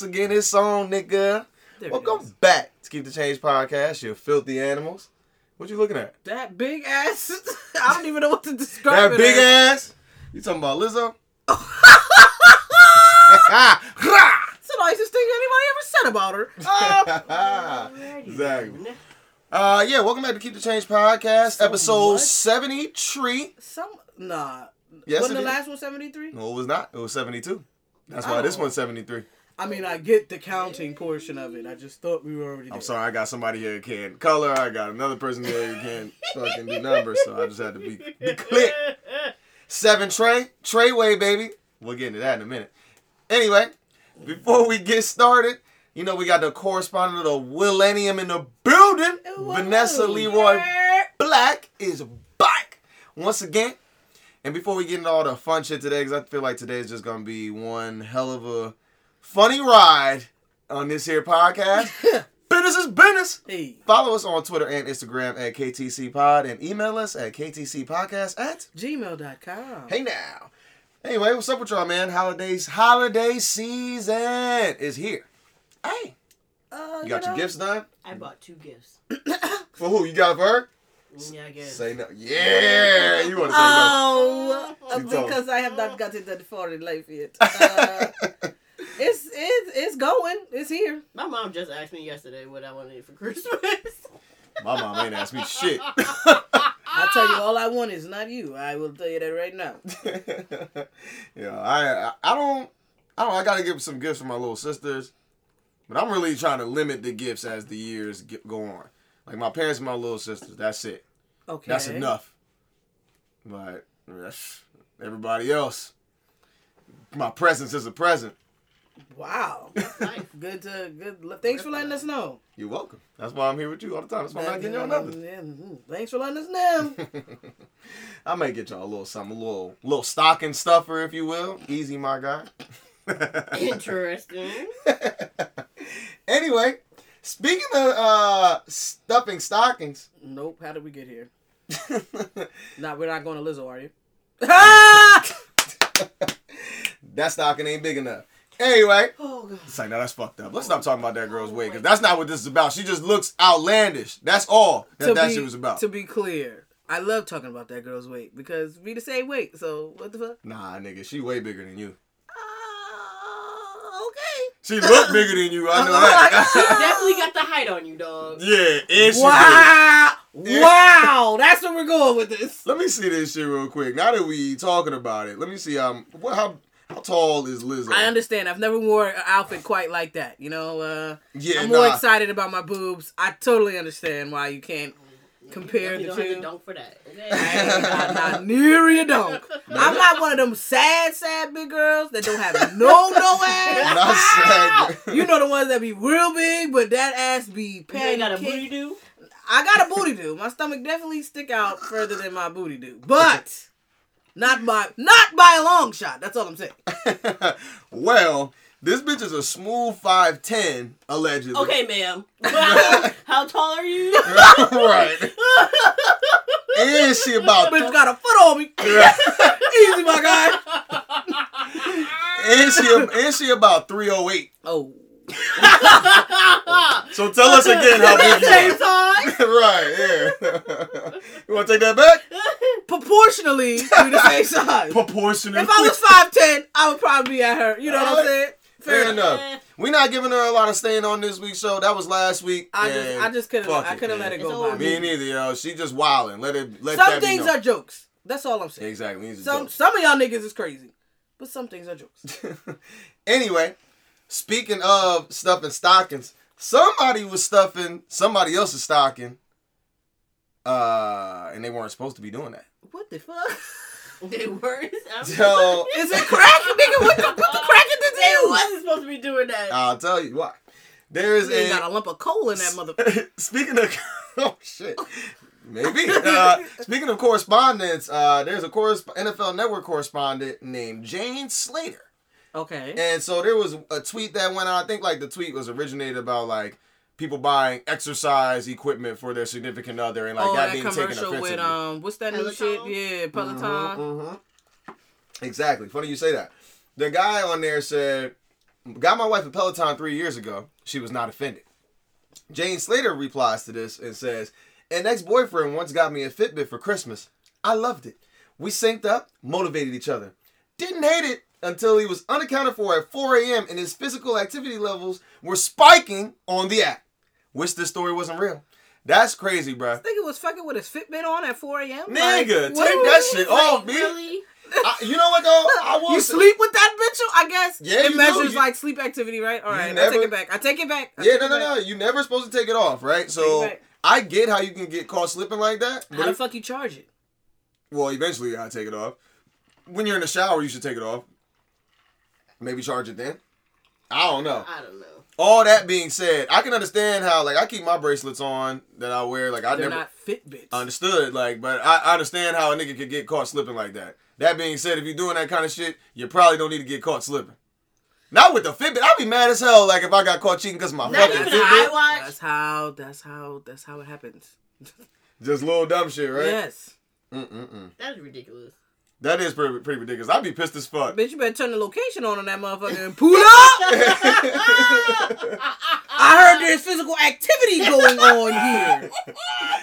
once again, it's on, nigga. There Welcome back to Keep the Change podcast, you filthy animals. What you looking at? That big ass. I don't even know what to describe That big as. ass? You talking about Lizzo? It's the nicest thing anybody ever said about her. Uh, exactly. Uh, yeah, welcome back to Keep the Change podcast, So episode much? 73. some nah. Yes, Wasn't the is. last one 73? No, it was not. It was 72. That's why this Oh. one's 73. I mean, I get the counting portion of it. I just thought we were already. I'm sorry, I got somebody here who can color. I got another person here who can fucking do numbers, so I just had to be, be clear. Seven Trey, Treyway, baby. We'll get into that in a minute. Anyway, before we get started, you know we got the correspondent of the Millennium in the building. Ooh, Vanessa. Leroy Black is back once again. And before we get into all the fun shit today, because I feel like today is just gonna be one hell of a funny ride on this here podcast. business is business. Hey, Follow us on Twitter and Instagram at KTC Pod and email us at KTCPodcast at gmail.com. Hey now. Anyway, what's up with y'all, man? Holidays, holiday season is here. Hey, Uh, you got your know, gifts done? I bought two gifts. For who? You got it for her? Yeah, I guess. Say no. Yeah, you want to say Oh, uh, She told- because I have not gotten that far in life yet. Uh, it's it's it's going. It's here. My mom just asked me yesterday what I wanted for Christmas. My mom ain't asked me shit. I tell you, all I want is not you. I will tell you that right now. yeah, I I don't I don't I gotta give some gifts for my little sisters, but I'm really trying to limit the gifts as the years get, go on. Like my parents and my little sisters, that's it. Okay. That's enough. But that's- everybody else, my presence is a present. Wow. nice. Good to good. Thanks for letting us know. You're welcome. That's why I'm here with you all the time. That's why I'm not getting y'all nothing. Yeah, mhm. Thanks for letting us know. I may get y'all a little something, a little little stocking stuffer, if you will. Easy, my guy. Interesting. anyway, speaking of uh stuffing stockings, nope. How did we get here? that Nah, we're not going to Lizzo, are you? that stocking ain't big enough. Anyway, oh god. it's like, no, that's fucked up. Let's stop talking about that girl's weight because that's not what this is about. She just looks outlandish. That's all that that be, shit was about. To be clear, I love talking about that girl's weight because we the same weight. So what the fuck? Nah, nigga, she way bigger than you. Uh, okay. She look bigger than you. I know that. Definitely got the height on you, dog. yeah, and she Wow. Yeah. Wow. That's where we're going with this. Let me see this shit real quick. Now that we talking about it, let me see um what how how tall is Lizzo? I understand. I've never worn an outfit quite like that. You know, uh, Yeah, I'm more excited about my boobs. I totally understand why you can't compare You the don't have dunk for that. Okay. I ain't got not near a dunk. I'm not one of them sad, sad big girls that don't have no no ass. Not sad. You know the ones that be real big, but that ass be You got a booty do. I got a booty do. My stomach definitely stick out further than my booty do, but not by not by a long shot. That's all I'm saying. well, this bitch is a smooth five ten allegedly. Okay, ma'am. How tall are you? right. And she about Bitch got a foot on me. Easy, my guy. and she and she about three oh eight. Oh, So tell us again how big you are. size. right, yeah. you want to take that back? proportionally, we the same size. Proportionally. If I was five ten, I would probably be at her. You know what I'm saying? Fair enough. enough. We're not giving her a lot of staying on this week's show. That was last week. I just, I just couldn't, I couldn't man. let it go by. Me neither, yo. She just wilding. Let it. Let Some that things known. are jokes. That's all I'm saying. exactly. Some, jokes. some of y'all niggas is crazy, but some things are jokes. anyway, speaking of stuffing stockings, somebody was stuffing somebody else's stocking, uh, and they weren't supposed to be doing that. What the fuck? They weren't. I'm- So Is it crack, nigga? What the, what the crack in the They deal? wasn't supposed to be doing that. I'll tell you why. There is a got a lump of coal in that mother. speaking of oh shit. Maybe. Uh, speaking of correspondence, uh, there's a corresp- NFL Network correspondent named Jane Slater. Okay. And so there was a tweet that went out. I think like the tweet was originated about like people buying exercise equipment for their significant other and like oh, that, that being taken commercial offensively. with um, what's that new shit? Yeah, Peloton. Mhm. Exactly. Funny you say that. The guy on there said, "Got my wife a Peloton three years ago. She was not offended." Jane Slater replies to this and says, "An ex-boyfriend once got me a Fitbit for Christmas. I loved it. We synced up, motivated each other. Didn't hate it until he was unaccounted for at 4 a.m. and his physical activity levels were spiking on the app. Wish this story wasn't real. That's crazy, bruh. Nigga was fucking with his Fitbit on at 4 a.m. Nigga, Like, take what? that shit off, Like, B. really? I- you know what though? I will You say- sleep with that bitch? I guess. Yeah, it do. measures like sleep activity, right? All right, right, I never- take it back. I take it back. I Yeah, no, no, no. You never supposed to take it off, right? So. I get how you can get caught slipping like that. How But the fuck you charge it? well, eventually I take it off. When you're in the shower, you should take it off. Maybe charge it then. I don't know. I don't know. All that being said, I can understand how like I keep my bracelets on that I wear. Like I They're never not Fitbits. understood. Like, but I, I understand how a nigga could get caught slipping like that. That being said, if you're doing that kind of shit, you probably don't need to get caught slipping. Not with the Fitbit. I'd be mad as hell. Like if I got caught cheating because my Not fucking even Fitbit. iWatch. That's how. That's how. That's how it happens. Just little dumb shit, right? Yes, Mm-mm-mm. That is ridiculous. That is pretty, pretty ridiculous. I'd be pissed as fuck. bitch. You better turn the location on on that motherfucker and pull up. I heard there's physical activity going on here.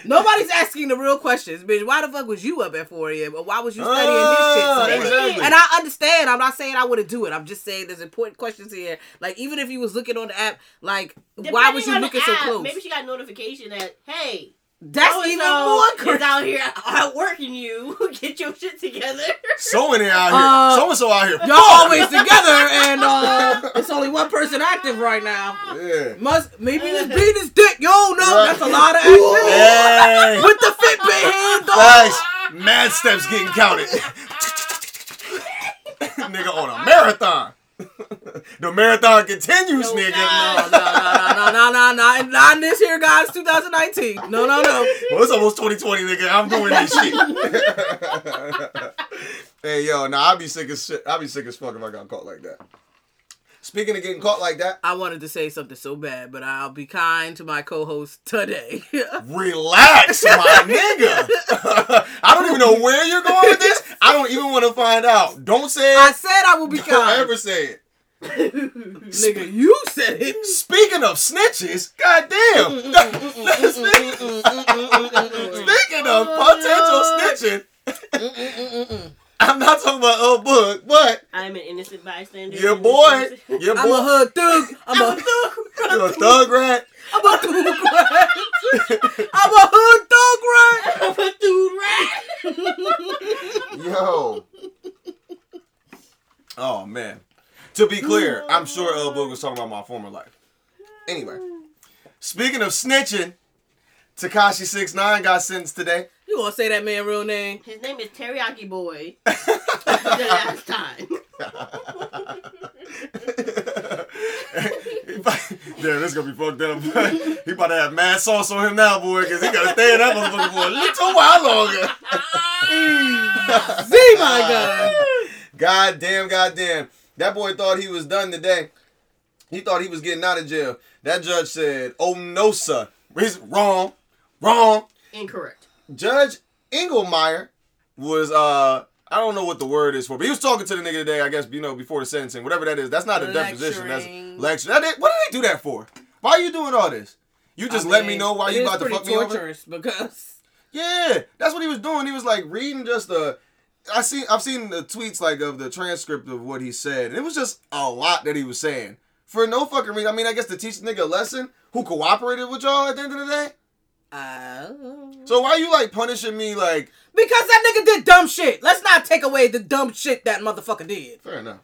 Nobody's asking the real questions, bitch. Why the fuck was you up at 4 a.m. or why was you studying Ah, this shit? exactly. And I understand. I'm not saying I wouldn't do it. I'm just saying there's important questions here. Like even if you was looking on the app, like why was Depending you on the looking so close? Maybe she got notification that hey, That's so-and-so even more is crazy. out here outworking you. Get your shit together. So many out here. Uh, so and so out here. Y'all always together, and uh, it's only one person active right now. Yeah. Must maybe this beat his dick. Yo, no, Right. that's a lot of activity. Hey. With the Fitbit hand, dog. Nice. Mad steps getting counted. nigga on a marathon. the marathon continues, No, nigga. no. No, no, no, no, no, no, no, not this here, guys. 2019. No, no, no. Well, it's almost 2020, nigga. I'm doing this shit. hey, yo, nah, I'd be sick as shit. I'd be sick as fuck if I got caught like that. Speaking of getting caught like that, I wanted to say something so bad, but I'll be kind to my co-host today. relax, my nigga. I don't even know where you're going with this. I don't even want to find out. Don't say I said I will be Don't kind. ever say it. Nigga, you said it. Speaking of snitches, goddamn. Speaking of potential snitching, I'm not talking about old book, but I'm an innocent bystander. your boy, your boy. I'm a hood thug. I'm I'm a, a thug. you're a thug rat. I'm a thug rat. I'm a hood thug rat. I'm a dude rat. Yo. Oh man. To be clear, I'm sure El Boog was talking about my former life. Anyway, speaking of snitching, Tekashi 69 got sentenced today. You gonna say that man real name? His name is Teriyaki Boy. the last time. Damn, this gonna be fucked up. he about to have mad sauce on him now, boy, because he gotta stay in that motherfucker for a little while longer. See my God. God damn, god damn. That boy thought he was done today. He thought he was getting out of jail. That judge said, oh no, sir. He's wrong. Wrong. Incorrect. Judge Engelmayer was uh I don't know what the word is for, but he was talking to the nigga today, I guess, you know, before the sentencing, whatever that is. That's not a deposition. That's Lecturing. lecture. That is- what did they do that for? Why are you doing all this? You just I let me know why you about to fuck me over? torturous because Yeah, that's what he was doing. He was like reading just the. I see. I've seen the tweets like of the transcript of what he said, and it was just a lot that he was saying for no fucking reason. I mean, I guess to teach the nigga a lesson who cooperated with y'all at the end of the day. Uh, So why you like punishing me? Like, because that nigga did dumb shit. Let's not take away the dumb shit that motherfucker did. fair enough.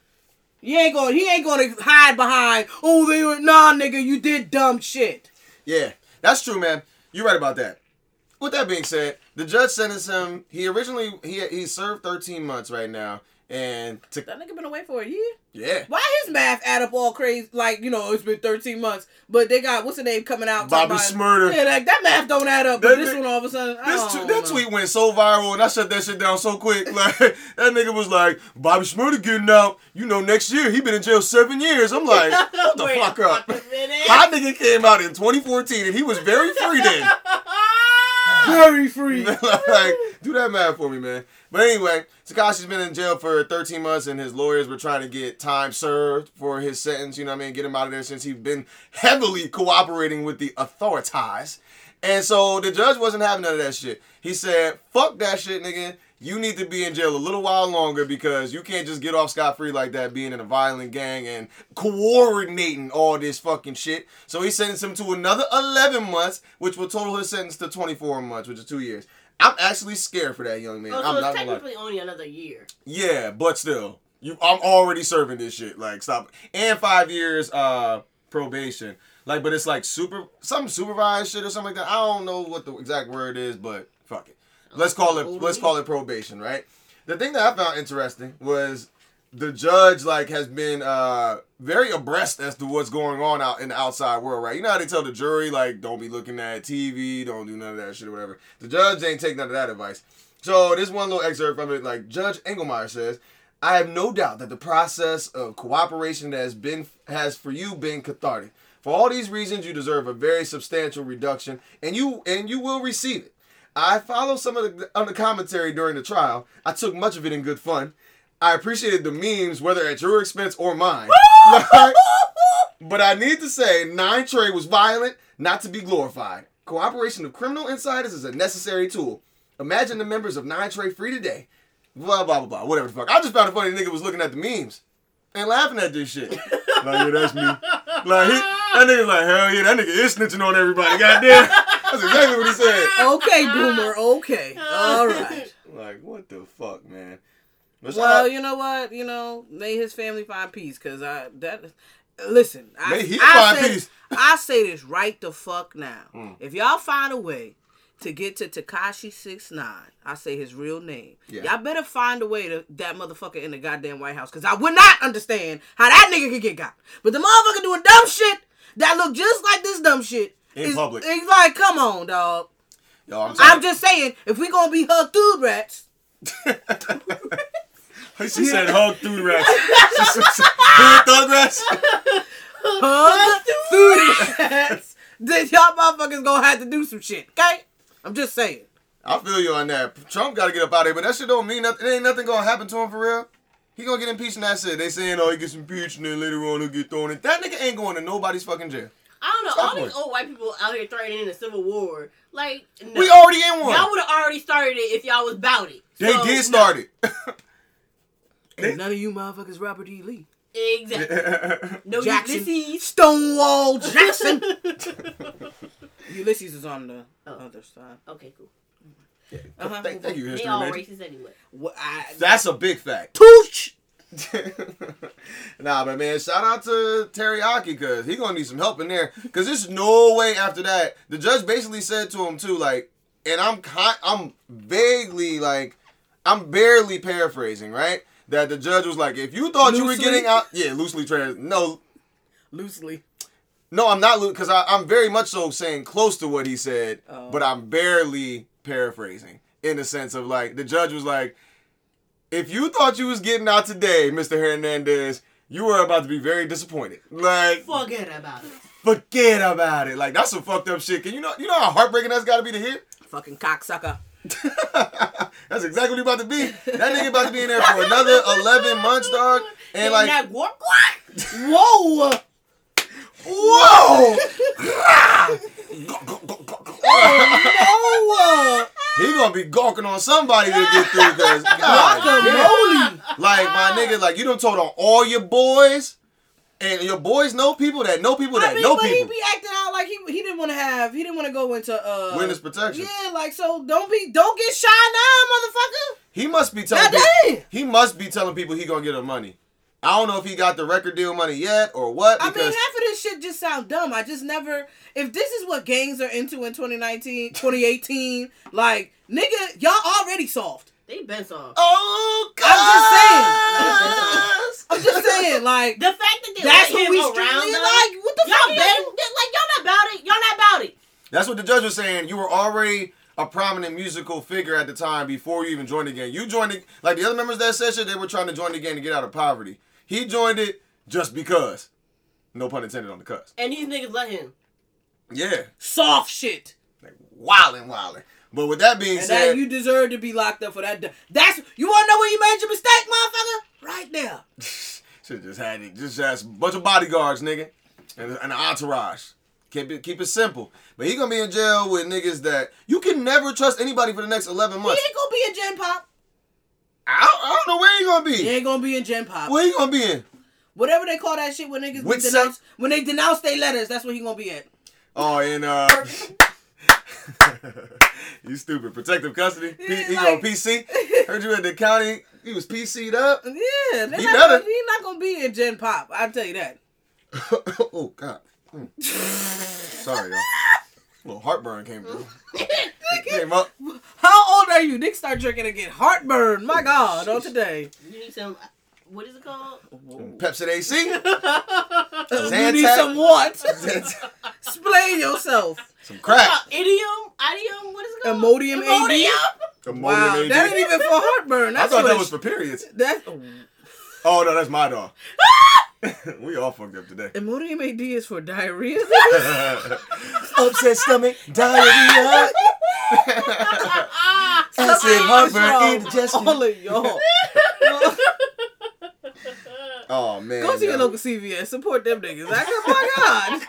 He ain't going. He ain't going to hide behind. Oh, they were nah, nigga. You did dumb shit. Yeah, that's true, man. You're right about that. With that being said, the judge sentenced him. He originally he he served 13 months right now, and to That nigga been away for a year. yeah, Why his math add up all crazy? Like you know, it's been 13 months, but they got what's the name coming out? Bobby Shmurda. Yeah, like that math don't add up. But this ni- one all of a sudden, This don't t- that tweet went so viral, and I shut that shit down so quick. Like that nigga was like, "Bobby Shmurda getting out. You know, next year he been in jail seven years." I'm like, "What the Wait fuck up?" fucking minute. My nigga came out in 2014, and he was very free then. very free. like, do that math for me, man. But anyway, Tekashi's been in jail for 13 months, and his lawyers were trying to get time served for his sentence. You know what I mean? Get him out of there since he's been heavily cooperating with the authorities. And so the judge wasn't having none of that shit. He said, "Fuck that shit, nigga. You need to be in jail a little while longer because you can't just get off scot free like that, being in a violent gang and coordinating all this fucking shit." So he sentenced him to another 11 months, which will total his sentence to 24 months, which is two years. I'm actually scared for that young man. Oh, I'm so not gonna lie. technically only another year. Yeah, but still, you I'm already serving this shit. Like stop. And five years uh probation. Like, but it's like super some supervised shit or something like that. I don't know what the exact word is, but fuck it. Let's call it let's call it probation, right? The thing that I found interesting was the judge like has been uh very abreast as to what's going on out in the outside world, right? You know how they tell the jury like don't be looking at TV, don't do none of that shit or whatever. The judge ain't take none of that advice. So this one little excerpt from it, like Judge Engelmayer says, I have no doubt that the process of cooperation that has been has for you been cathartic. For all these reasons, you deserve a very substantial reduction, and you and you will receive it. I followed some of the, of the commentary during the trial. I took much of it in good fun. I appreciated the memes, whether at your expense or mine. Right? But I need to say, Nine Trey was violent, not to be glorified. Cooperation of criminal insiders is a necessary tool. Imagine the members of Nine Trey free today. Blah blah blah blah. Whatever the fuck. I just found it funny. The nigga was looking at the memes and laughing at this shit. like yeah, that's me. Like he, that nigga's like hell yeah, that nigga is snitching on everybody. Goddamn. That's exactly what he said. Okay, boomer. Okay. All right. Like what the fuck, man. Well, you know what? You know, may his family find peace, cause I that. Listen, I, May he I find say, peace. I say this right the fuck now. Mm. If y'all find a way to get to Tekashi Six Nine, I say his real name. Yeah. Y'all better find a way to that motherfucker in the goddamn White House, cause I would not understand how that nigga could get got. But the motherfucker doing dumb shit that look just like this dumb shit In is- public. It's like, come on, dog. Yo, I'm, I'm just saying, if we gonna be hug dude rats. she said hug through the rats. She said, Hood thug rats. hug foodie rest. then y'all motherfuckers gonna have to do some shit, okay? I'm just saying. I feel you on that. Trump got to get up out of here, but that shit don't mean nothing. There ain't nothing gonna happen to him for real. He gonna get impeached and that's it. They saying, oh, he gets impeached and then later on he'll get thrown in. That nigga ain't going to nobody's fucking jail. I don't know. Stop all these it. old white people out here threatening a civil war. Like, no. We already in one. Y'all would have already started it if y'all was about it. they So, did no. start it. Ain't none of you motherfuckers Robert E. Lee. Exactly. No Jackson. Ulysses. Stonewall Jackson. Ulysses is on the Oh. other side. Okay, cool. Uh-huh. thank, thank you, They all major. racist anyway. What, I, That's a big fact. Tooch. nah, but man, shout out to Teriyaki because he gonna need some help in there. Cause there's no way after that. The judge basically said to him too, like, and I'm kind, I'm vaguely like, I'm barely paraphrasing, right? That the judge was like, if you thought you were getting out, yeah, loosely trans, no, Loosely. No, I'm not loose because I'm very much so saying close to what he said, Oh. but I'm barely paraphrasing in the sense of like the judge was like, if you thought you was getting out today, Mr. Hernandez, you were about to be very disappointed. Like, Forget about it. forget about it. Like that's some fucked up shit. Can you know you know how heartbreaking that's got to be to hear? Fucking cocksucker. that's exactly what he about to be. That nigga about to be in there for another 11 months, dog. And like, that guac guac. Whoa! whoa! Oh, He gonna be gawking on somebody to get through because God, like my nigga, like you done told on all your boys, and your boys know people that know people that I mean, know but he be acting out like he he didn't want to have he didn't want to go into uh Witness protection. Yeah, like so don't be don't get shy now, motherfucker. He must be telling people, he must be telling people he gonna get her money. I don't know if he got the record deal money yet or what. I mean, half of this shit just sound dumb. I just never. If this is what gangs are into in 2019, 2018, like nigga, y'all already soft. They been soft. oh God, I'm just saying. I'm just saying, like The fact that they that's let what him we around them, like. What the y'all fuck? been like y'all not about it. Y'all not about it. That's what the judge was saying. You were already a prominent musical figure at the time before you even joined the gang. You joined it like the other members of that session. They were trying to join the gang to get out of poverty. He joined it just because. No pun intended on the cuss. And these niggas let him. Yeah, Soft shit. like wildin', wildin'. But with that being And said, that you deserve to be locked up for that. That's you want to know where you made your mistake, motherfucker? Right there. should just had it. Just has a bunch of bodyguards, nigga, and, and an entourage. Keep it, keep it simple. But he gonna be in jail with niggas that you can never trust anybody for the next eleven months. He ain't gonna be in Gen Pop. I don't, I don't know where he gonna be. He ain't gonna be in Gen Pop. Where he gonna be in? Whatever they call that shit when niggas be denounce, when they denounce their letters, that's where he gonna be at. Oh, in uh, you stupid. Protective custody. P- Yeah, he like- on PC. Heard you at the county. He was PC'd up. Yeah, they're He not better. Gonna, he not gonna be in Gen Pop. I'll tell you that. oh God. Mm. Sorry, y'all. A little heartburn came through. It came up. How old are you? Nick start drinking and get heartburn. My God, on today. You need some. What is it called? Pepcid AC. You need some what? Zantac. Explain yourself. Some crack. Uh, idiom? Idiom? What is it called? Imodium AD? Imodium? Wow, Imodium that ain't even for heartburn. I thought that it- was for periods. That Oh no, that's my dog. we all fucked up today. Imodium AD is for diarrhea. Upset stomach, diarrhea, acid, heartburn, indigestion. All of y'all. Oh man. Go to your local CVS. Support them niggas. Like, oh my God.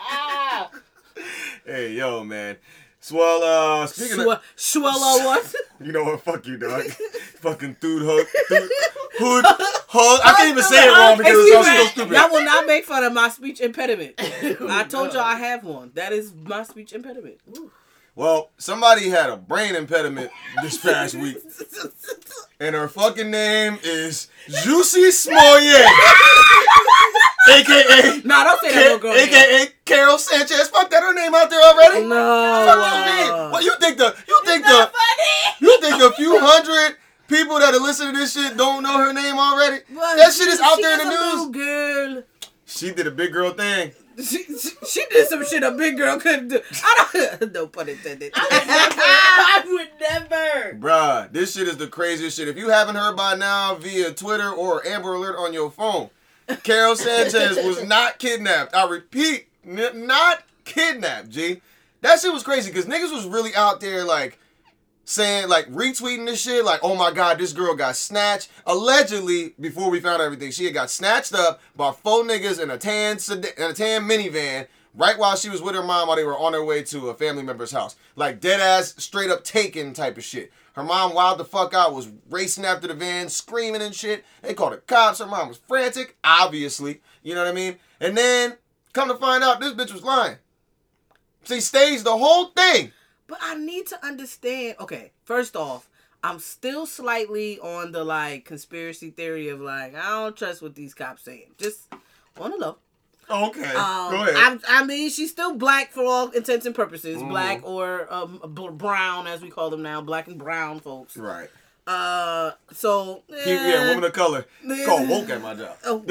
Hey yo, man. Swell. Uh, speaking of, Swe- Swella what? you know what? Fuck you, dog. Fucking dude hook, dude, hood, hug. I can't even say it wrong because it sounds so stupid. Y'all will not make fun of my speech impediment. I told y'all I have one. That is my speech impediment. Well, somebody had a brain impediment this past week, and her fucking name is Juicy Smollett, aka Nah, don't say that little girl. aka Karol Sanchez. Fuck that, her name out there already. No. Fuck that name. What you think the you think the Not funny. you think a few hundred people that are listening to this shit don't know her name already? But that shit is out there in is the a news. little girl. She did a big girl thing. She, she, she did some shit a big girl couldn't do. I don't. No pun intended. I would never. Bruh, this shit is the craziest shit. If you haven't heard by now via Twitter or Amber Alert on your phone, Karol Sanchez was not kidnapped. I repeat, n- not kidnapped, G. That shit was crazy because niggas was really out there like saying, like retweeting this shit, like, oh my god, this girl got snatched. Allegedly, before we found everything, she had got snatched up by four niggas in a tan in a tan minivan right while she was with her mom while they were on their way to a family member's house. Like dead ass, straight up taken type of shit. Her mom wild the fuck out, was racing after the van, screaming and shit. They called the cops. Her mom was frantic, obviously. You know what I mean? And then, come to find out, this bitch was lying. She staged the whole thing. But I need to understand. Okay, first off, I'm still slightly on the like conspiracy theory of like I don't trust what these cops saying. Just on the low. Okay, Um, go ahead. I, I mean, she's still black for all intents and purposes. Mhm. Black or um, brown, as we call them now, black and brown folks. right. Uh, so Keep, yeah, woman of color. Yeah. Called woke at my job. Oh,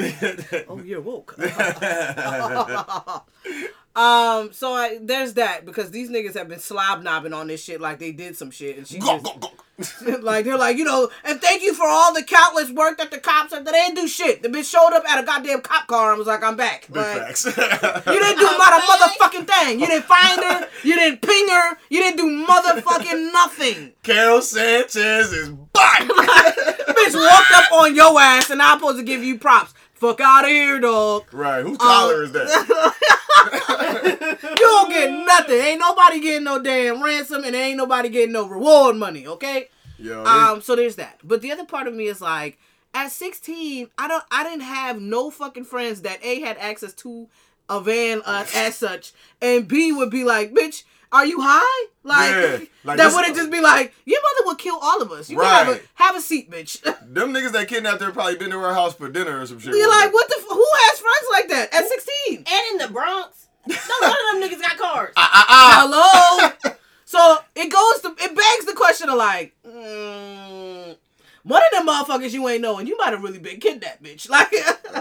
oh, you're woke. Um, so I, there's that because these niggas have been slob knobbing on this shit like they did some shit, and she Go, just, go, go. like they're like, you know, and thank you for all the countless work that the cops have. They didn't do shit. The bitch showed up at a goddamn cop car and was like, "I'm back." Big Like, facts. you didn't do not a motherfucking thing. You didn't find her. You didn't ping her. You didn't do motherfucking nothing. Karol Sanchez is back. bitch walked up on your ass, and I'm supposed to give you props. Fuck out of here, dog. right. Whose collar is that? You don't get nothing. Ain't nobody getting no damn ransom, and ain't nobody getting no reward money. Okay. Yo, Um, so there's that. But the other part of me is like, at 16, I don't, I didn't have no fucking friends that a had access to a van uh, as such, and b would be like, bitch, are you high? Like, Yeah, like that wouldn't just be like, your mother would kill all of us. You can have a Right. have a seat, bitch. them niggas that kidnapped her probably been to her house for dinner or some shit. You're like, what the? F- who has friends like that at 16? And in the Bronx, no, none of them niggas got cars. Ah, ah, ah. Hello. so it goes to it begs the question of like, mm, one of them motherfuckers you ain't knowing, you might have really been kidnapped, bitch. Like,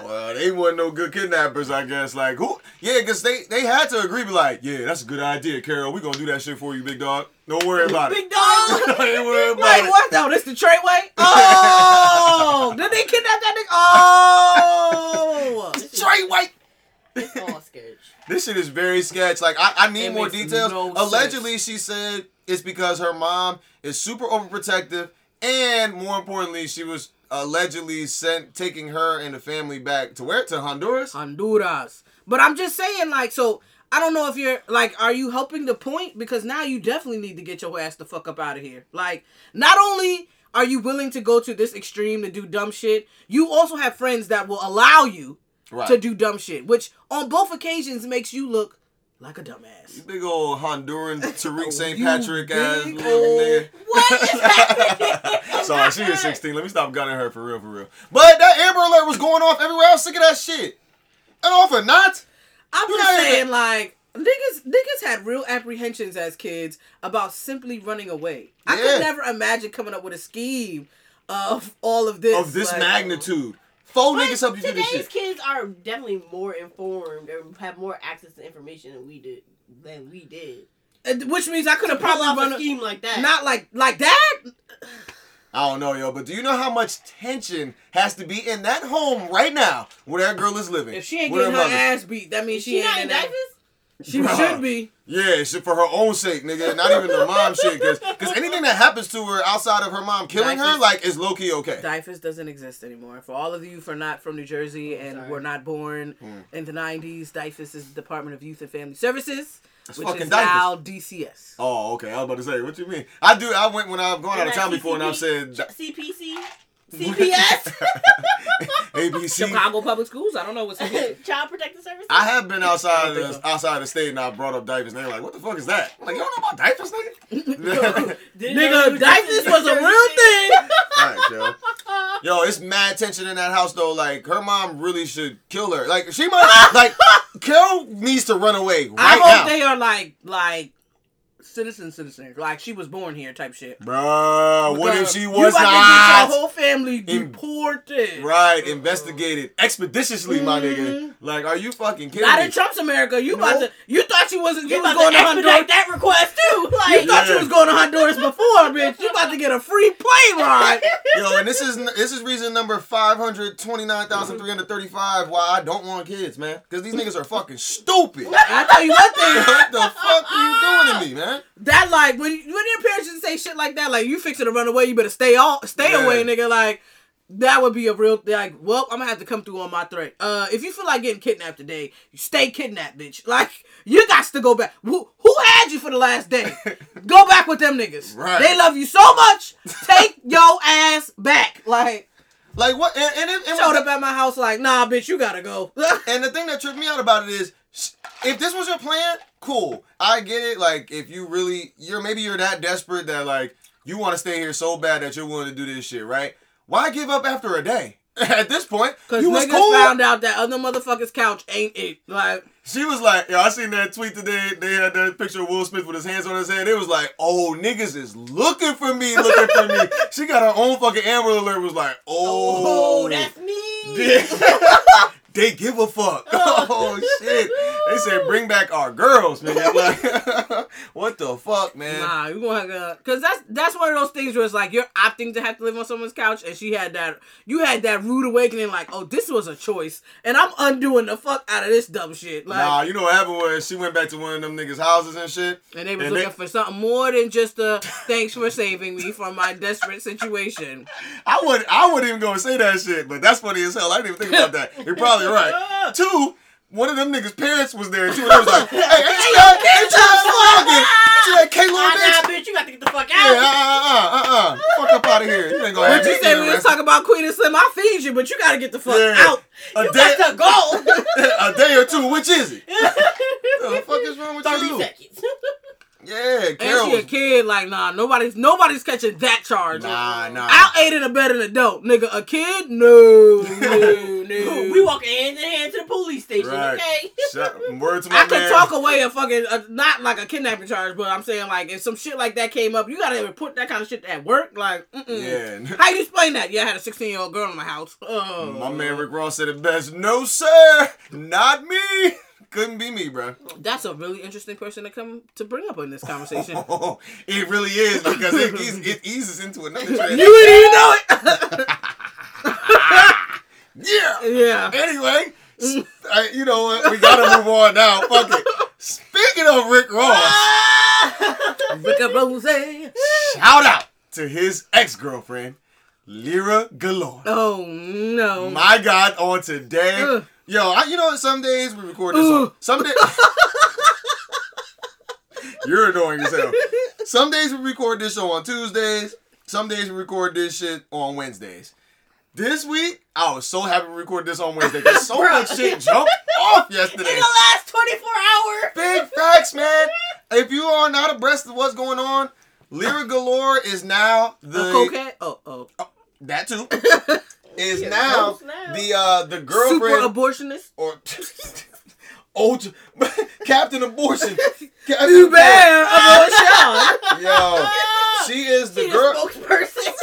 Well, they wasn't no good kidnappers, I guess. Like who? Yeah, cause they they had to agree. Be like, yeah, that's a good idea, Karol. We gonna do that shit for you, big dog. Don't worry about it. big dog. Don't worry about it. Wait, it. what? No, this the Treyway? Oh, did they kidnap that nigga? Oh, Trey White. It's all sketch. This shit is very sketch. Like I, I need It more details. no Allegedly, she said it's because her mom is super overprotective, and more importantly, she was allegedly sent taking her and the family back to where to Honduras. Honduras. But I'm just saying, like, so I don't know if you're like, are you helping the point? Because now you definitely need to get your ass the fuck up out of here. Like, not only are you willing to go to this extreme to do dumb shit, you also have friends that will allow you Right. to do dumb shit, which on both occasions makes you look like a dumbass. You Big old Honduran Tariq St. Patrick ass little nigga. What is happening? Sorry, she is 16. Let me stop gunning her for real, for real. But that Amber Alert was going off everywhere. I was sick of that shit. And off or not, I'm You just saying, like, niggas, niggas had real apprehensions as kids about simply running away. I could never imagine coming up with a scheme of all of this. of this like- magnitude. Four But niggas help you do this today's shit. kids are definitely more informed and have more access to information than we did. Than we did. And- Which means I could have probably run a a, scheme like that. not like like that. I don't know, yo, but do you know how much tension has to be in that home right now where that girl is living? If she ain't getting her mother? ass beat, that means she, she ain't in in that. Diapers. She Bruh. should be. Yeah, shit for her own sake, nigga. Not even the mom shit, because because anything that happens to her outside of her mom killing her, like, is low key okay. DYFS doesn't exist anymore. For all of you who are not from New Jersey and sorry. were not born Hmm. in the 90s, DYFS is the Department of Youth and Family Services, That's which fucking is diapers. now DCS. Oh, okay. I was about to say, what you mean? I do. I went when I've gone out of town before, and I've said CPC, CPS, ABC. Chicago Public Schools? I don't know what's CPS. Child Protective Services. I have been outside of the, outside of the state, and I brought up diapers, and they were like, "What the fuck is that?" I'm like, you don't know about diapers, nigga? Didn't Nigga, diapers was a real thing. Alright, yo. Yo, it's mad tension in that house though. Like her mom really should kill her. Like she might like Karol needs to run away right I hope now. they are like like citizen citizen. like she was born here type shit. Bruh, what if Because she you was about to not? get your whole family In- deported. Right, investigated expeditiously, my Mhm. nigga. Like, are you fucking kidding Not me? in Trump's America. You about to you thought you wasn't you You was about going to to expedite Honduras. that request too. Like, You Like, thought you Yeah. was going to Honduras before, bitch. You about to get a free plane ride. Yo, and this is this is reason number five hundred twenty nine thousand three hundred thirty five why I don't want kids, man. Because these niggas are fucking stupid. I tell you one thing. what the fuck are you doing to me, man? That like when when your parents just say shit like that, like you fixing to run away, you better stay off, stay Yeah. away, nigga. Like that would be a real like. Well, I'm gonna have to come through on my threat. Uh, if you feel like getting kidnapped today, you stay kidnapped, bitch. Like you got to go back. Who who had you for the last day? go back with them niggas. Right. They love you so much. Take your ass back. Like Like what? And, and, it- and showed up at my house like, nah, bitch, you gotta go. And the thing that tripped me out about it is, if this was your plan, cool. I get it. Like, if you really, you're maybe you're that desperate that like you want to stay here so bad that you're willing to do this shit, right? Why give up after a day? At this point, Cause you was niggas cool. found out that other motherfucker's couch ain't it. Like She was like, yo, I seen that tweet today. They had that picture of Will Smith with his hands on his head. It was like, oh, niggas is looking for me, looking for me. She got her own fucking Amber Alert. Was like, oh, oh, that's me. They give a fuck. Oh shit! They said bring back our girls, nigga. Like, what the fuck, man? Nah, you gonna have to, cause that's that's one of those things where it's like you're opting to have to live on someone's couch, and she had that, you had that rude awakening, like, oh, this was a choice, and I'm undoing the fuck out of this dumb shit, like, Nah, you know what happened was she went back to one of them niggas' houses and shit. and they was and looking they- for something more than just a thanks for saving me from my desperate situation. I would I wouldn't even go and say that shit, but that's funny as hell. I didn't even think about that. You're probably right. Two, one of them niggas' parents was there too. And they was like, hey, ain't you that, ain't you that ain't you that K Nah, Lord nah, bitch? bitch, you got to get the fuck out. Yeah, uh, uh, uh, uh, fuck up out of here. You ain't gonna have But you said we was talking about Queen and Slim. I feed you, but you gotta get the fuck Yeah. out. A You day, got to go. a day or two. Which is it? What the fuck is wrong with 30 you? seconds. Yeah, And Karol. she a kid, like, nah, nobody's nobody's catching that charge. nah, nah. I'll aid and abet an adult, nigga. A kid? No, no, no. we walk hand in hand to the police station, Right. okay? Shut, word to my I man. can talk away a fucking uh, not like a kidnapping charge, but I'm saying like if some shit like that came up, you gotta report that kind of shit at work. Like, mm-mm. Yeah. How you explain that? Yeah, I had a 16 year old girl in my house. Oh. My man Rick Ross said it best. No, sir, not me. Couldn't be me, bro. That's a really interesting person to come to bring up in this conversation. Oh, it really is because it, eas- it eases into another train. you didn't even know it. yeah. yeah. Anyway, you know what? We gotta move on now. Fuck it. Speaking of Rick Ross, Rick Rose. shout out to his ex girlfriend, Lira Galore. Oh no. My God, on today, Ugh. Yo, I, you know? Some days we record this. On, some days. You're annoying as hell. Some days we record this show on Tuesdays. Some days we record this shit on Wednesdays. This week, I was so happy to record this on Wednesday because so much shit jumped off yesterday. In the last 24 hours. Big facts, man. If you are not abreast of what's going on, Lira Galore is now the A cokehead? Oh, oh, oh. that too is now now. the uh the Super girlfriend abortionist? or old Captain Abortion. Captain You bear abortion. Yo, she is the She girl. spokesperson.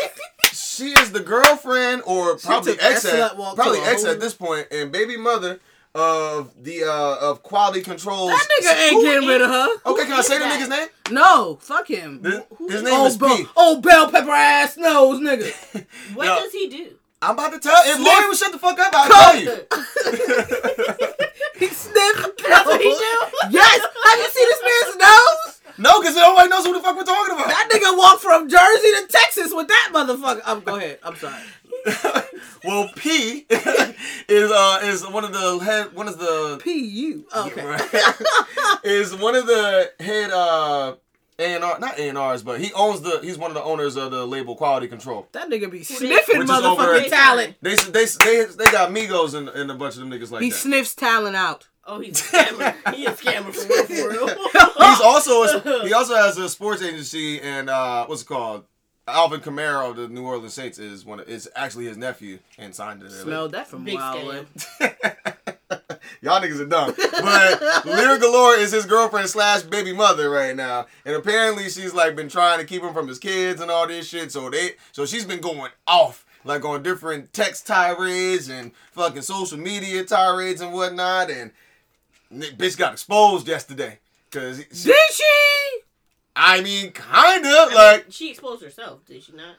She is the girlfriend, or probably ex at probably ex at this point, and baby mother of the uh of quality controls. That nigga ain't getting rid of her. Okay, can I say the nigga's name? No, fuck him. This- Who- his name oh, is bell, P. oh, bell pepper ass nose, nigga. What Yo. does he do? I'm about to tell. If Lori would shut the fuck up, I'll tell you. he sniffed. That's what he do? Yes. Have you seen this man's nose? no, because nobody knows who the fuck we're talking about. That nigga walked from Jersey to Texas with that motherfucker. Um, go ahead. I'm sorry. well, P is uh is one of the head one of the P U. Okay. Right. is one of the head uh A and R not A and R's, but he owns the he's one of the owners of the label Quality Control. That nigga be sniffing Which is over- motherfucking talent. They they they they got Migos and, and a bunch of them niggas like He that. sniffs talent out. Oh, he's a scammer. he a scammer for real, for real. He's also a, he also has a sports agency and uh what's it called? Alvin Kamara of the New Orleans Saints is one of, is actually his nephew and signed to their label. Smelled that from Big Wild scam. Y'all niggas are dumb. But Lira Galore is his girlfriend slash baby mother right now. And apparently she's like been trying to keep him from his kids and all this shit. So they so she's been going off. Like on different text tirades and fucking social media tirades and whatnot. And bitch got exposed yesterday. Cause she- Did she? I mean kinda I mean, like she exposed herself, did she not?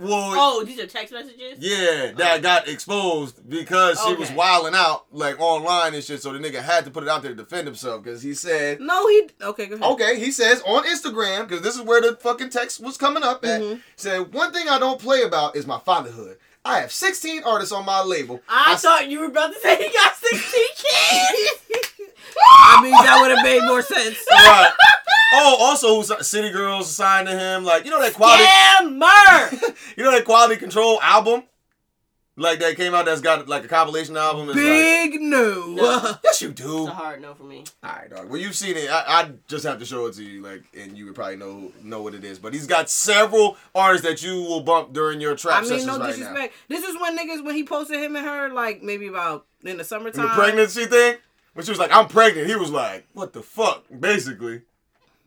Well Oh, these are text messages. Yeah, that got exposed because she was Okay. wilding out like online and shit. So the nigga had to put it out there to defend himself because he said, No, he. Okay, go ahead. okay, he says on Instagram because this is where the fucking text was coming up at. Mhm. Said one thing I don't play about is my fatherhood. I have 16 artists on my label. I thought you were about to say he got 16 kids. I mean, that would have made more sense. Right. Oh, also City Girls signed to him. Like you know that quality, Scammer. you know that quality control album, like that came out. That's got like a compilation album. It's like, Big no. No. yes, you do. It's a hard no for me. All right, dog. Well, you've seen it. I, I just have to show it to you, like, and you would probably know know what it is. But he's got several artists that you will bump during your trap I mean, sessions no right disrespect. This is when niggas when he posted him and her like maybe about in the summertime. In the pregnancy thing, when she was like, "I'm pregnant," he was like, "What the fuck?" Basically.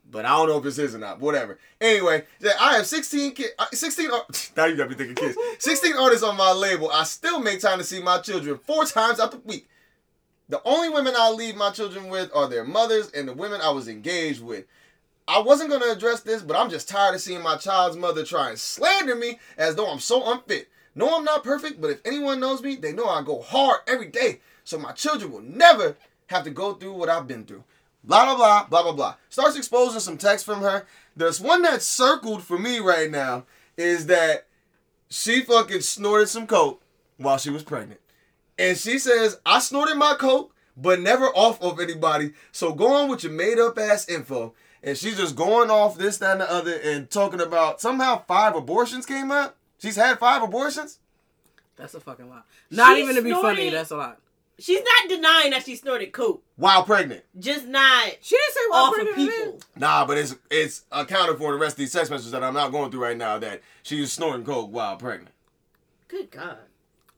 But I don't know if it's his or not. Whatever. Anyway, yeah, I have 16 kids. Uh, 16. ar- Now you got me thinking kids. 16 artists on my label. I still make time to see my children four times out the week. The only women I leave my children with are their mothers and the women I was engaged with. I wasn't gonna address this, but I'm just tired of seeing my child's mother try and slander me as though I'm so unfit. No, I'm not perfect, but if anyone knows me, they know I go hard every day. So my children will never have to go through what I've been through. Blah blah blah blah blah blah. Starts exposing some text from her. There's one that's circled for me right now is that she fucking snorted some coke while she was pregnant. And she says, I snorted my coke, but never off of anybody. So go on with your made up ass info. And she's just going off this, that, and the other, and talking about somehow five abortions came up. She's had five abortions. That's a fucking lot. Not She even to be funny, that's a lot. She's not denying that she snorted coke, While pregnant. just not She didn't say well off of pregnant people. Nah, but it's it's accounted for in the rest of these text messages that I'm not going through right now that she was snorting coke while pregnant. Good God.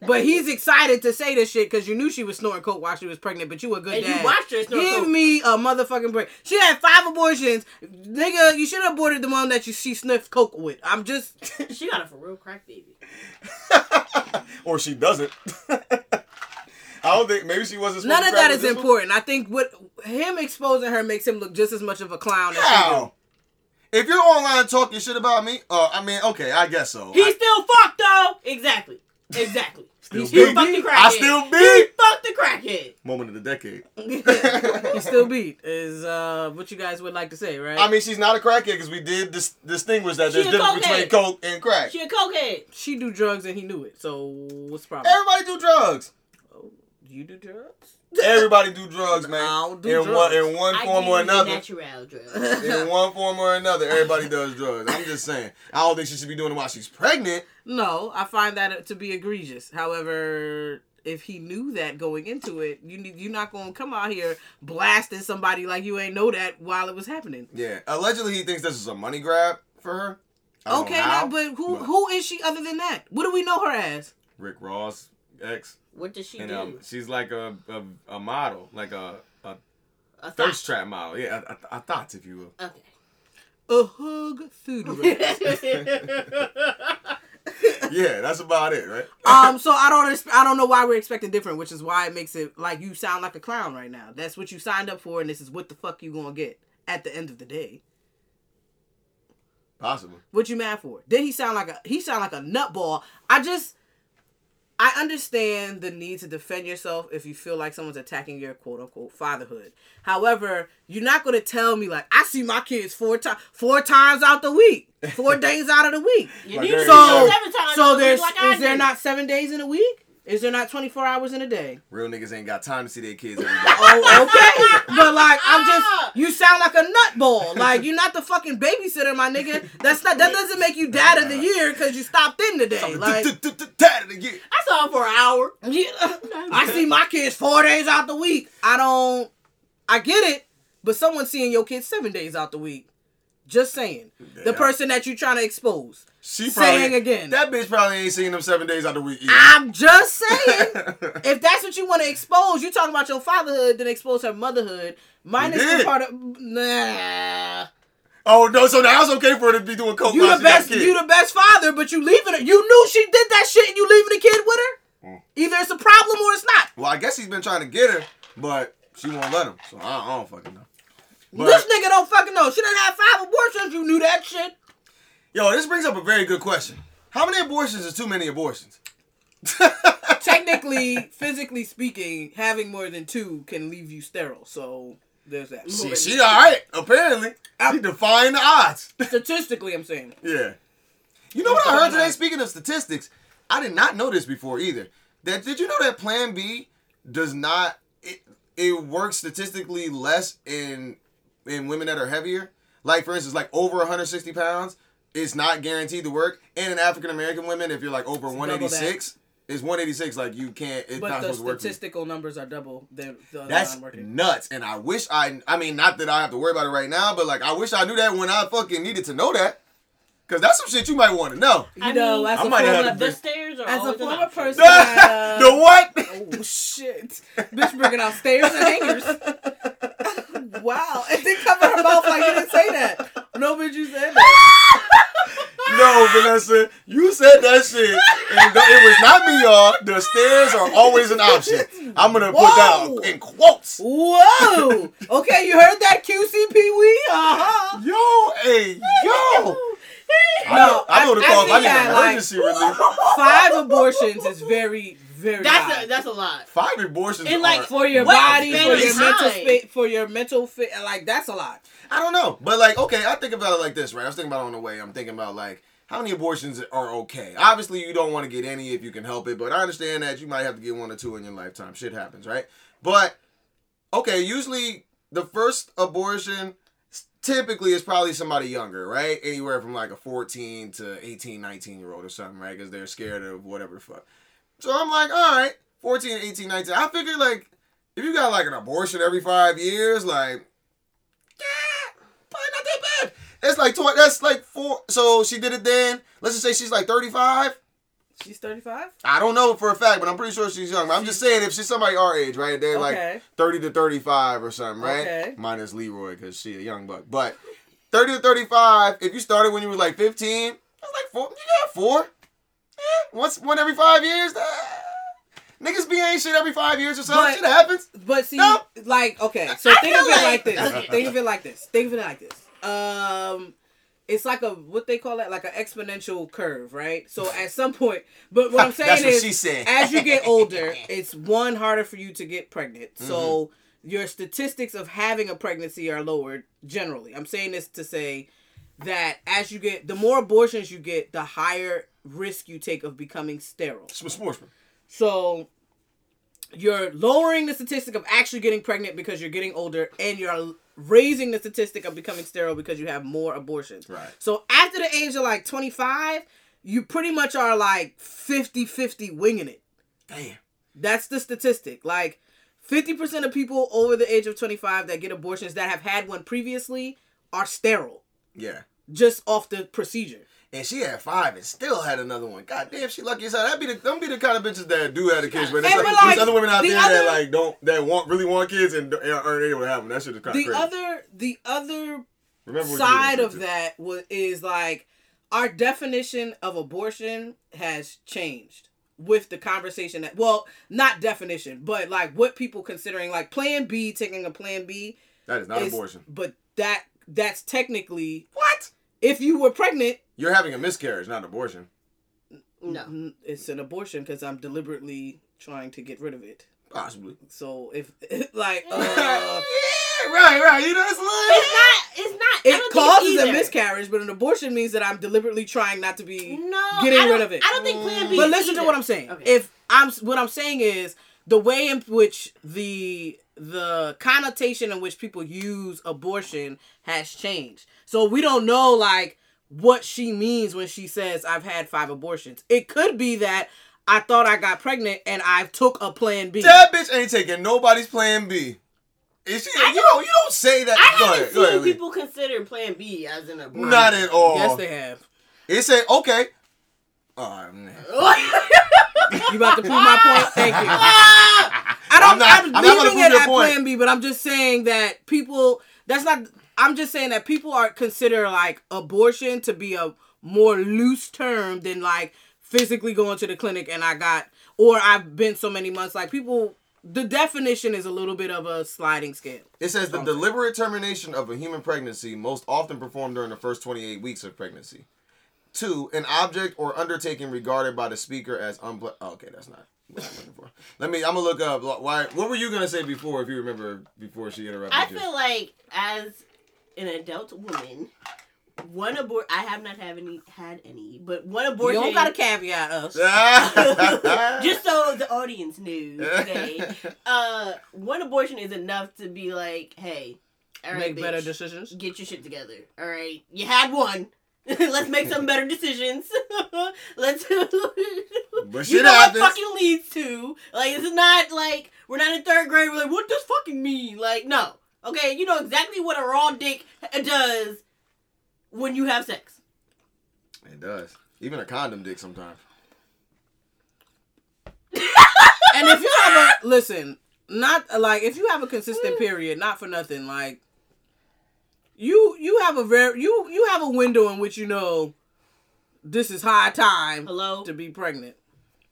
But he's excited to say this shit because you knew she was snorting coke while she was pregnant, but you a good And you dad. watched her snort Give coke. me a motherfucking break. She had five abortions. Nigga, you should have aborted the one that you she sniffed coke with. I'm just She got a for real crack baby. or she doesn't. I don't think maybe she wasn't. none of crack that with one. important. I think what him exposing her makes him look just as much of a clown as she do. How? If you're online talking shit about me, uh, I mean, okay, I guess so. He I, still fucked though. Exactly. Exactly. Still he still beat. fucked the crackhead. I still beat. He beat. fucked the crackhead. moment of the decade. he still beat is uh what you guys would like to say, right? I mean, she's not a crackhead because we did dis- distinguish that She there's a difference between coke and crack. She a cokehead. she do drugs and he knew it. So what's the problem? Everybody do drugs. You do drugs? Everybody do drugs, man. I don't do in one in one form give or you the another. natural drugs. In one form or another, everybody does drugs. I'm just saying. I don't think she should be doing it while she's pregnant. No, I find that to be egregious. However, if he knew that going into it, you need you're not gonna come out here blasting somebody like you ain't know that while it was happening. Yeah. Allegedly, he thinks this is a money grab for her. I Okay, now, but who but who is she other than that? What do we know her as? Rick Ross ex, What does she and do? um, she's like a, a a model, like a a A thirst trap model. Yeah, a, a, a thought, if you will. Okay. A hug food. Yeah, that's about it, right? um, so I don't I don't know why we're expecting different, which is why it makes it like you sound like a clown right now. That's what you signed up for, and this is what the fuck you gonna get at the end of the day. Possible. What you mad for? Then he sound like a he sound like a nutball. I just I understand the need to defend yourself if you feel like someone's attacking your quote unquote fatherhood. However, you're not gonna tell me like I see my kids four times four times out the week, four days out of the week. You Like need to there see you her go. seven times So there's like I is there not seven days in a week? Is there not 24 hours in a day? Real niggas ain't got time to see their kids every day. Oh, okay. but like, I'm ah! just, you sound like a nutball. Like, you're not the fucking babysitter, my nigga. That's not, that doesn't make you dad of the year because you stopped in today. Like, Tatted again. I saw her for an hour. yeah, I see my kids four days out the week. I don't, I get it, but someone's seeing your kids seven days out the week. Just saying. The person that you're trying to expose. She Saying again. That bitch probably ain't seen them seven days out of the week either. I'm just saying. if that's what you want to expose, you talking about your fatherhood, then expose her motherhood. Minus the part of nah. oh no, so now it's okay for her to be doing coke You the best. You the best father, but you leaving her. You knew she did that shit, and you leaving the kid with her. Mm. Either it's a problem or it's not. Well, I guess he's been trying to get her, but she won't let him. So I, I don't fucking know. But, this nigga don't fucking know. She done had five abortions. You knew that shit. yo, this brings up a very good question. How many abortions is too many abortions? Technically, physically speaking, having more than two can leave you sterile. So there's that. She, she all right, apparently. She defying the odds. Statistically, I'm saying. Yeah. You know what I heard today? Speaking of statistics, I did not know this before either. That did you know that Plan B does not it it works statistically less in in women that are heavier. Like for instance, like over 160 pounds, it's not guaranteed to work. And in African American women, if you're like over double 186, it's 186. Like you can't. It's But not the supposed to work. statistical numbers are double than the That's non-working. nuts. And I wish I, I mean, not that I have to worry about it right now, but like, I wish I knew that when I fucking needed to know that. Cause that's some shit you might want to know. You I know, mean, as I a might have former, had the stairs are as a always former option. person, that, uh, the what? oh shit, bitch, bringing out stairs and hangers. wow, and then cover her mouth like you didn't say that. No, bitch, you said that. No, Vanessa, you said that shit, and th- it was not me, y'all. The stairs are always an option. I'm gonna put Whoa. that in quotes. Whoa! Okay, you heard that QC Pee Wee? Uh huh. Yo, hey, yo. I No, know, I know the I- I call. I need an like- emergency relief. Five abortions is very, very That's high. a, that's a lot. Five abortions. And, like, are- for your What body, span for of your mental time? fit, for your mental fit, like that's a lot. I don't know, but like, okay, I think about it like this, right? I was thinking about it on the way. I'm thinking about like how many abortions are okay. Obviously, you don't want to get any if you can help it, but I understand that you might have to get one or two in your lifetime. Shit happens, right? But okay, usually the first abortion typically is probably somebody younger, right? Anywhere from like a 14 to 18, 19 year old or something, right? Because they're scared of whatever the fuck. So I'm like, all right, 14, 18, 19. I figured like if you got like an abortion every five years, like yeah, probably not that bad. That's like tw- that's like four. So she did it then. Let's just say she's like 35. She's thirty five. I don't know for a fact, but I'm pretty sure she's young. But I'm just saying if she's somebody our age, right? They're Okay. like 30 to 35 or something, right? Okay. Minus Leroy because she a young buck. But 30 to 35, if you started when you were like 15, that's like four. You got four. Once one every five years. Uh, niggas be ain't shit every five years or something. But- shit happens. But see, No. like, okay, so think of it like, this. Think of it like this. Think of it like this. Um, it's like a what they call it, like an exponential curve, right? So at some point, but what I'm saying what is, as you get older, it's one harder for you to get pregnant. So Mm-hmm. your statistics of having a pregnancy are lowered generally. I'm saying this to say that as you get, the more abortions you get, the higher risk you take of becoming sterile. Sportsman. So you're lowering the statistic of actually getting pregnant because you're getting older, and you're raising the statistic of becoming sterile because you have more abortions. Right. So after the age of like 25, you pretty much are like 50 50 winging it. Damn. That's the statistic. Like 50% of people over the age of 25 that get abortions that have had one previously are sterile Yeah. just off the procedure. And she had five and still had another one. God damn, she lucky as hell. That be the them be the kind of bitches that do have the kids, but there's, like, like, there's other women out the there that like don't that want really want kids and, aren't able to have them. That shit is kind of The crazy. other the other Remember side of did that was is like our definition of abortion has changed with the conversation that well not definition but like what people considering like plan b taking a plan b That is not is- abortion. but that that's technically What? if you were pregnant You're having a miscarriage, not an abortion. No. it's an abortion because i'm deliberately trying to get rid of it Possibly. so if like uh, yeah, right, right. You know, it's It's like, not. It's not. I it don't think causes a miscarriage but an abortion means that i'm deliberately trying not to be No, getting rid of it. I don't think Plan B. But is listen to what I'm saying. Okay. If I'm what I'm saying is the way in which the the connotation in which people use abortion has changed. So we don't know like what she means when she says I've had five abortions. It could be that I thought I got pregnant and I took a plan B. that bitch ain't taking nobody's plan B. Is she? I you don't. You don't say that. I go haven't ahead. Go seen ahead. Lee. people consider Plan B as an abortion. Not at all. Yes, they have. It said okay. Oh man. You about to prove my point? Thank you. I don't. I'm not- I'm, I'm leaving it at point. Plan B, but I'm just saying that people. That's not. I'm just saying that people are consider like abortion to be a more loose term than like physically going to the clinic and I got or I've been so many months. Like people, the definition is a little bit of a sliding scale. It says the deliberate termination of a human pregnancy, most often performed during the first 28 weeks of pregnancy. Two, an object or undertaking regarded by the speaker as unple. Oh, okay, that's not what I'm looking for. Let me. I'm gonna look up. Why? What were you gonna say before? If you remember, before she interrupted I you. feel like as an adult woman, one abort. I have not have any had any, but one abortion. You abortion. don't got to caveat us. just so the audience knew, okay? Uh, one abortion is enough to be like, hey, all right, Make better decisions. Get your shit together. All right, you had one. Let's make some better decisions. Let's. But you know happens. what fucking leads to. Like, it's not like we're not in third grade. We're like, what does fucking mean? Like, no. Okay, you know exactly what a raw dick does when you have sex. It does. Even a condom dick sometimes. and if you have a listen, not like if you have a consistent mm. period, not for nothing, like you you have a very you you have a window in which you know this is high time Hello. to be pregnant.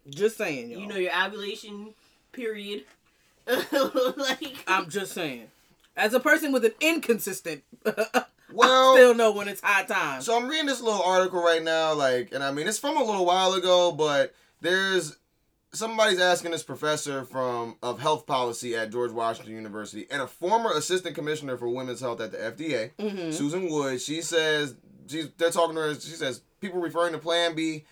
Just saying, y'all. You know your ovulation period. like I'm just saying. As a person with an inconsistent, Well, I still know when it's high time. So I'm reading this little article right now, like, and I mean, it's from a little while ago, but there's somebody's asking this professor from of health policy at George Washington University and a former assistant commissioner for women's health at the FDA, Mm-hmm. Susan Wood. She says she's they're talking to her. She says people referring to Plan B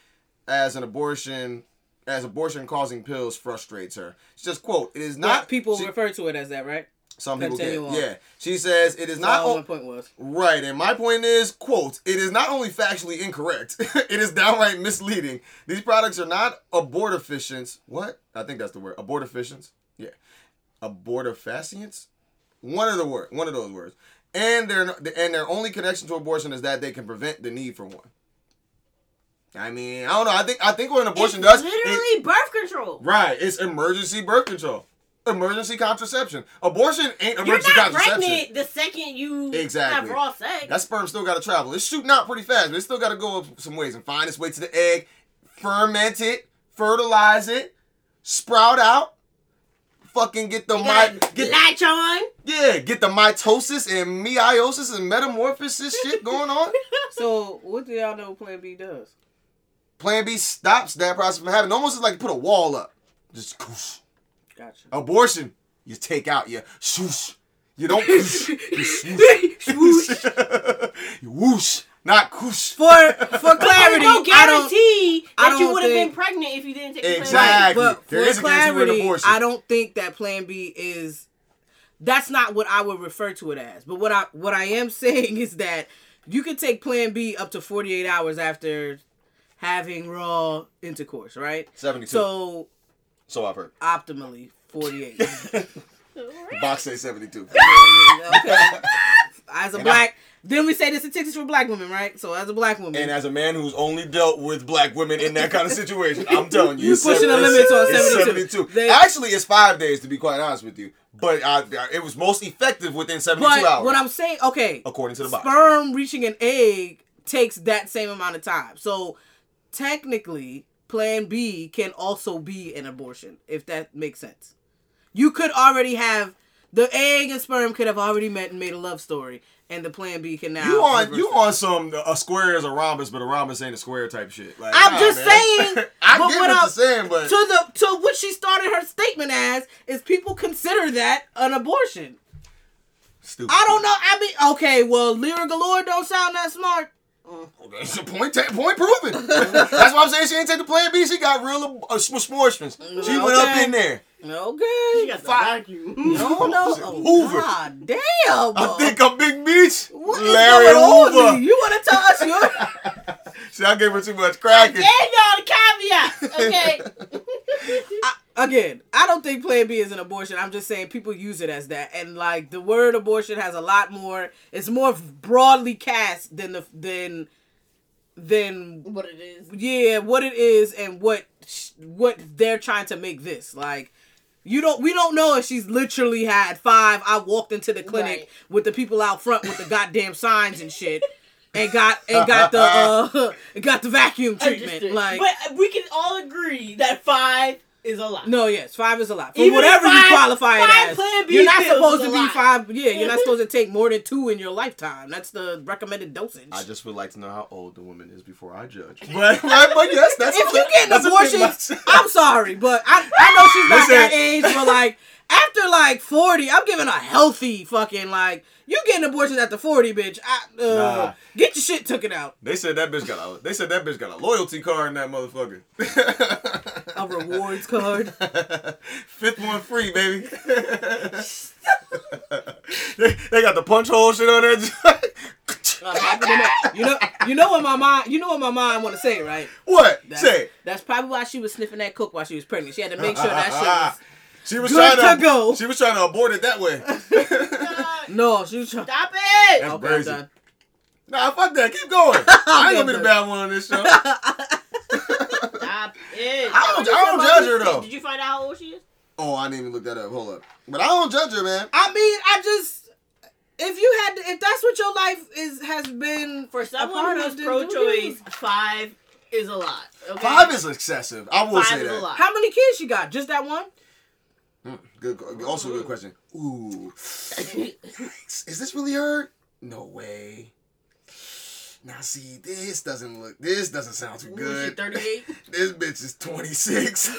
as an abortion. As abortion causing pills frustrates her. She says, "quote It is Not not people she- refer to it as that, right? Some people Continue get on. yeah. She says it is not all o- my point was. Right, and my point is, quote, it is not only factually incorrect, it is downright misleading. These products are not abortifacients. What? I think that's the word. Abortifacients? Yeah. Abortifacients? One of the word, one of those words. And their and their only connection to abortion is that they can prevent the need for one. I mean, I don't know. I think I think what an abortion it's does. it- literally birth control. right, it's emergency birth control. Emergency contraception. Abortion ain't You're emergency not contraception. pregnant the second you Exactly. have raw sex. That sperm still got to travel. It's shooting out pretty fast, but it still got to go up some ways and find its way to the egg, ferment it, fertilize it, sprout out, fucking get the You get latch on. yeah, get the mitosis and meiosis and metamorphosis shit going on. So, what do y'all know Plan B does? Plan B stops that process from happening. Almost like you put a wall up. Just whoosh. Gotcha. abortion. You take out your swoosh. You don't whoosh. You swoosh. you whoosh, not whoosh. For for clarity, no I don't. guarantee I that you don't would have been pregnant if you didn't take the plan. Exactly. But There for is a guarantee with clarity, abortion. I don't think that Plan B is. That's not what I would refer to it as. But what I what I am saying is that you can take Plan B up to forty eight hours after having raw intercourse, right? 72. So So I've heard. optimally forty eight. Box say 72. okay. As a And black, then we say this statistics for black women, right? So as a black woman, And as a man who's only dealt with black women in that kind of situation, I'm telling you, You it's pushing seven- the limits on it's 72. 72. They- Actually, it's five days to be quite honest with you, but I, it was most effective within 72 but hours, what I'm saying, okay, according to the box. sperm reaching an egg takes that same amount of time. So technically, Plan B can also be an abortion, if that makes sense. You could already have the egg and sperm could have already met and made a love story, and the Plan B can now. You on you that. on some a square is a rhombus, but a rhombus ain't a square type shit. Like, I'm nah, just man. saying, I get what you're saying, but to the to what she started her statement as is people consider that an abortion. stupid. I don't know. I mean, okay, well, Lira Galore don't sound that smart. It's a point, ta- point proven. That's why I'm saying she ain't take the plan B. She got real uh, abortions. She went up in there. Okay. She got the Fine. vacuum. No, no. Shit, Oh, Hoover. God damn. I think I'm Big Beach. What is Larry going Hoover. here? You want to tell us your? See, I gave her too much I cracking. gave y'all the caveats, okay? Again, I don't think Plan B is an abortion. I'm just saying people use it as that, and like the word abortion has a lot more. It's more broadly cast than the than than what it is. yeah what it is and what what they're trying to make this like you don't we don't know if she's literally had five i walked into the clinic Right. with the people out front with the goddamn signs and shit and got and got the uh got the vacuum treatment Understood. like but we can all agree that five is a lot. no yes five is a lot for Even whatever if you five- qualify it five as Plan B you're not supposed to be lot. five yeah you're not supposed to take more than two in your lifetime that's the recommended dosage I just would like to know how old the woman is before I judge. But, but, but yes, that's if you get that's a big abortions, much. I'm sorry, but I, I know she's not Listen. that age, but like after like 40, I'm giving a healthy fucking like you getting abortions after 40, bitch. I, uh, Nah. Get your shit taken out. They said that bitch got a. They said that bitch got a loyalty card in that motherfucker. A rewards card. Fifth one free, baby. they, they got the punch hole shit on there. To know. You know, you know what my mind, you know what my mind want to say, right? what? That's, Say. that's probably why she was sniffing that cook while she was pregnant. She had to make sure that shit was. She was Good trying to go. She was trying to abort it that way. God, No, she was. Trying, Stop it! That's okay, crazy. I'm done. nah, fuck that. Keep going. I ain't gonna be the bad one on this show. Stop it! I don't, I don't judge her though. Did you find out how old she is? Oh, I didn't even look that up. Hold up. But I don't judge her, man. I mean, I just. If you had, to, if that's what your life is has been For a someone part who's of, then do you. pro-choice, five is a lot. Okay? Five is excessive. I will Five say is that. a lot. How many kids she got? Just that one? Mm, Good. Also, a good question. Ooh, is this really her? No way. Now, see, this doesn't look. This doesn't sound too good. 38. This bitch is 26. she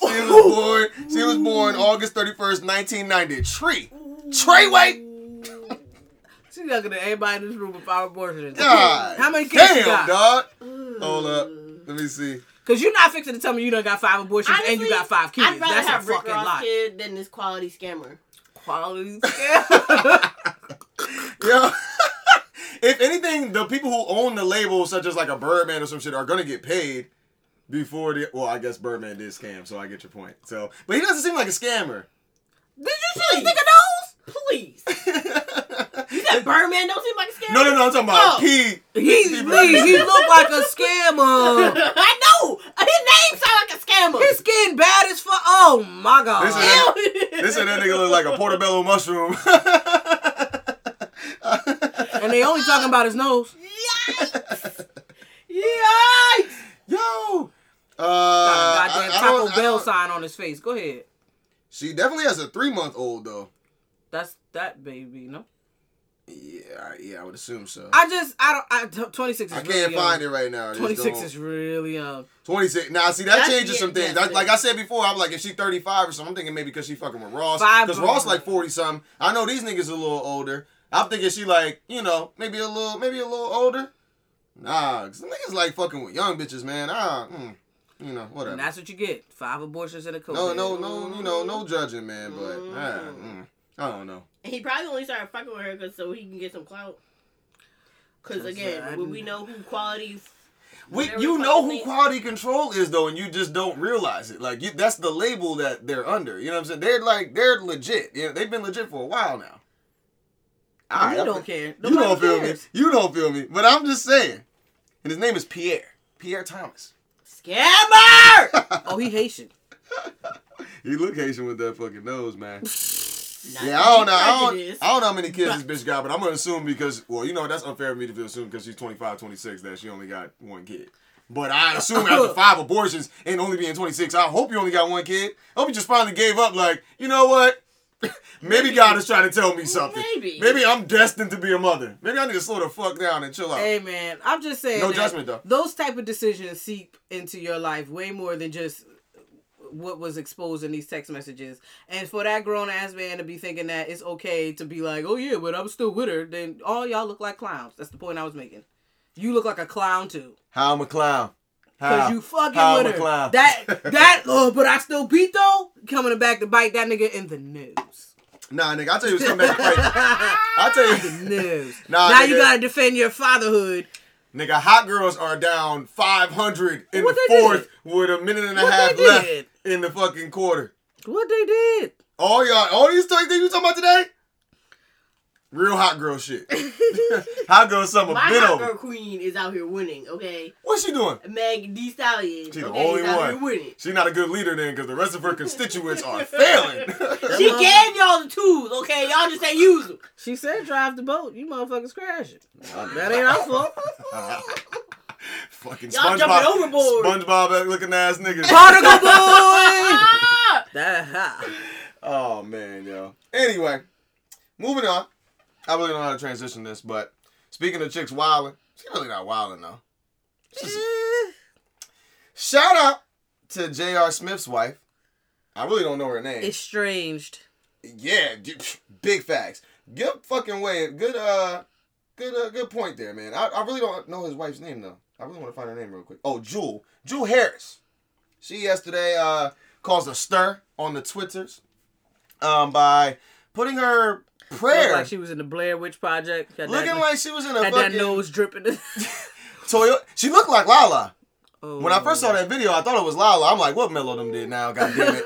was born. She was born August 31st, 1990. Tree. Treyway. She's younger than everybody in this room with five abortions. God. How many kids Damn, you got? dog. Hold up. Let me see. Because you're not fixing to tell me you done got five abortions and you got five kids. I'd rather That's have a Rick fucking Ross lot. kid than this quality scammer. Quality scale. Yo. if anything, the people who own the label, such as like a Birdman or some shit, are gonna get paid before the. Well, I guess Birdman did scam, so I get your point. So, but he doesn't seem like a scammer. Did you see Please. this nigga nose? Please. You said Birdman don't seem like a scammer? No, no, no. I'm talking about Oh. P. He, he, he looked like a scammer. I know! His name sound like a scammer! His skin bad as fuck. Oh my god. This is- They said that nigga look like a portobello mushroom. and they only talking about his nose. Yikes! Yikes! Yo. Uh, Got a goddamn I- I Taco I Bell don't- sign on his face. Go ahead. She definitely has a three month old though. That's that baby, no? Yeah, I- yeah, I would assume so. I just I don't I t- 26 is I really can't young. find it right now. 26 don't- is really young. 26. Now, see, that That's- changes yeah, some things. yes, That- like. I said before, I'm like, if she's 35 or something, I'm thinking maybe because she fucking with Ross. Five Because Ross like 40 something. I know these niggas a little older. I'm thinking she like, you know, maybe a little, maybe a little older. Nah, 'cause some niggas like fucking with young bitches, man. Ah, mm, you know, whatever. And that's what you get. Five abortions in a COVID. No, no, no, you know, no judging, man. But Mm. ah, mm, I don't know. And he probably only started fucking with her cause so he can get some clout. Cause Cause, again, when we know who quality, We, you know who quality control is though, and you just don't realize it. Like you, that's the label that they're under. You know what I'm saying? They're like they're legit. You know, they've been legit for a while now. Alright, you I'm- don't care. You don't feel cares. me. You don't feel me. But I'm just saying. And his name is Pierre. Pierre Thomas. scammer. Oh, he Haitian. He look Haitian with that fucking nose, man. Not Yeah, I don't know. I don't. I don't know how many kids this bitch got, but I'm gonna assume because, well, you know, that's unfair for me to assume because she's 25, 26 that she only got one kid. But I assume after five abortions and only being 26, I hope you only got one kid. I hope you just finally gave up. Like, you know what? Maybe, Maybe. God is trying to tell me something. Maybe. Maybe I'm destined to be a mother. Maybe I need to slow the fuck down and chill out. Hey man, I'm just saying. No judgment, though. Those type of decisions seep into your life way more than just what was exposed in these text messages. And for that grown ass man to be thinking that it's okay to be like, oh yeah, but I'm still with her, then all y'all look like clowns. That's the point I was making. You look like a clown too. How I'm a clown. Cause you fucking How with I'm a her. clown. That that oh, but I still beat though. Coming back to bite that nigga in the nose. Nah, nigga, I'll tell you what's coming back to fight. I tell you the nose. Nah, now nigga. you gotta defend your fatherhood. Nigga, hot girls are down 500 in What the fourth with a minute and a What half left did? In the fucking quarter. What they did? All y'all, all these things that you talking about today? Real hot girl shit. hot girl summer My been hot over. girl queen is out here winning. Okay, What's she doing? Meg Thee Stallion. She the only is one. winning. She not a good leader then because the rest of her constituents are failing. She gave y'all the tools. Okay, y'all just ain't use them. She said drive the boat. You motherfuckers crashing. That ain't our fault. Fucking Y'all SpongeBob, jumping overboard. SpongeBob looking ass niggas. Particle boy. Oh man, yo. Anyway, moving on. I really don't know how to transition this, but speaking of chicks wilding, she really not wilding though. She's- Shout out to J.R. Smith's wife. I really don't know her name. Estranged. yeah, big facts. Good fucking way. Good uh, good uh, good point there, man. I, I really don't know his wife's name though. I really want to find her name real quick. Oh, Jewel. Jewel Harris. She yesterday uh caused a stir on the Twitters um by putting her Looked prayer like she was in the Blair Witch Project. Had looking that, like she was in a had that fucking nose dripping. Toyota. She looked like Lala. oh. When I first saw that video, I thought it was Lala. I'm like, what Melo them did now? God damn it.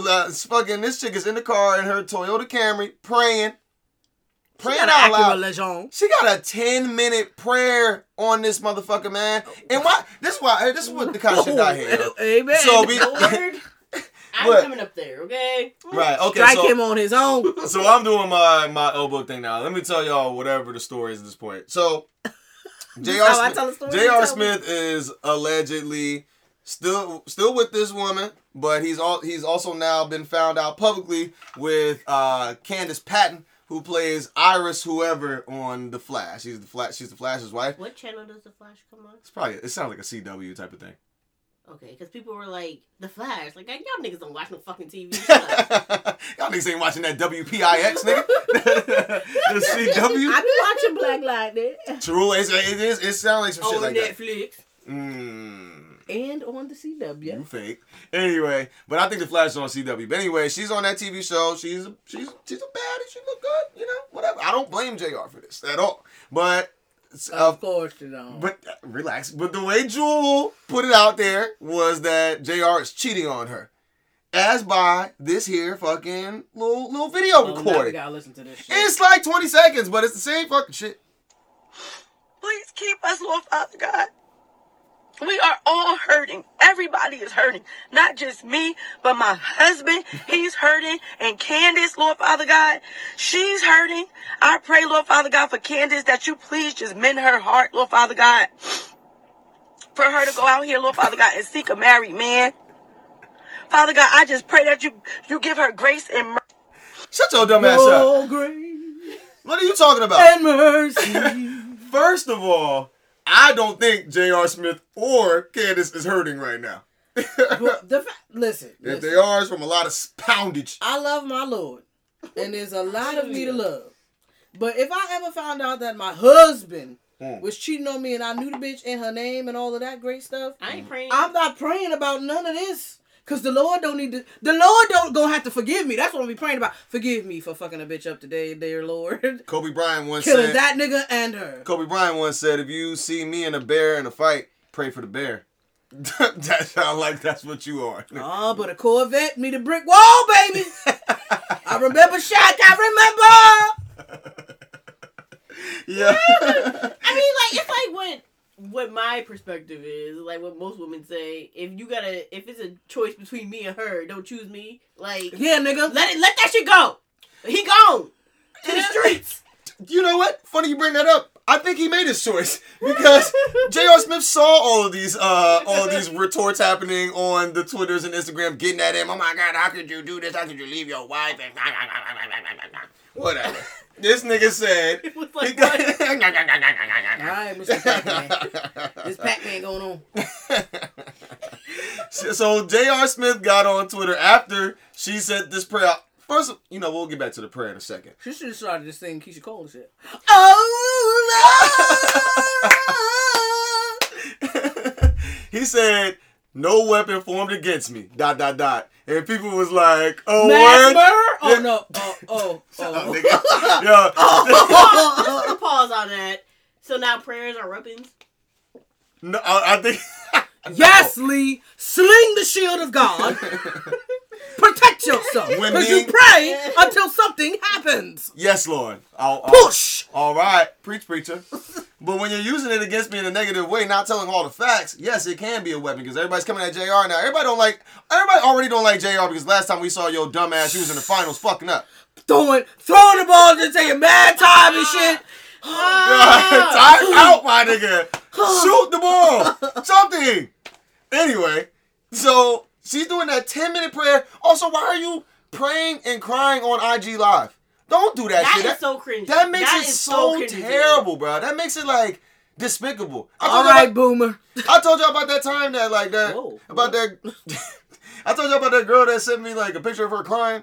Uh, fucking this chick is in the car in her Toyota Camry praying, praying out loud. Acura She got a 10 minute prayer on this motherfucker, man. And why? This is why. This is what the kind of shit I hate. yo. Amen. So we- Lord, I'm What? coming up there. Okay. Right. Okay. Strike so, him on his own. so I'm doing my my elbow thing now. Let me tell y'all whatever the story is at this point. So J.R. how Smith, tell a story, J.R. Smith is allegedly still still with this woman, but he's all he's also now been found out publicly with uh Candice Patton, who plays Iris whoever on The Flash. She's the Flash. She's the Flash's wife. What channel does the Flash come on? It's probably it sounds like a CW type of thing. Okay, because people were like, the Flash. Like, y'all niggas don't watch no fucking TV. Y'all niggas ain't watching that WPIX nigga. the CW. I be watching Black Lightning True, it's, it is. It sounds like some shit like that. Netflix. Mm. And on the CW. You fake. Anyway, but I think the Flash is on CW. But anyway, she's on that TV show. She's she's she's a baddie. She look good. You know, whatever. I don't blame Jr. for this at all. But uh, Of course you don't. but uh, relax. But the way Jewel put it out there was that Jr. is cheating on her, as by this here fucking little little video Oh, now we recording. gotta listen to this shit. It's like 20 seconds, but it's the same fucking shit. Please keep us, Lord Father God. We are all hurting. Everybody is hurting. Not just me, but my husband. He's hurting. And Candice, Lord Father God, she's hurting. I pray, Lord Father God, for Candice that you please just mend her heart, Lord Father God. For her to go out here, Lord Father God, and seek a married man. Father God, I just pray that you you give her grace and mercy. Shut your dumb ass up. Grace What are you talking about? and mercy. First of all, I don't think J.R. Smith or Candice is hurting right now. The fa- listen, if listen. they are, it's from a lot of poundage. I love my Lord, and there's a lot of me to love. But if I ever found out that my husband Mm. was cheating on me and I knew the bitch and her name and all of that great stuff, I ain't praying. I'm not praying about none of this. Cause the Lord don't need to. The Lord don't gonna have to forgive me. That's what I'm be praying about. Forgive me for fucking a bitch up today, dear Lord. Kobe Bryant once Killing said. that nigga and her. Kobe Bryant once said, "If you see me and a bear in a fight, pray for the bear." that sounds like that's what you are. Oh, but a Corvette need a brick wall, baby. I remember Shaq. I remember. yeah. I mean, like it's like what what my perspective is, like what most women say. If you gotta, if it's a choice between me and her, don't choose me. Like Yeah, nigga. let it, let that shit go. He gone to the streets. you know what? Funny you bring that up. I think he made his choice because J.R. Smith saw all of these uh all of these retorts happening on the Twitters and Instagram getting at him. Oh my god, how could you do this? How could you leave your wife? And whatever. This nigga said It was like what? All right, Mr. Pac-Man. This Pac-Man going on. so J.R. Smith got on Twitter after she said this prayer. First, you know, we'll get back to the prayer in a second. She should have started this thing Keyshia Cole and shit. Oh, he said, "No weapon formed against me." Dot dot dot. And people was like, "Oh, word." murder? Oh Yeah. no! Oh oh Oh, oh! nigga. Pause, just to pause on that. So now prayers are weapons. no, I, I think. yes, Lee, sling the shield of God. Protect yourself, because you pray until something happens. Yes, Lord. I'll, I'll- Push. All right, preach, preacher. But when you're using it against me in a negative way, not telling all the facts, yes, it can be a weapon because everybody's coming at Jr. now. Everybody don't like. Everybody already don't like Jr. because last time we saw your dumb ass, she was in the finals fucking up. Throwing, throwing the ball, just taking mad time and shit. Time out, my nigga. Shoot the ball. Something. Anyway, so she's doing that 10 minute prayer. Also, why are you praying and crying on IG Live? Don't do that, That shit. is That, so cringy. that makes That it is so cringy. terrible, bro. That makes it like despicable. I All told, y'all right, about, boomer. I told y'all about that time that like that Whoa. about that. I told y'all about that girl that sent me like a picture of her crying.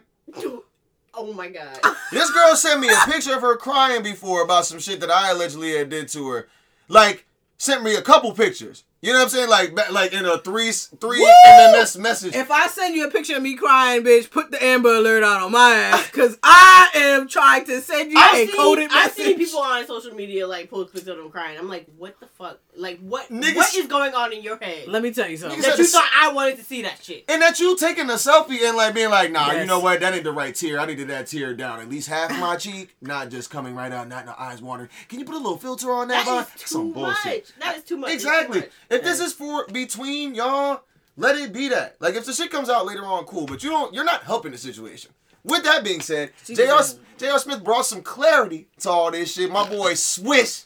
Oh my god. This girl sent me a picture of her crying before about some shit that I allegedly had did to her. Like, sent me a couple pictures. You know what I'm saying? Like, like in a three three Woo! MMS message. If I send you a picture of me crying, bitch, put the Amber Alert out on my ass, cause I am trying to send you a I've coded seen, I've message. seen people on social media like post pictures of them crying. I'm like, what the fuck? Like, what? Niggas- what is going on in your head? Let me tell you something. That you the- thought I wanted to see that shit. and that you taking a selfie and like being like, nah, you know what? That ain't the right tear. I needed that tear down at least half my cheek, not just coming right out, not the eyes watering. Can you put a little filter on that? That bud? is too Some bullshit. much. That is too much. It's too Exactly. much. If this is for between y'all, let it be that. Like if the shit comes out later on, cool. But you don't. You're not helping the situation. With that being said, She Jr. doesn't. Jr. Smith brought some clarity to all this shit. My boy Swish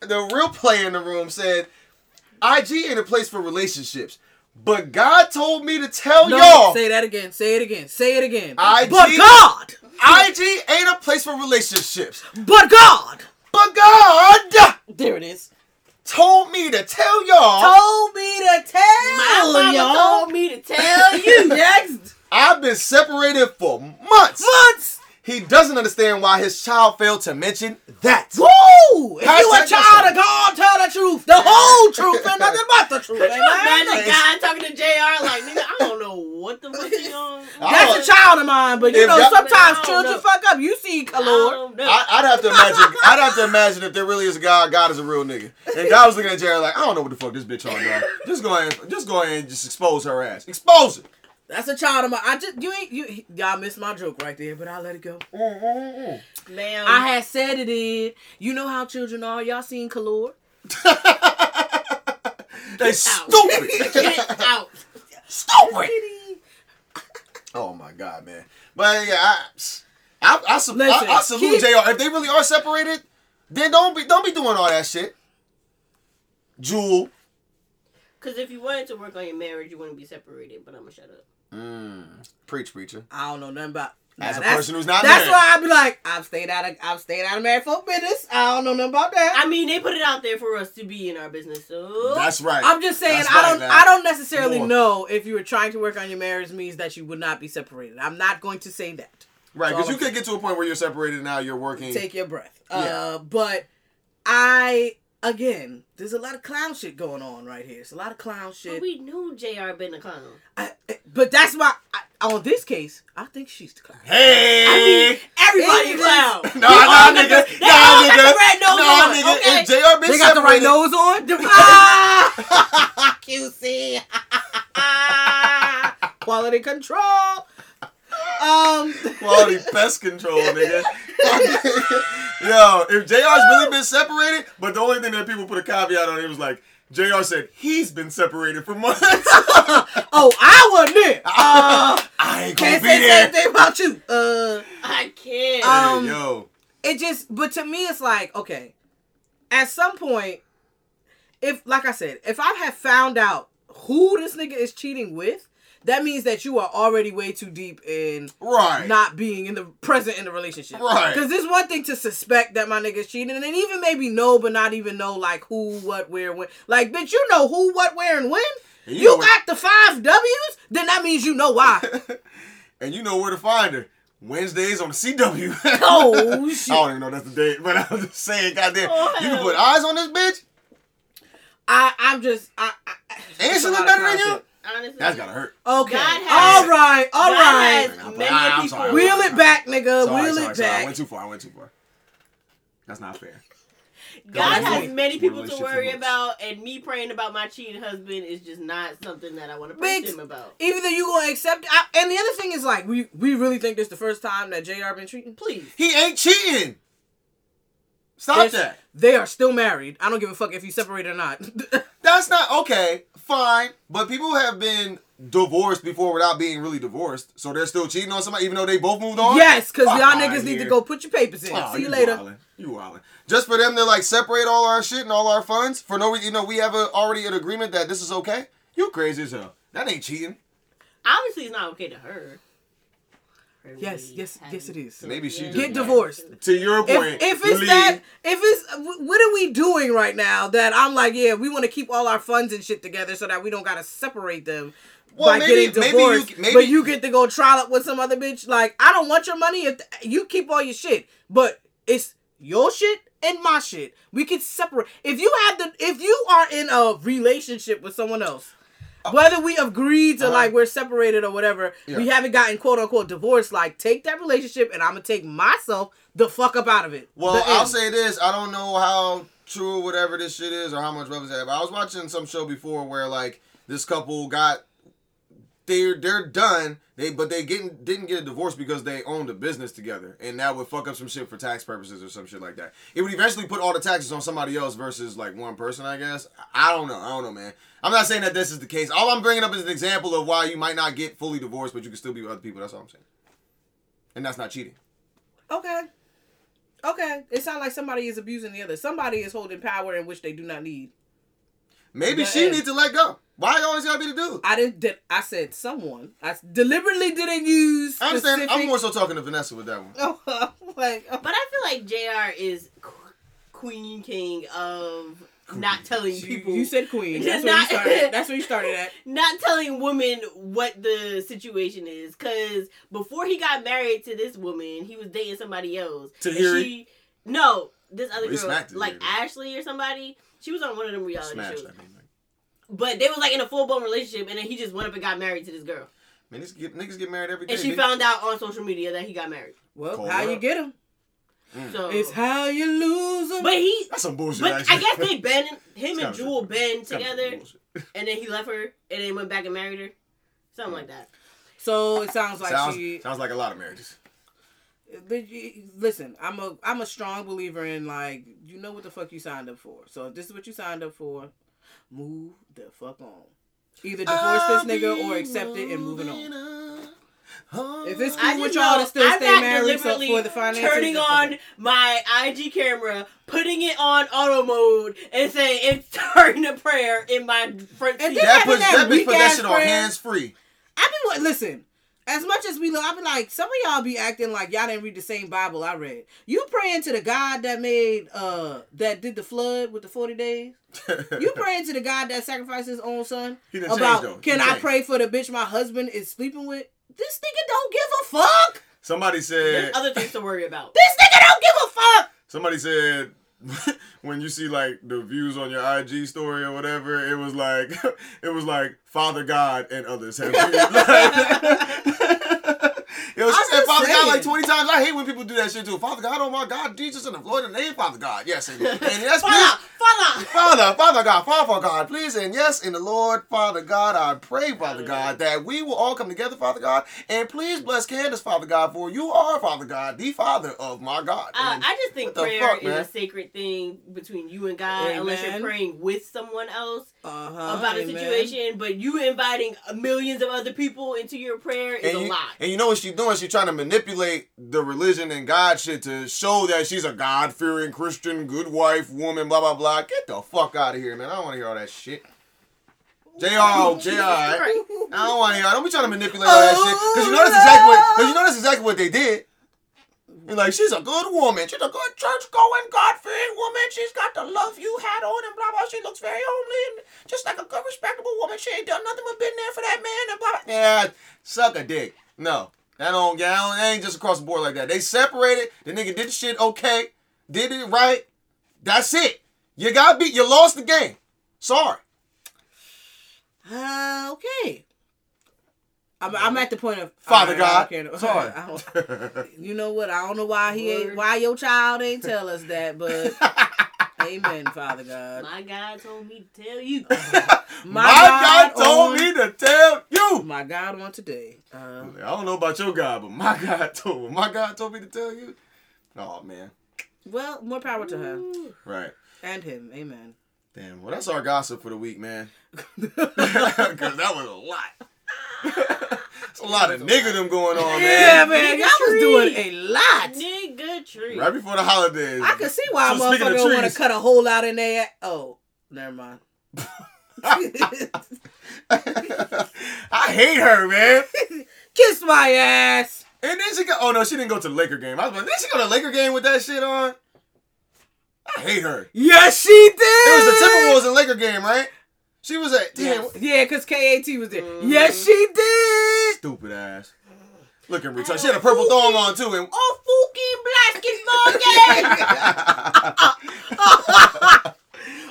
the real player in the room said, IG ain't a place for relationships. But God told me to tell No, y'all, say that again. Say it again. Say it again. IG but God, IG ain't a place for relationships. but God, But God there it is. told me to tell y'all Told me to tell My mama y'all. told me to tell you. Next I've been separated for months. months. He doesn't understand why his child failed to mention that. Woo! If you a child of God, tell the truth, the whole truth, and nothing but the truth. Could you imagine Amen. a guy talking to JR like, nigga, I don't know what the fuck he on. That's a child of mine, but you know y'all- sometimes children know. fuck up. You see, I Kalor. I, I'd have to imagine. I'd have to imagine if there really is a God. God is a real nigga, and God was looking at Jared like, I don't know what the fuck this bitch on, dog. Just go ahead, just go ahead and just expose her ass. Expose it. That's a child of mine. I just you ain't you y'all missed my joke right there, but I'll let it go. Mm, mm, mm, Ma'am. I had said it in. You know how children are. Y'all seen Kalor? They stupid. Get out. stupid. Oh my god, man. But yeah, I, I, I, sal- Listen, I, I salute keep- Jr. If they really are separated, then don't be, don't be doing all that shit. Jewel. Because if you wanted to work on your marriage, you wouldn't be separated. But I'm gonna shut up. Mm, preach, preacher. I don't know nothing about. As Now, a person who's not That's married. why I'd be like, I've stayed out of I've stayed out of married folk business. I don't know nothing about that. I mean, they put it out there for us to be in our business. So That's right. I'm just saying That's I right, don't man. I don't necessarily More. know if you were trying to work on your marriage means that you would not be separated. I'm not going to say that. right, because all you I'm could get to a point where you're separated now you're working. Take your breath. Yeah. Uh but I again, there's a lot of clown shit going on right here. It's a lot of clown But shit. we knew Jr. been a clown. I, but that's why I, on this case, I think she's the clown. hey. Everybody It is- clown. No, They no, all got nigga. the- They No, all got nigga. the red nose no, on, nigga. okay? If JR been They got the right nose on. The- ah, QC. Quality control. Um. Quality pest control, nigga. Yo, if JR's really been separated, but the only thing that people put a caveat on it was like, JR said he's been separated for months. Oh, I wasn't there. Uh, I ain't gonna can't be say the there. same thing about you. Uh, I can't. Um, Hey, yo. it just, but to me, it's like, okay, at some point, if, like I said, if I have found out who this nigga is cheating with, that means that you are already way too deep in Right. not being in the present in the relationship. Right. Because it's one thing to suspect that my nigga's cheating, and then even maybe know, but not even know like who, what, where, when. Like, bitch, you know who, what, where, and when. And You, know what- got the five W's, then that means you know why. and you know where to find her. Wednesdays on the CW. oh shit! I don't even know that's the date, but I'm just saying, goddamn, Oh, you can put eyes on this bitch. I, I'm just, I, I it's she look better than you. Shit. Honestly, That's gotta hurt. Okay. God has- all right. All God right. has I'm many sorry, I'm sorry. Wheel it back, nigga. Sorry, Wheel sorry, it sorry. I went too far. I went too far. That's not fair. God has one- many people to worry about, and me praying about my cheating husband is just not something that I want to pray Bitch. to him about. Either you gonna accept, I, and the other thing is like we we really think this the first time that Jr. been cheating. Please. He ain't cheating. Stop There's- that. They are still married. I don't give a fuck if you separate or not. That's not okay. Fine, but people have been divorced before without being really divorced, so they're still cheating on somebody, even though they both moved on. yes, because y'all outta niggas need to go put your papers in. Oh, See you later. Wildin'. You wildin'. Just for them to like separate all our shit and all our funds for no reason. You know, we have a, already an agreement that this is okay. You crazy as hell. That ain't cheating. Obviously, it's not okay to her. Her Yes, really yes, yes, it having- is. Maybe she Get divorced. To your point, if it's Lee, that, if it's what are we doing right now that I'm like, yeah, we want to keep all our funds and shit together so that we don't gotta separate them Well, by maybe- getting maybe you- divorced. maybe- but you get to go trial it with some other bitch. Like, I don't want your money. If you keep all your shit, but it's your shit and my shit. We can separate. If you have the, if you are in a relationship with someone else. Whether we agreed to Uh-huh. like we're separated or whatever, Yeah. we haven't gotten quote unquote divorced. Like, take that relationship and I'm gonna take myself the fuck up out of it. Well, I'll say this: I don't know how true whatever this shit is or how much relevance it has. But I was watching some show before where like this couple got they're they're done. They but they getting didn't get a divorce because they owned a business together, and that would fuck up some shit for tax purposes or some shit like that. It would eventually put all the taxes on somebody else versus like one person. I guess I don't know. I don't know, man. I'm not saying that this is the case. All I'm bringing up is an example of why you might not get fully divorced, but you can still be with other people. That's all I'm saying. And that's not cheating. Okay. Okay, it sounds like somebody is abusing the other. Somebody is holding power in which they do not need. Maybe The she eh. end. needs to let go. Why you always gotta be the dude? I didn't. Did, I said someone. I deliberately didn't use. I understand. I'm more so talking to Vanessa with that one. Oh, oh, like oh, But I feel like Jr. is qu- queen king of not telling you, people. you said queen. That's Not- where you started. That's where you started at. not telling women what the situation is. Cause before he got married to this woman, he was dating somebody else. And Tahiri? she- No, this other Oh, girl, like. Ashley or somebody. She was on one of them reality Smash shows. that. Man, But they was like in a full blown relationship, and then he just went up and got married to this girl. man niggas, get, niggas get married every day. And she nigga. found out on social media that he got married. Well, Call how her you up. get them? Mm. So It's how you lose him. But he, That's some bullshit. but actually. I guess they been him and Jewel some- been it's kinda some together, and then he left her, and then went back and married her, something like that. so it sounds like sounds, she. sounds like a lot of marriages. But you- Listen, I'm a I'm a strong believer in like you know what the fuck you signed up for. So if this is what you signed up for, move the fuck on. Either divorce this nigga or accept it and moving on. If it's I cool with y'all to still I'm stay married so for the finances, turning on my IG camera, putting it on auto mode, and saying it's starting a prayer in my front And seat. then- That having puts that that bitch put that shit on hands free. I be like, listen. As much as we look, I be like, some of y'all be acting like y'all didn't read the same Bible I read. You praying to the God that made, uh, that did the flood with the forty days. You praying to the God that sacrificed his own son He done changed, about though. He can I changed. pray for the bitch my husband is sleeping with? This nigga don't give a fuck. Somebody said. There's other things to worry about. This nigga don't give a fuck. Somebody said when you see like the views on your IG story or whatever, it was like it was like Father God and others have viewed. Yo, she I'm said just Father God like 20 times. I hate when people do that shit too. Father God, oh my God, Jesus in the Lord and name Father God. Yes, and, and yes, Father, please. Father. Father, Father God, Father God, please, and yes, in the Lord, Father God, I pray, Father God, that we will all come together, Father God, and please bless Candace, Father God, for you are, Father God, the Father of my God. Uh, I just think prayer fuck, is man? a sacred thing between you and God, unless you're praying with someone else Uh-huh, about a situation. But you inviting millions of other people into your prayer is and a you, lot. and you know what she's doing? She's trying to manipulate the religion and God shit to show that she's a God fearing Christian, good wife, woman, blah blah blah. Get the fuck out of here, man. I don't want to hear all that shit. Jr. Jr. I don't want to hear. Don't be trying to manipulate all that shit because you know that's exactly what. Because you know that's exactly what they did. You're like, she's a good woman. She's a good church going, God fearing woman. She's got the love you hat on and blah blah. She looks very homely and just like a good, respectable woman. She ain't done nothing but been there for that man and blah. blah. Yeah, suck a dick. No, that don't. Yeah, that don't- that ain't just across the board like that. They separated. The nigga did the shit okay, did it right. That's it. You got beat. You lost the game. Sorry. Uh, okay. I'm, I'm at the point of Father Alright, I God. don't. Sorry. I you know what? I don't know why he ain't why your child ain't tell us that, but amen, Father God. My God told me to tell you. My, God, told on- me to tell you. My God on today. Uh, I don't know about your God, but my God told my God told me to tell you. Oh man. well, more power to her Right. and him. Amen. Damn. Well, that's our gossip for the week, man. Because that was a lot. It's a lot of nigga them going on, man. Yeah, man. man, Nigga y'all was doing a lot. Nigga tree. Right before the holidays. I can see why a So speaking of motherfucker want to cut a hole out in there. Oh, never mind. I hate her, man. Kiss my ass. And then she got. Oh no, she didn't go to the Laker game. I was like, did she go to the Laker game with that shit on? I hate her. Yes, she did. It was the Timberwolves and Laker game, right? She was at damn Yes. Yeah, because KAT was there. Mm-hmm. Yes, she did. stupid ass. Look at retarded. She had a purple thong on too, and Oh, fucking basketball game.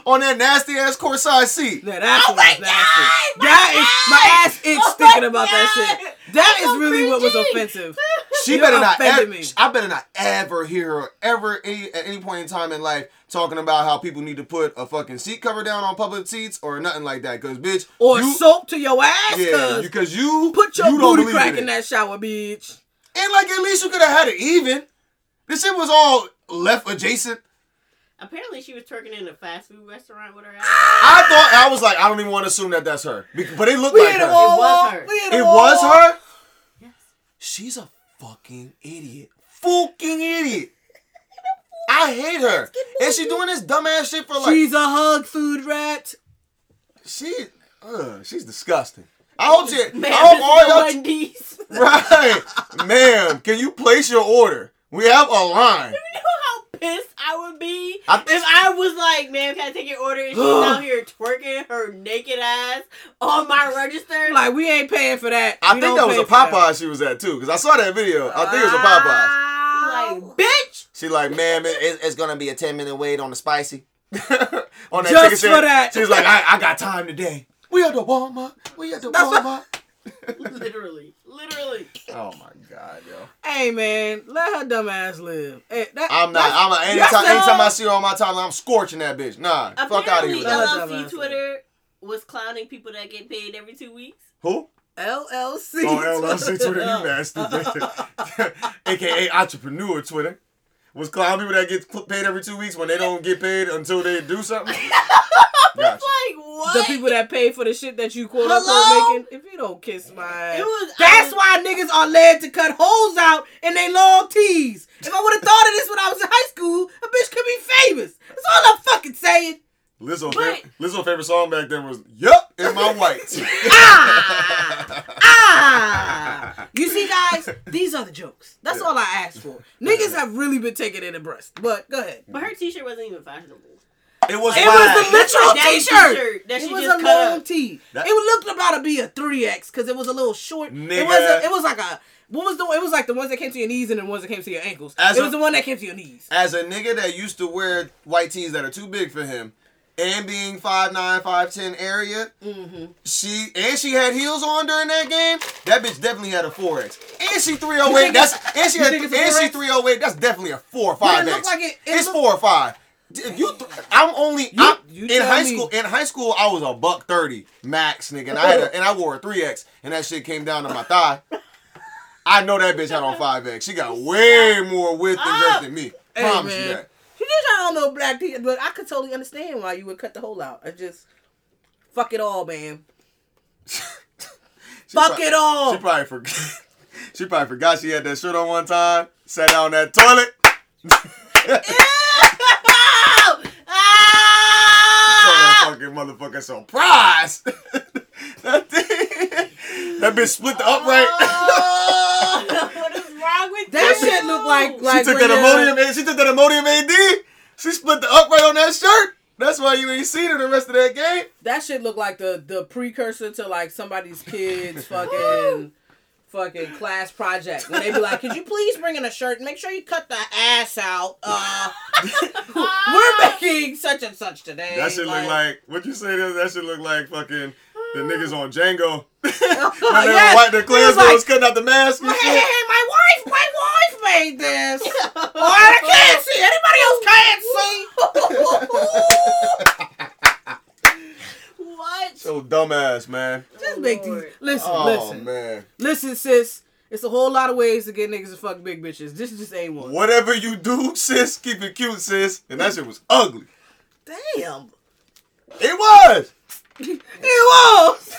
on that nasty ass courtside seat. Now, that's Oh my nasty. God, my That is my ass itch Oh thinking my about that God. shit. That is so really what was offensive. She You better not offended ever, me. I better not ever hear her ever any, at any point in time in life talking about how people need to put a fucking seat cover down on public seats or nothing like that. Cause bitch, Or you, soap to your ass. yeah, cause you put your you booty crack in, in that shower, bitch. And like at least you could have had it even. This shit was all left adjacent. Apparently, she was twerking in a fast food restaurant with her ass. I thought I was like I don't even want to assume that that's her, but it looked We like her. wall. It was her. We hit a It wall. was her. Yes. She's a fucking idiot. Fucking idiot. I hate her. And she doing this dumbass shit for like She's a hug food rat. she uh, she's disgusting. I hope she Man, I hope this all y'all Wendy's. Right. Ma'am, can you place your order? We have a line. You pissed I would be I- if I was like, "Ma'am, can I take your order?" And she's out here twerking her naked ass on my register. Like we ain't paying for that. I We think that was a. Popeye she was at too, because I saw that video. I think it was a Popeye. like, bitch. She like, ma'am, it, it- it's gonna be a 10 minute wait on the spicy. on that Just ticket for that. She's like, I, I got time today. We at the Walmart. We at the That's what- Walmart. literally, literally. Oh my god, yo. Hey man, let her dumb ass live. Hey, that, I'm not. I'm a, anytime. Anytime I see her on my timeline, I'm scorching that bitch. Nah, fuck out of here. Apparently, With Let that. her dumb LLC ass Twitter was clowning people that get paid every two weeks. Who? LLC. Oh, LLC Twitter, you nasty bitch. AKA entrepreneur Twitter. Was clown people that get paid every two weeks when they don't get paid until they do something? Gotcha. Like what? The people that pay for the shit that you quote Hello? unquote making. If you don't kiss my ass, was- that's I why niggas are led to cut holes out in they long tees. If I would have thought of this when I was in high school, a bitch could be famous. That's all I'm fucking saying. Lizzo, But- fa- Lizzo favorite song back then was "Yup" in my whites. Ah! ah. You see, guys, these are the jokes. That's all I asked for. Niggas have really been taking it in the breast. But go ahead. But her T-shirt wasn't even fashionable. it was. It whack. was the literal t-shirt. t-shirt that it she was just a cut long up. tee. That- it looked about to be a three X because it was a little short. It was. A, it was like a. What was the? It was like the ones that came to your knees and the ones that came to your ankles. As it a- was the one that came to your knees. As a nigga that used to wear white tees that are too big for him, and being 5'9", 5'10 area, Mm-hmm. she and she had heels on during that game. That bitch definitely had a four X, and she three oh eight. That's and she had think it's a and she three oh eight. That's definitely a four or five X. like it- it it's looked- four or five. D- You, th- I'm only You- I'm, you in high me. school. In high school, I was a buck thirty max, nigga, and I had a, and I wore a three X, and that shit came down to my thigh. I know that bitch had on five X. She got way more width and girth than me. Hey, Promise you that. Had on no black tee, but I could totally understand why you would cut the hole out. I just fuck it all, man. Fuck prob- it all. She probably forgot. She probably forgot she had that shirt on one time. Sat down on that toilet. Oh! Ah! fucking motherfucker surprise. that, thing, that bitch split the upright. Wrong with That you? shit looked like like she took that you're- She took that Imodium AD. She split the upright on that shirt. That's why you ain't seen her the rest of that game. That shit looked like the the precursor to like somebody's kids fucking fucking class project. When they be like, "Could you please bring in a shirt? And make sure you cut the ass out." Uh, we're making such and such today. That shit look like what you say? That that shit look like fucking the niggas on Django. when they yes. were white, the He Klansmen was like- was cutting out the mask and Hey, hey, shit. hey, my wife, my wife made this. oh, I can't see. Anybody else can't see. What? So dumbass, man. Just make these. Listen, Oh listen, man. listen, sis. It's a whole lot of ways to get niggas to fuck big bitches. This is just ain't one. Whatever you do, sis, keep it cute, sis. And that shit was ugly. Damn. It was. It was.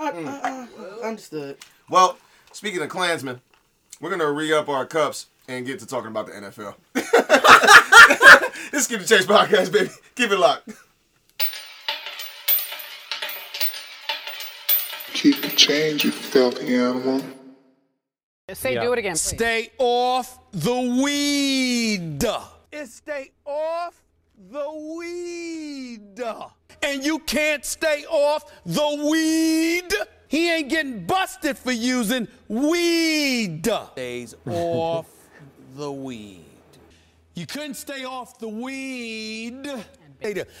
I, I, hmm. I, understood. Well, speaking of Klansmen, we're gonna re up our cups and get to talking about the NFL. this is Keep the Change podcast, baby. Keep it locked. Keep the change, you filthy animal. Say, do it again. please. Stay off the weed. It's stay off the weed. And you can't stay off the weed. He ain't getting busted for using weed. Stays off the weed. You couldn't stay off the weed.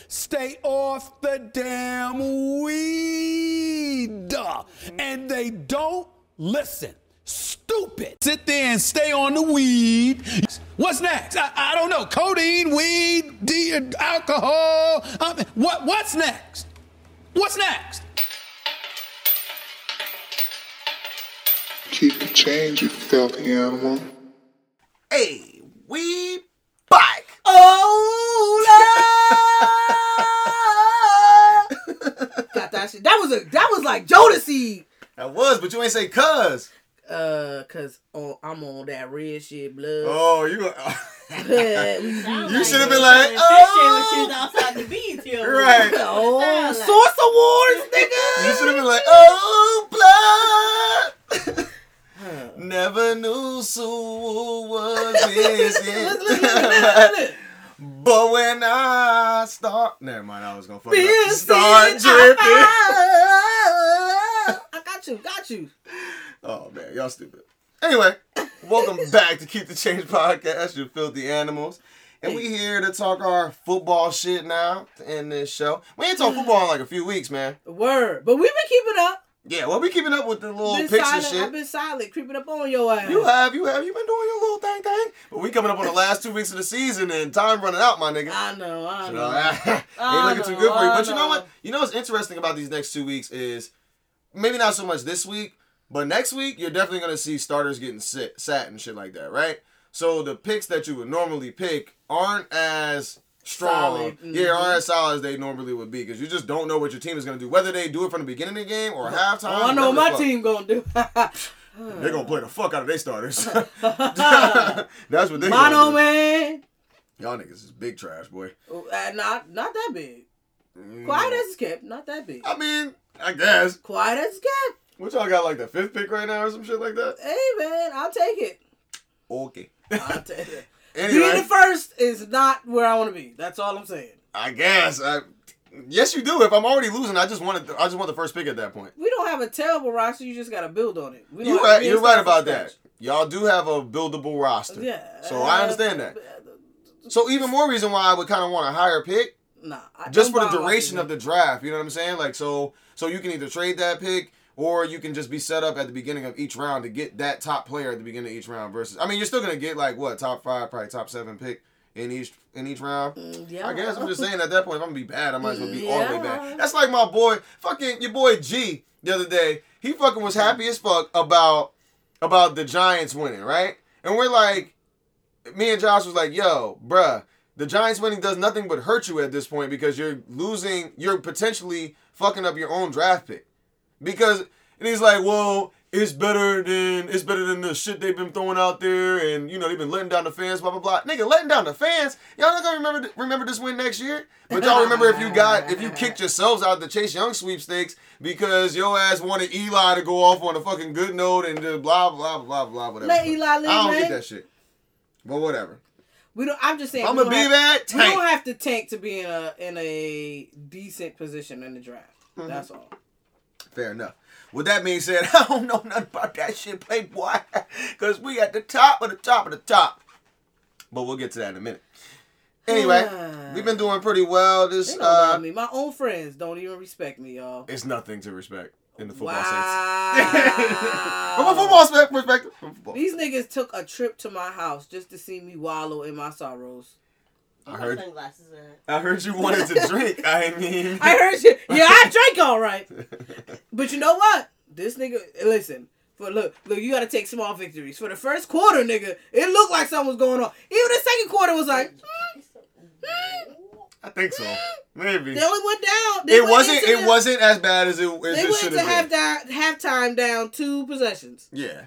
Stay off the damn weed. And they don't listen. Stupid. Sit there and stay on the weed. What's next? I, I don't know. Codeine, weed, de- alcohol. Um, what, what's next? What's next? Keep the change, you filthy animal. Hey, we back. Oh, Lord. Got that shit. That was a. That was like Jodeci. That was, but you ain't say cuz. Uh, cause oh, I'm on that red shit blood. Oh, you. You you should have been like, When oh, she was outside the beach. Right. oh, Sound like- Source Awards, nigga. you should have been like, oh, blood. Never knew Sue was missing. But when I start, never mind. I was gonna fuck it up. Start dripping. I got you, got you. Oh man, y'all stupid. Anyway, welcome back to Keep the Change podcast. You filthy animals, and we here to talk our football shit now to end this show. We ain't talked football in like a few weeks, man. Word, but we've been keeping up. Yeah, well, we keeping up with the little Been and silent. shit. I've been silent, creeping up on your ass. You have, you have, you been doing your little thing, thing. But we coming up on the last two weeks of the season, and time running out, my nigga. I know, I So, know. ain't I looking too good for you. I But you know know. what? You know what's interesting about these next two weeks is maybe not so much this week, but next week you're definitely gonna see starters getting sit, sat and shit like that, right? So the picks that you would normally pick aren't as strong, Solid. yeah, aren't as solid as they normally would be because you just don't know what your team is gonna do. Whether they do it from the beginning of the game or halftime, Oh, I know what my fuck. team gonna do. They're gonna play the fuck out of their starters. That's what they Mono man. Y'all niggas is big trash, boy. Uh, not not that big. Mm. Quiet as kept. Not that big. I mean, I guess. Quiet as kept. What y'all got like the fifth pick right now or some shit like that? Hey man, I'll take it. Okay. I'll take it. Being the first is not where I want to be. That's all I'm saying. I guess. I, yes, you do. If I'm already losing, I just wanted. I just want the first pick at that point. We don't have a terrible roster. You just gotta build on it. We don't You're right. You're right about that. Y'all do have a buildable roster. Yeah. So I understand that. Uh, so even more reason why I would kind of want a higher pick, Nah. I- just for the duration of the draft. You know what I'm saying? Like so, so you can either trade that pick. Or you can just be set up at the beginning of each round to get that top player at the beginning of each round. Versus, I mean, you're still gonna get like what top five, probably top seven pick in each in each round. Mm, Yeah. I guess I'm just saying at that point, if I'm gonna be bad, I might as well be all the way Yeah. bad. That's like my boy, fucking your boy G, the other day. He fucking was happy as fuck about about the Giants winning, right? And we're like, me and Josh was like, yo, bruh, the Giants winning does nothing but hurt you at this point because you're losing, you're potentially fucking up your own draft pick. Because and he's like, well, it's better than it's better than the shit they've been throwing out there, and you know they've been letting down the fans, blah blah blah. Nigga, letting down the fans. Y'all not gonna remember remember this win next year. But y'all remember if you got if you kicked yourselves out of the Chase Young sweepstakes because your ass wanted Eli to go off on a fucking good note and just blah blah blah blah whatever. Let Eli live, I don't man. get that shit. But whatever. We don't. I'm just saying. I'm gonna be have- that We don't have to tank to be in a in a decent position in the draft. Mm-hmm. That's all. Fair enough. With that being said, I don't know nothing about that shit, playboy, because we at the top of the top of the top. But we'll get to that in a minute. Anyway, we've been doing pretty well. This uh, me. My own friends don't even respect me, y'all. it's nothing to respect in the football Wow. sense. From a football spe- perspective, from football. These niggas took a trip to my house just to see me wallow in my sorrows. I heard. Sunglasses in. I heard you wanted to drink. I mean, I heard you. Yeah, I drank all right. But you know what? This nigga, listen. For look, look, you gotta take small victories. For the first quarter, nigga, it looked like something was going on. Even the second quarter was like, mm, mm. I think so. Maybe they only went down. They it went wasn't. It the- wasn't as bad as it, as They it went to have half down, halftime down two possessions. Yeah.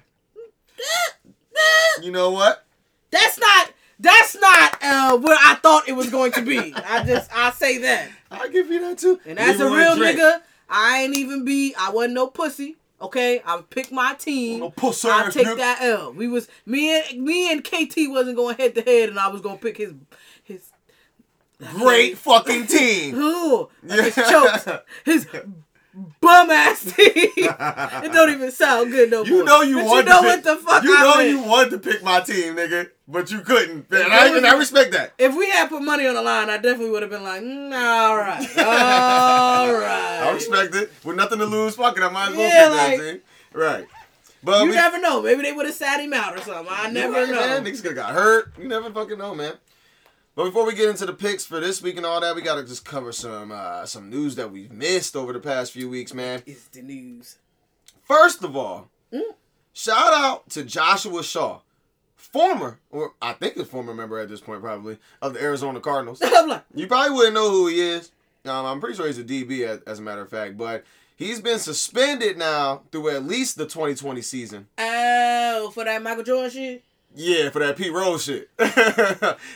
You know what? That's not. That's not uh, where I thought it was going to be. I just I say that. I'll give you that too. And as a real Drake. nigga, I ain't even be. I wasn't no pussy. Okay, I pick my team. No pussy I take nigga. that L. We was me and me and KT wasn't going head to head, and I was gonna pick his his Great fucking team. Ooh, his chokes, his bum ass team. it don't even sound good no more. You know you But You know to what pick, the fuck You I know meant. you wanted to pick my team, nigga, but you couldn't. And I, and I respect that. If we had put money on the line, I definitely would have been like, mm, all right, all right. I respect it. With nothing to lose, fuck it. I might as well Yeah, pick like- that team. Right. But You we, never know. Maybe they would have sat him out or something. I never right, know. Man. Niggas could have got hurt. You never fucking know, man. But before we get into the picks for this week and all that, we gotta just cover some uh, some news that we've missed over the past few weeks, man. It's the news. First of all, Mm. shout out to Joshua Shaw, former, or I think a former member at this point, probably, of the Arizona Cardinals. You probably wouldn't know who he is. Um, I'm pretty sure he's a DB as, as a matter of fact, but he's been suspended now through at least the 2020 season. Oh, for that Michael Jordan shit. Yeah, for that Pete Rose shit.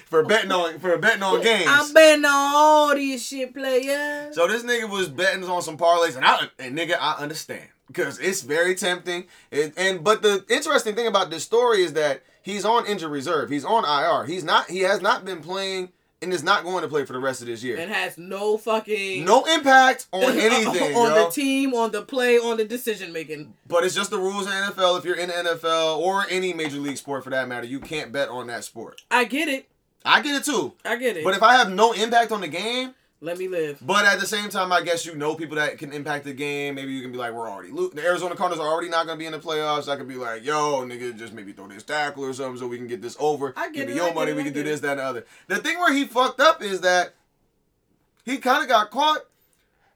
for betting on for betting on games. I'm betting on all these shit players. So this nigga was betting on some parlays, and I and nigga, I understand because it's very tempting. It, and but the interesting thing about this story is that he's on injured reserve. He's on IR. He's not. He has not been playing and is not going to play for the rest of this year. and has no fucking no impact on anything, on yo. the team, on the play, on the decision making. But it's just the rules in the NFL. If you're in the NFL or any major league sport for that matter, you can't bet on that sport. I get it. I get it too. I get it. But if I have no impact on the game, let me live. But at the same time, I guess you know people that can impact the game. Maybe you can be like, we're already lo- the Arizona Cardinals are already not gonna be in the playoffs. I could be like, yo, nigga, just maybe throw this tackle or something so we can get this over. I get Give me your I money. it, we can do this, that, and the other. The thing where he fucked up is that he kind of got caught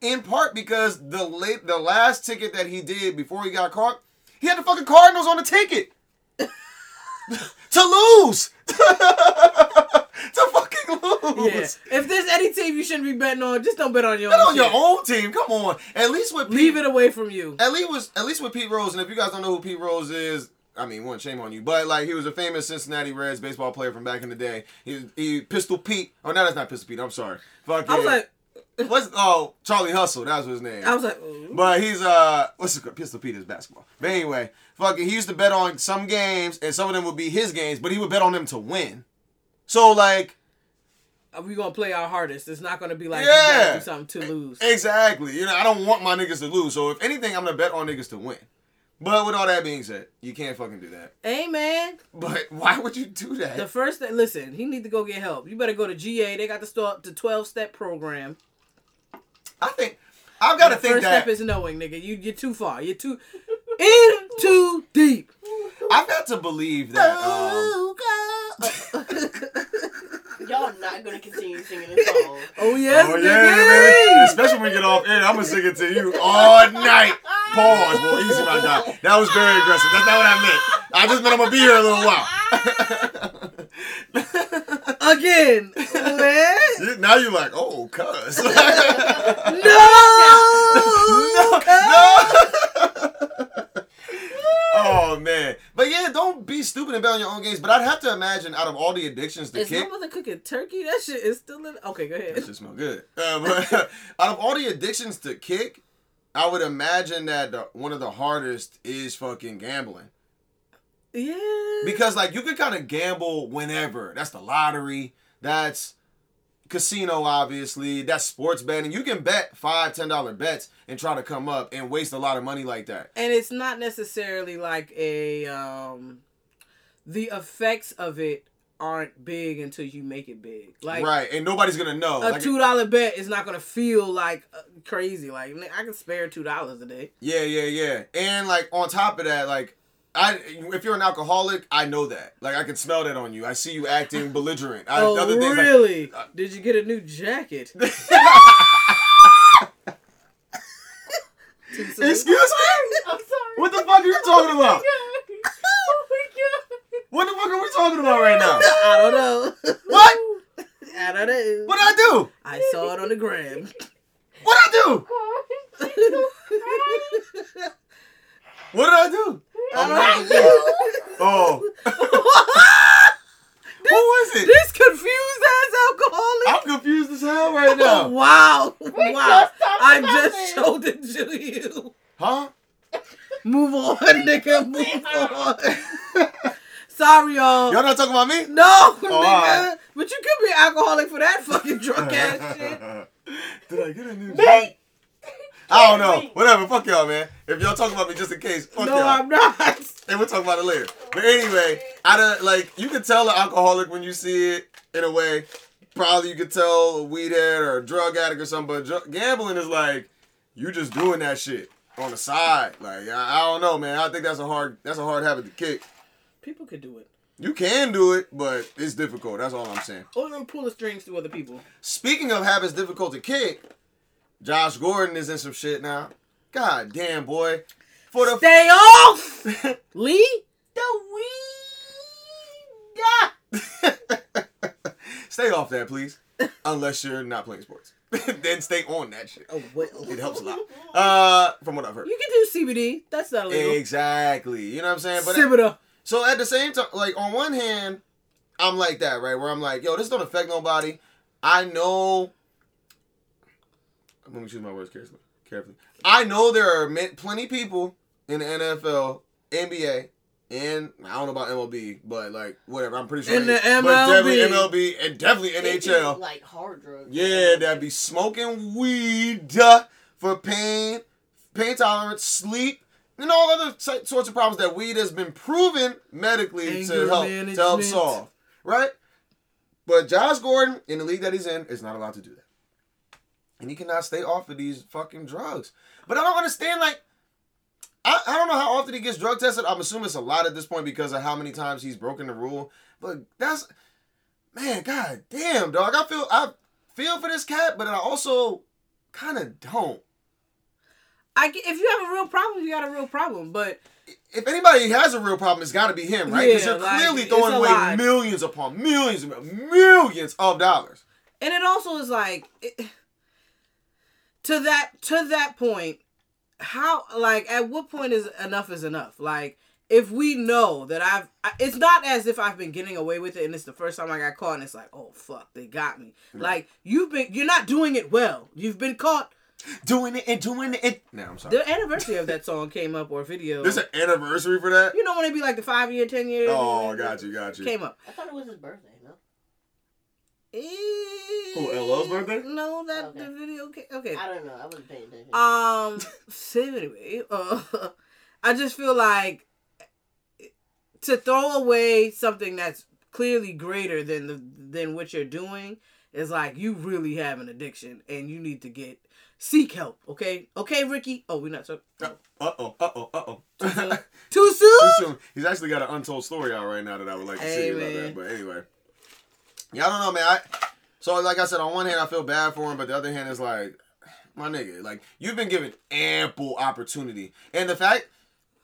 in part because the late the last ticket that he did before he got caught, he had the fucking Cardinals on the ticket to lose. to fucking lose. Yeah. If there's any team you shouldn't be betting on, just don't bet on your Bet own. on your own team. Come on. At least with Pete, Leave it away from you. At least with at least with Pete Rose, and if you guys don't know who Pete Rose is, I mean, one shame on you, but like he was a famous Cincinnati Reds baseball player from back in the day. He he Pistol Pete. Oh no, that's not Pistol Pete. I'm sorry. Fuck I was yeah. like, what's oh Charlie Hustle? That was his name. I was like, ooh. But he's uh what's it called? Pistol Pete is basketball. But anyway, fucking he used to bet on some games and some of them would be his games, but he would bet on them to win. So like Are we gonna play our hardest? It's not gonna be like Yeah. do something to lose. Exactly. You know, I don't want my niggas to lose. So if anything, I'm gonna bet on niggas to win. But with all that being said, you can't fucking do that. Amen. But why would you do that? the first thing, listen, he need to go get help. You better go to GA. They got the start the twelve step program. I think I've got to think first that step is knowing, nigga. You you're too far. You're too in too deep. I've got to believe that. Um, Y'all not gonna continue singing this song. Oh yes, oh nigga. yeah, man. Especially when we get off air, I'm gonna sing it to you all night. Pause. Well, easy, my guy. That was very aggressive. That's not what I meant. I just meant I'm gonna be here a little while. Again, man. Now you're like, oh, cuz. No. Oh man, but yeah, don't be stupid and bet on your own games. But I'd have to imagine, out of all the addictions to Is kick, mother cooking turkey? That shit is still in. Okay, go ahead. That shit smell good. Uh, but out of all the addictions to kick, I would imagine that the, one of the hardest is fucking gambling. Yeah. Because like you can kind of gamble whenever. That's the lottery. That's casino, obviously. That's sports betting. You can bet five, ten dollar bets and try to come up and waste a lot of money like that. and it's not necessarily like a um the effects of it aren't big until you make it big like right, and nobody's gonna know. a Like, two dollar bet is not gonna feel like uh, crazy like i can spare two dollars a day Yeah, yeah, yeah. And like on top of that, like I if you're an alcoholic, I know that. Like I can smell that on you. I see you acting belligerent. I, oh other things, like- really uh, did you get a new jacket Excuse me? I'm sorry. What the fuck are you talking oh about? Oh my god. What the fuck are we talking about right now? i don't know What? i don't know What did I do? i saw it on the gram What did I do? What did I do? Oh. Who was it? this confused ass alcoholic I'm confused as hell right now. Oh, wow wow just i about just this. showed it to you Huh? Move on, nigga. Move on. Sorry, y'all. Y'all not talking about me? No, oh, nigga. alright. But you could be alcoholic for that fucking drunk ass shit. Did I get a new job? I don't know. Whatever. Fuck y'all, man. If y'all talk about me just in case, fuck No, y'all. I'm not. And we'll talk about it later. But anyway, I don't like you can tell an alcoholic when you see it in a way. Probably you could tell a weed head or a drug addict or something. But dr- gambling is like you just doing that shit on the side. Like I, I don't know, man. I think that's a hard that's a hard habit to kick. People could do it. You can do it, but it's difficult. That's all I'm saying. Or then pull the strings to other people. Speaking of habits difficult to kick, Josh Gordon is in some shit now. God damn, boy. For the Stay off, Lee. The weed. Stay stay off that, please. Unless you're not playing sports, then stay on that shit. Oh, well. It helps a lot. Uh, from what I've heard. You can do CBD. That's not illegal. Exactly. You know what I'm saying? But Cibida. so at the same time, like on one hand, I'm like that, right? Where I'm like, yo, this don't affect nobody. I know. Let me choose my words carefully. Carefully. I know there are ma- plenty people in the NFL, NBA, and I don't know about MLB, but like whatever. I'm pretty sure In the but definitely MLB. MLB and definitely NHL. like hard drugs. Yeah, that'd be smoking weed for pain, pain tolerance, sleep, and all other si- sorts of problems that weed has been proven medically to Anger help to help solve. Right? But Josh Gordon, in the league that he's in, is not allowed to do that. And he cannot stay off of these fucking drugs. But I don't understand, like, I, I don't know how often he gets drug tested. I'm assuming it's a lot at this point because of how many times he's broken the rule. But that's man, god damn, dog. I feel I feel for this cat, but I also kind of don't. I, if you have a real problem, you got a real problem. But If anybody has a real problem, it's got to be him, right? Because Yeah, you're like, clearly throwing away lot. millions upon millions, millions of dollars. and it also is like it- to that to that point how like at what point is enough is enough like if we know that i've I- it's not as if i've been getting away with it and it's the first time i got caught and it's like oh fuck they got me like you've been you're not doing it well you've been caught Doing it and doing it. No, I'm sorry. the anniversary of that song came up or video There's an anniversary for that. you know when it be like the five year ten year Oh, got you, got you. came up I thought it was his birthday. No. Who, LL's birthday? no that Okay. the video came okay I don't know. I wasn't paying attention. Um. so anyway, uh, I just feel like to throw away something that's clearly greater than the than what you're doing is like you really have an addiction and you need to get seek help. Okay. Okay, Ricky. Oh, we're not so Uh oh, uh oh, uh oh. too soon. Too soon. He's actually got an untold story out right now that I would like to see Hey, about that. But anyway, yeah, I don't know, man. I so like I said, on one hand, I feel bad for him, but the other hand is like, my nigga, like you've been given ample opportunity, and the fact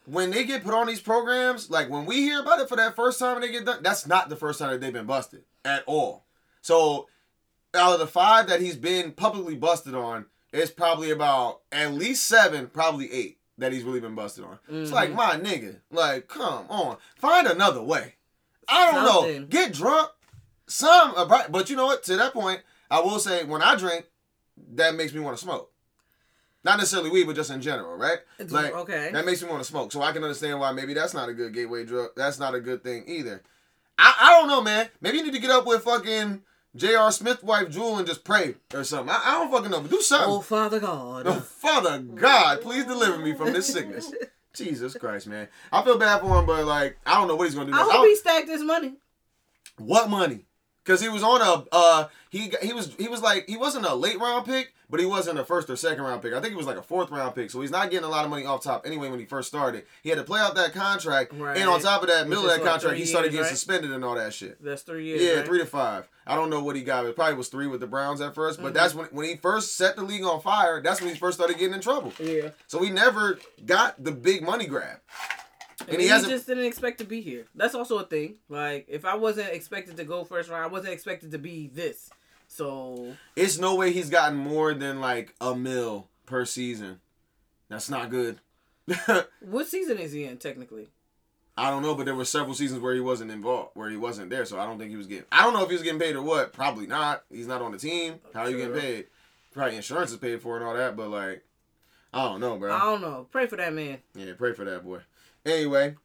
when they get put on these programs, like when we hear about it for that first time and they get done, that's not the first time that they've been busted at all. So out of the five that he's been publicly busted on, it's probably about at least seven, probably eight that he's really been busted on. It's like Mm-hmm. my nigga, like come on, find another way. I don't know, get drunk, some, uh, but you know what? To that point, I will say when I drink, that makes me want to smoke. Not necessarily weed, but just in general, right? Like okay. that makes me want to smoke. So I can understand why maybe that's not a good gateway drug. That's not a good thing either. I, I don't know, man. Maybe you need to get up with fucking J.R. Smith wife Jewel and just pray or something. I, I don't fucking know, but do something. Oh, Father God. Oh, Father God, please deliver me from this sickness. Jesus Christ, man. I feel bad for him, but like, I don't know what he's gonna do I next. I hope don't- he stacked his money. what money? Because he was on a uh he he was he was like he wasn't a late round pick, but he wasn't a first or second round pick. I think he was like a fourth round pick. So he's not getting a lot of money off top anyway when he first started. He had to play out that contract, Right. and on top of that, Which middle of that what, contract, he started years, getting right? suspended and all that shit. That's three years. Yeah, right? three to five. I don't know what he got. It probably was three with the Browns at 1st Mm-hmm. but that's when when he first set the league on fire. That's when he first started getting in trouble. Yeah. So he never got the big money grab. And, And he, he just didn't expect to be here. That's also a thing. Like if I wasn't expected to go first round, I wasn't expected to be this. So It's no way he's gotten more than like a mil per season. That's not good. what season is he in technically? I don't know, but there were several seasons where he wasn't involved, where he wasn't there. So I don't think he was getting. I don't know if he was getting paid or what. Probably not. He's not on the team. Oh, How are you getting paid? Probably insurance is paid for and all that. But like, I don't know, bro. I don't know. Pray for that man. Yeah, pray for that boy. Anyway,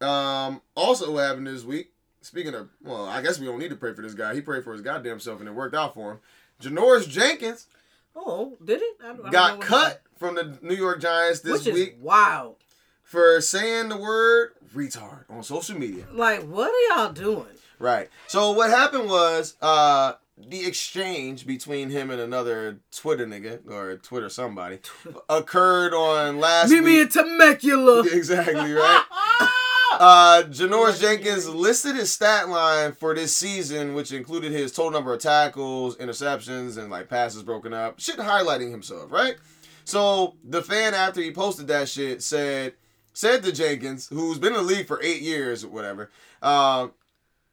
um, also what happened this week. Speaking of, well, I guess we don't need to pray for this guy. He prayed for his goddamn self and it worked out for him. Janoris Jenkins Oh, did it? I, I got cut from the New York Giants this which week wild. for saying the word retard on social media. Like, what are y'all doing? Right. So what happened was uh the exchange between him and another Twitter nigga or Twitter somebody occurred on last Meet me in Temecula. exactly right. Uh, Janoris Jenkins listed his stat line for this season, which included his total number of tackles, interceptions, and like passes broken up. Shit highlighting himself, right? So the fan after he posted that shit said said to Jenkins, who's been in the league for eight years or whatever, uh,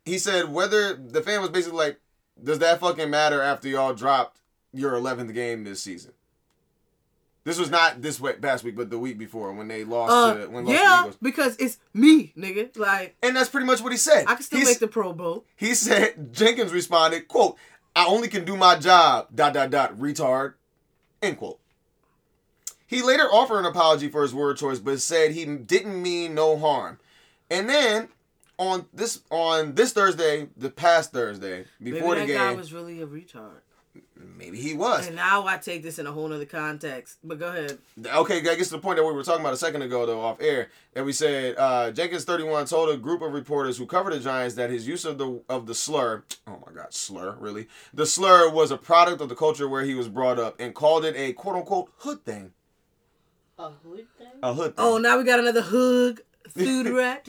he said whether the fan was basically like, does that fucking matter after y'all dropped your 11th game this season? This was not this week, past week, but the week before when they lost Uh, to when lost to yeah, Eagles. because it's me, nigga. Like And that's pretty much what he said. I can still He's- make the Pro Bowl. He said Jenkins responded, quote, I only can do my job, dot dot dot, retard. End quote. He later offered an apology for his word choice, but said he didn't mean no harm. And then on this on this Thursday, the past Thursday, before Maybe the that guy game, was really a retard. maybe he was. And now I take this in a whole nother context. But go ahead. Okay, I guess the point that we were talking about a second ago, though, off air, And we said uh, Jenkins thirty one told a group of reporters who covered the Giants that his use of the of the slur, oh my God, slur, really, the slur was a product of the culture where he was brought up, and called it a quote unquote hood thing, A hood thing? a hood thing. Oh, now we got another hood food rat.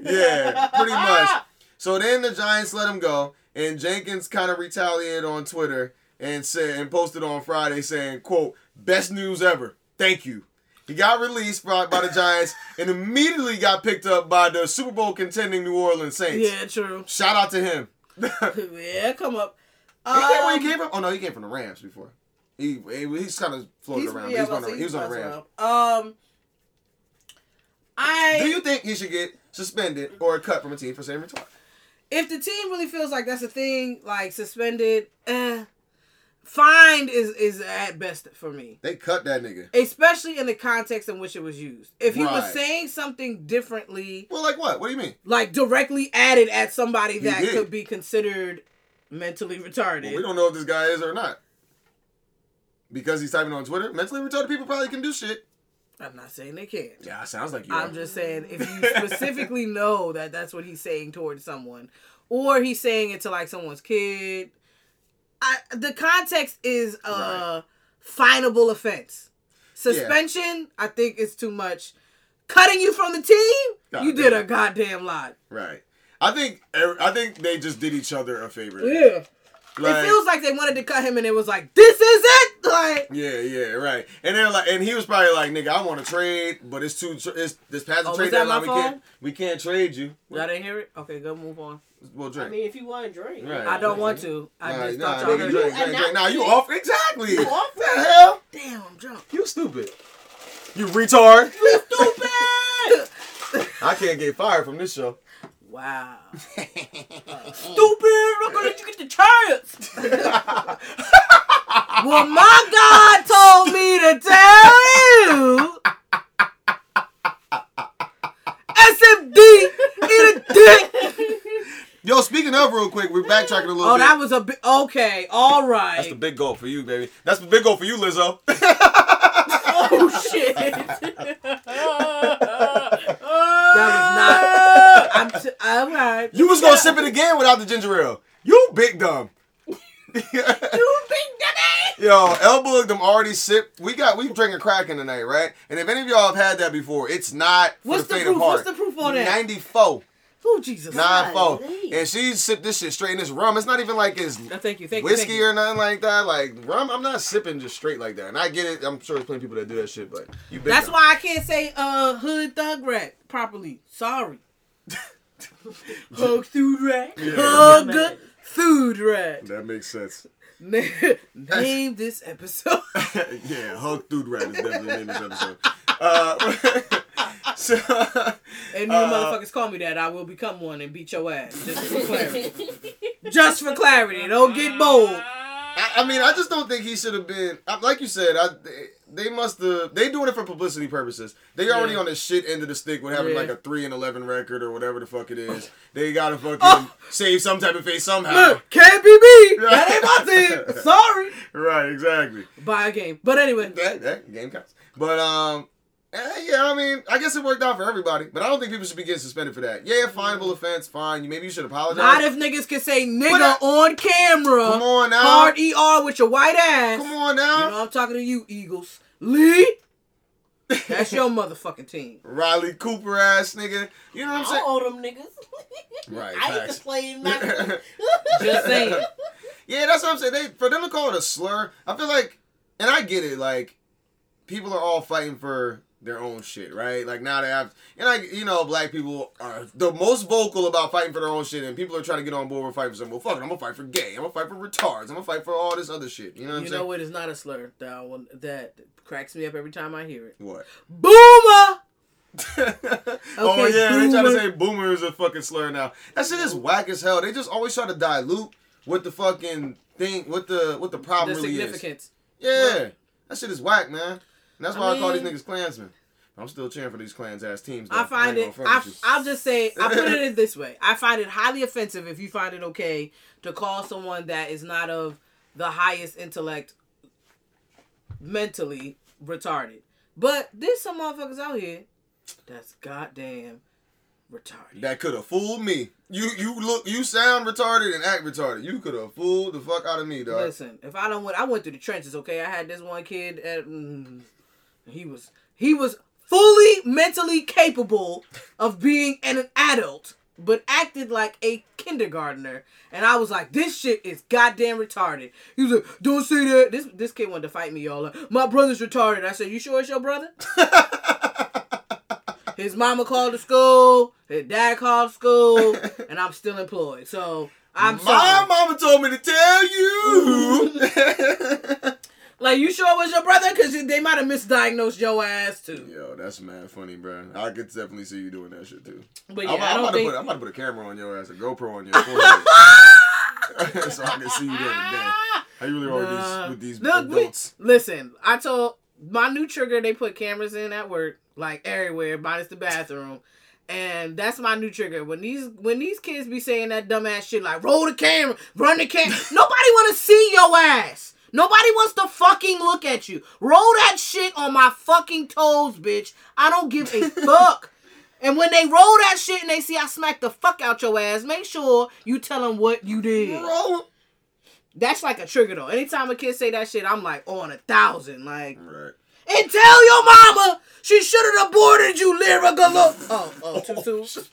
yeah, pretty much. So then the Giants let him go, and Jenkins kind of retaliated on Twitter and said and posted on Friday saying, "quote Best news ever. Thank you." He got released by, by the Giants and immediately got picked up by the Super Bowl contending New Orleans Saints. Yeah, true. Shout out to him. yeah, come up. He came, where Um, he came from? Oh no, he came from the Rams before. He, he he's kind of floated he's, around. yeah, he's I on the, he was on the Rams. around. Um, I Do you think he should get suspended or cut from a team for saying retard? if the team really feels like that's a thing, like suspended, eh, fined is is at best for me. They cut that nigga. Especially in the context in which it was used. If he was saying something differently, Well, like what? What do you mean? like directly added at somebody He that did. could be considered mentally retarded. Well, we don't know if this guy is or not. Because he's typing on Twitter. Mentally retarded people probably can do shit. I'm not saying they can't. Yeah, sounds like you. I'm are. just saying if you specifically know that that's what he's saying towards someone, or he's saying it to like someone's kid. I, the context is a Right. finable offense. Suspension, I think, is too much. Cutting you from the team, God you did damn. a goddamn lot. Right. I think er, I think they just did each other a favor. Yeah. Like, it feels like they wanted to cut him, and it was like, "This is it." Like, yeah, yeah, right. And they're like, and he was probably like, "Nigga, I want to trade, but it's too, it's this past oh, the Oh, trade was that deadline. my We phone? can't, we can't trade you." y'all didn't hear it. Okay, go move on. Well, drink. I mean, if you want to drink. Right. I don't want to. I Nah, just nah, thought y'all nigga, drink, drink, drink. now- Nah, you off exactly. You off the hell? Damn, I'm drunk. You stupid. You retard. You stupid! I can't get fired from this show. Wow. Stupid! I'm gonna let you get the chance! Well, my God told me to tell you. SMD in a dick. Yo, speaking of real quick, we're backtracking a little Oh, bit. that was a bit. Okay, all right. That's the big goal for you, baby. That's the big goal for you, Lizzo. oh shit! That was not. I'm. T- all right. you was gonna sip it again without the ginger ale. You big dumb. you big dummy! Yo, elbow them already sip. We got we drinking Kraken tonight, right? And if any of y'all have had that before, it's not for What's the the faint proof? of heart. What's the proof on that? Ninety four. Oh Jesus. Nine four. And she sipped this shit straight in this rum. It's not even like it's No, thank you. Thank you. whiskey thank you. or nothing like that. Like rum, I'm not sipping just straight like that. And I get it. I'm sure there's plenty of people that do that shit, but you That's why I can't say uh hood thug rat properly. Sorry. Hug through rat. Hug food rat. That makes sense. Name this episode. yeah, Hug Dude Rat is definitely the name of this episode. Uh, so, And you Uh, motherfuckers call me that, I will become one and beat your ass. Just for clarity. just for clarity. Don't get bold. I, I mean, I just don't think he should have been. Like you said, I, they, must have. They doing it for publicity purposes. They already Yeah. on the shit end of the stick with having Yeah. like a three and eleven record or whatever the fuck it is. They gotta fucking Oh. save some type of face somehow. Look, can't be me. That ain't my team. Sorry. Right, exactly. Buy a game. But anyway. That, that game counts. But um, eh, yeah, I mean, I guess it worked out for everybody. But I don't think people should be getting suspended for that. Yeah, finable offense, fine. You maybe you should apologize. Not if niggas can say nigga I- on camera. Come on now. Hard ER with your white ass. Come on now. You know I'm talking to you, Eagles. Lee. That's your motherfucking team. Riley Cooper ass nigga. You know what I'm saying? I owe them niggas. Right, I ain't facts. to play in my Just saying. Yeah, that's what I'm saying. They for them to call it a slur, I feel like, and I get it. Like, people are all fighting for their own shit, right? Like now they have, and like you know, black people are the most vocal about fighting for their own shit, and people are trying to get on board with fighting for something. Well, fuck it, I'm gonna fight for gay, I'm gonna fight for retards, I'm gonna fight for all this other shit. You know what I'm You saying? know what is not a slur that I want, that cracks me up every time I hear it. What? Boomer. oh Okay, yeah, they try to say boomer is a fucking slur now. That shit is whack as hell. They just always try to dilute what the fucking thing, what the what the problem The really significance. is. Yeah, that shit is whack, man. And that's I why I, call these niggas Klansmen. I'm still cheering for these Klans ass teams. though. I find ain't it. I, front with you. I'll just say. I put it in this way. I find it highly offensive if you find it okay to call someone that is not of the highest intellect mentally retarded. But there's some motherfuckers out here that's goddamn retarded. That could have fooled me. You you look you sound retarded and act retarded. You could have fooled the fuck out of me, dog. Listen, if I don't went, I went through the trenches. Okay, I had this one kid. At, mm, he was he was fully mentally capable of being an adult, but acted like a kindergartner. And I was like, this shit is goddamn retarded. He was like, don't say that. This this kid wanted to fight me, y'all. Like, My brother's retarded. I said, you sure it's your brother? His mama called the school. His dad called school, and I'm still employed. So I'm My sorry. mama told me to tell you. Like, you sure it was your brother? Because they might have misdiagnosed your ass, too. Yo, that's mad funny, bro. I could definitely see you doing that shit too. But yeah, I'm, I I'm don't about think... to put, I'm about to put a camera on your ass, a GoPro on your forehead, so I can see you the other day. How you really are with these with these Look, we- adults? listen, I told my new trigger they put cameras in at work, like everywhere, minus the bathroom. And that's my new trigger. When these when these kids be saying that dumbass shit like roll the camera, run the camera. Nobody wanna see your ass. Nobody wants to fucking look at you. Roll that shit on my fucking toes, bitch. I don't give a fuck. And when they roll that shit and they see I smack the fuck out your ass, make sure you tell them what you did. Roll. That's like a trigger though. Anytime a kid say that shit, I'm like on a thousand. Like, Right. and tell your mama she should have aborted you, Lira Galore. Oh, oh, too soon.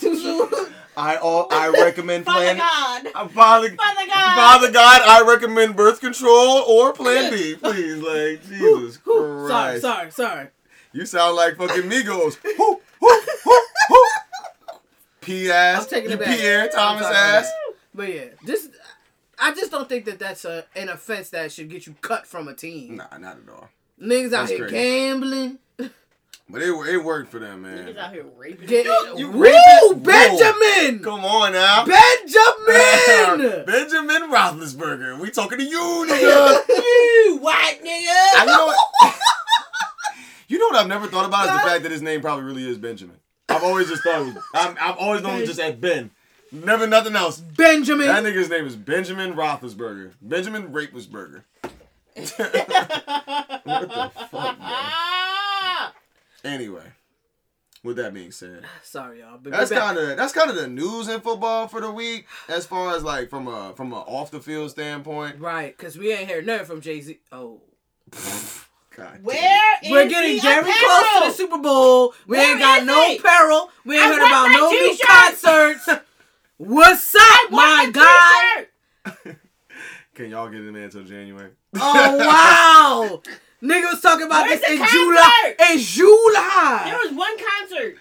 too soon. I all I recommend Plan Father plan. God. Uh, Father, Father God. Father God, I recommend birth control or Plan B, please. Like Jesus Sorry, Christ, sorry, sorry. sorry. you sound like fucking Migos. Whoo, whoo, whoo, whoo. P ass, I'm taking you it back. Pierre Thomas ass. But yeah, this I just don't think that that's a, an offense that should get you cut from a team. Nah, not at all. Niggas out That's here crazy. gambling. But it it worked for them, man. Niggas out here raping. Get, you Woo, rapist? Benjamin! Come on now. Benjamin! Benjamin Roethlisberger. We talking to you, nigga. you white I nigga. know what, you know what I've never thought about is the fact that his name probably really is Benjamin. I've always just thought it was, I'm, I've always known him just as Ben. Never nothing else. Benjamin! That nigga's name is Benjamin Roethlisberger. Benjamin Rapelessberger. What the fuck, man? Anyway, with that being said, Sorry, y'all. But that's kind of that's kind of the news in football for the week, as far as like from a from a off the field standpoint. Right, because we ain't heard nothing from Jay Z. Oh. God damn. Where is We're getting the very apparel? close to the Super Bowl. We Where ain't got no it? apparel. We ain't I heard about no new t-shirt. concerts. What's up, I my want guy? t-shirt. Can y'all get him in until January? Oh wow. Nigga was talking about Where's this in concert? July. In July. There was one concert.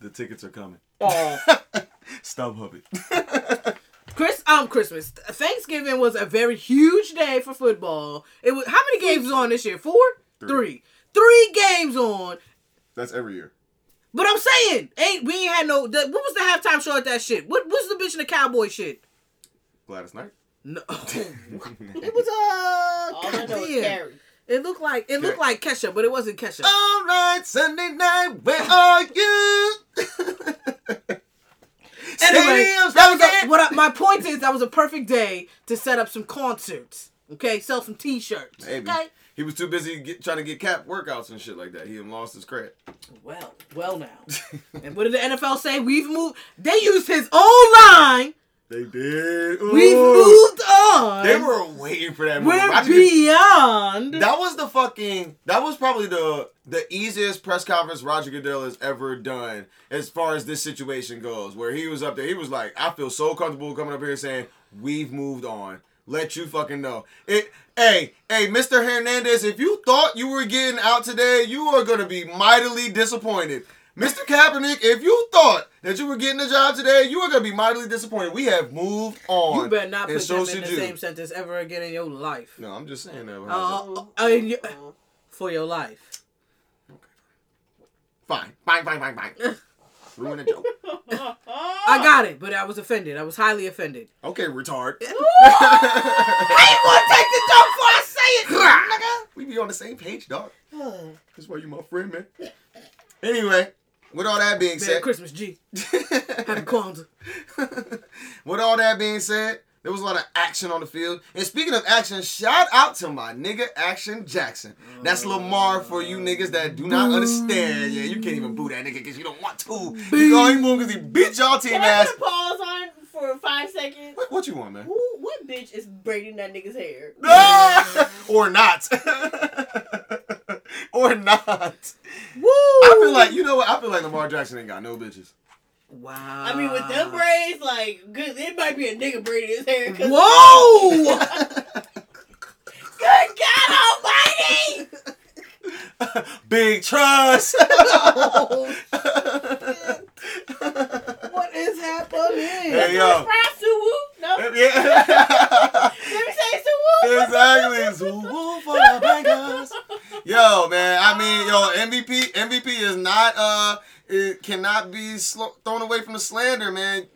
The tickets are coming. Oh. StubHub it. Chris, um, Christmas, Thanksgiving was a very huge day for football. It was how many games was on this year? Four, Three. three, three games on. That's every year. But I'm saying, ain't we ain't had no. The, what was the halftime show at that shit? What was the bitch in the cowboy shit? Gladys Knight. No, it was uh. All I know is It looked like it looked like Kesha, but it wasn't Kesha. All right, Sunday night, where are you? Anyway, Stadiums, that was a, what I, my point is that was a perfect day to set up some concerts. Okay, sell some T-shirts. Maybe. Okay. He was too busy get, trying to get cap workouts and shit like that. He had lost his credit. Well, well now. and what did the NFL say? We've moved. They used his own line. They did. We've moved on. They were waiting for that. move. We're beyond. That was the fucking. That was probably the the easiest press conference Roger Goodell has ever done as far as this situation goes. Where he was up there, he was like, "I feel so comfortable coming up here saying we've moved on. let you fucking know. It hey, hey, Mr. Hernandez, if you thought you were getting out today, you are gonna be mightily disappointed. Mr. Kaepernick, if you thought that you were getting a job today, you are gonna be mightily disappointed. We have moved on. You better not put so them in the you. same sentence ever again in your life. No, I'm just saying that. Uh, I mean, you- for your life. Okay. Fine, fine, fine, fine, fine. Ruin a joke. I got it, but I was offended. I was highly offended. Okay, retard. How you gonna take the joke before I say it, nigga? We be on the same page, dog. That's why you my friend, man. Anyway, with all that being Merry said, Christmas, G. Happy Kwanzaa. with all that being said, there was a lot of action on the field. And speaking of action, shout out to my nigga Action Jackson. That's Lamar for you niggas that do not understand. Yeah, you can't even boo that nigga because you don't want to. You go him because he beat y'all team Can I ass. put a pause on for five seconds? What, what you want, man? Who, what bitch is braiding that nigga's hair? or not. or not. Woo! I feel like you know what? I feel like Lamar Jackson ain't got no bitches. Wow. I mean, with them braids, like, good, it might be a nigga braiding his hair. Whoa! Good God Almighty! Big trust. What is happening? hey yo. Fry suwoo? No. Yeah. Let me say suwoo. exactly. Zoo for the bangers. Yo, man. I mean, yo, MVP. MVP is not. Uh, it cannot be slo- thrown away from the slander, man.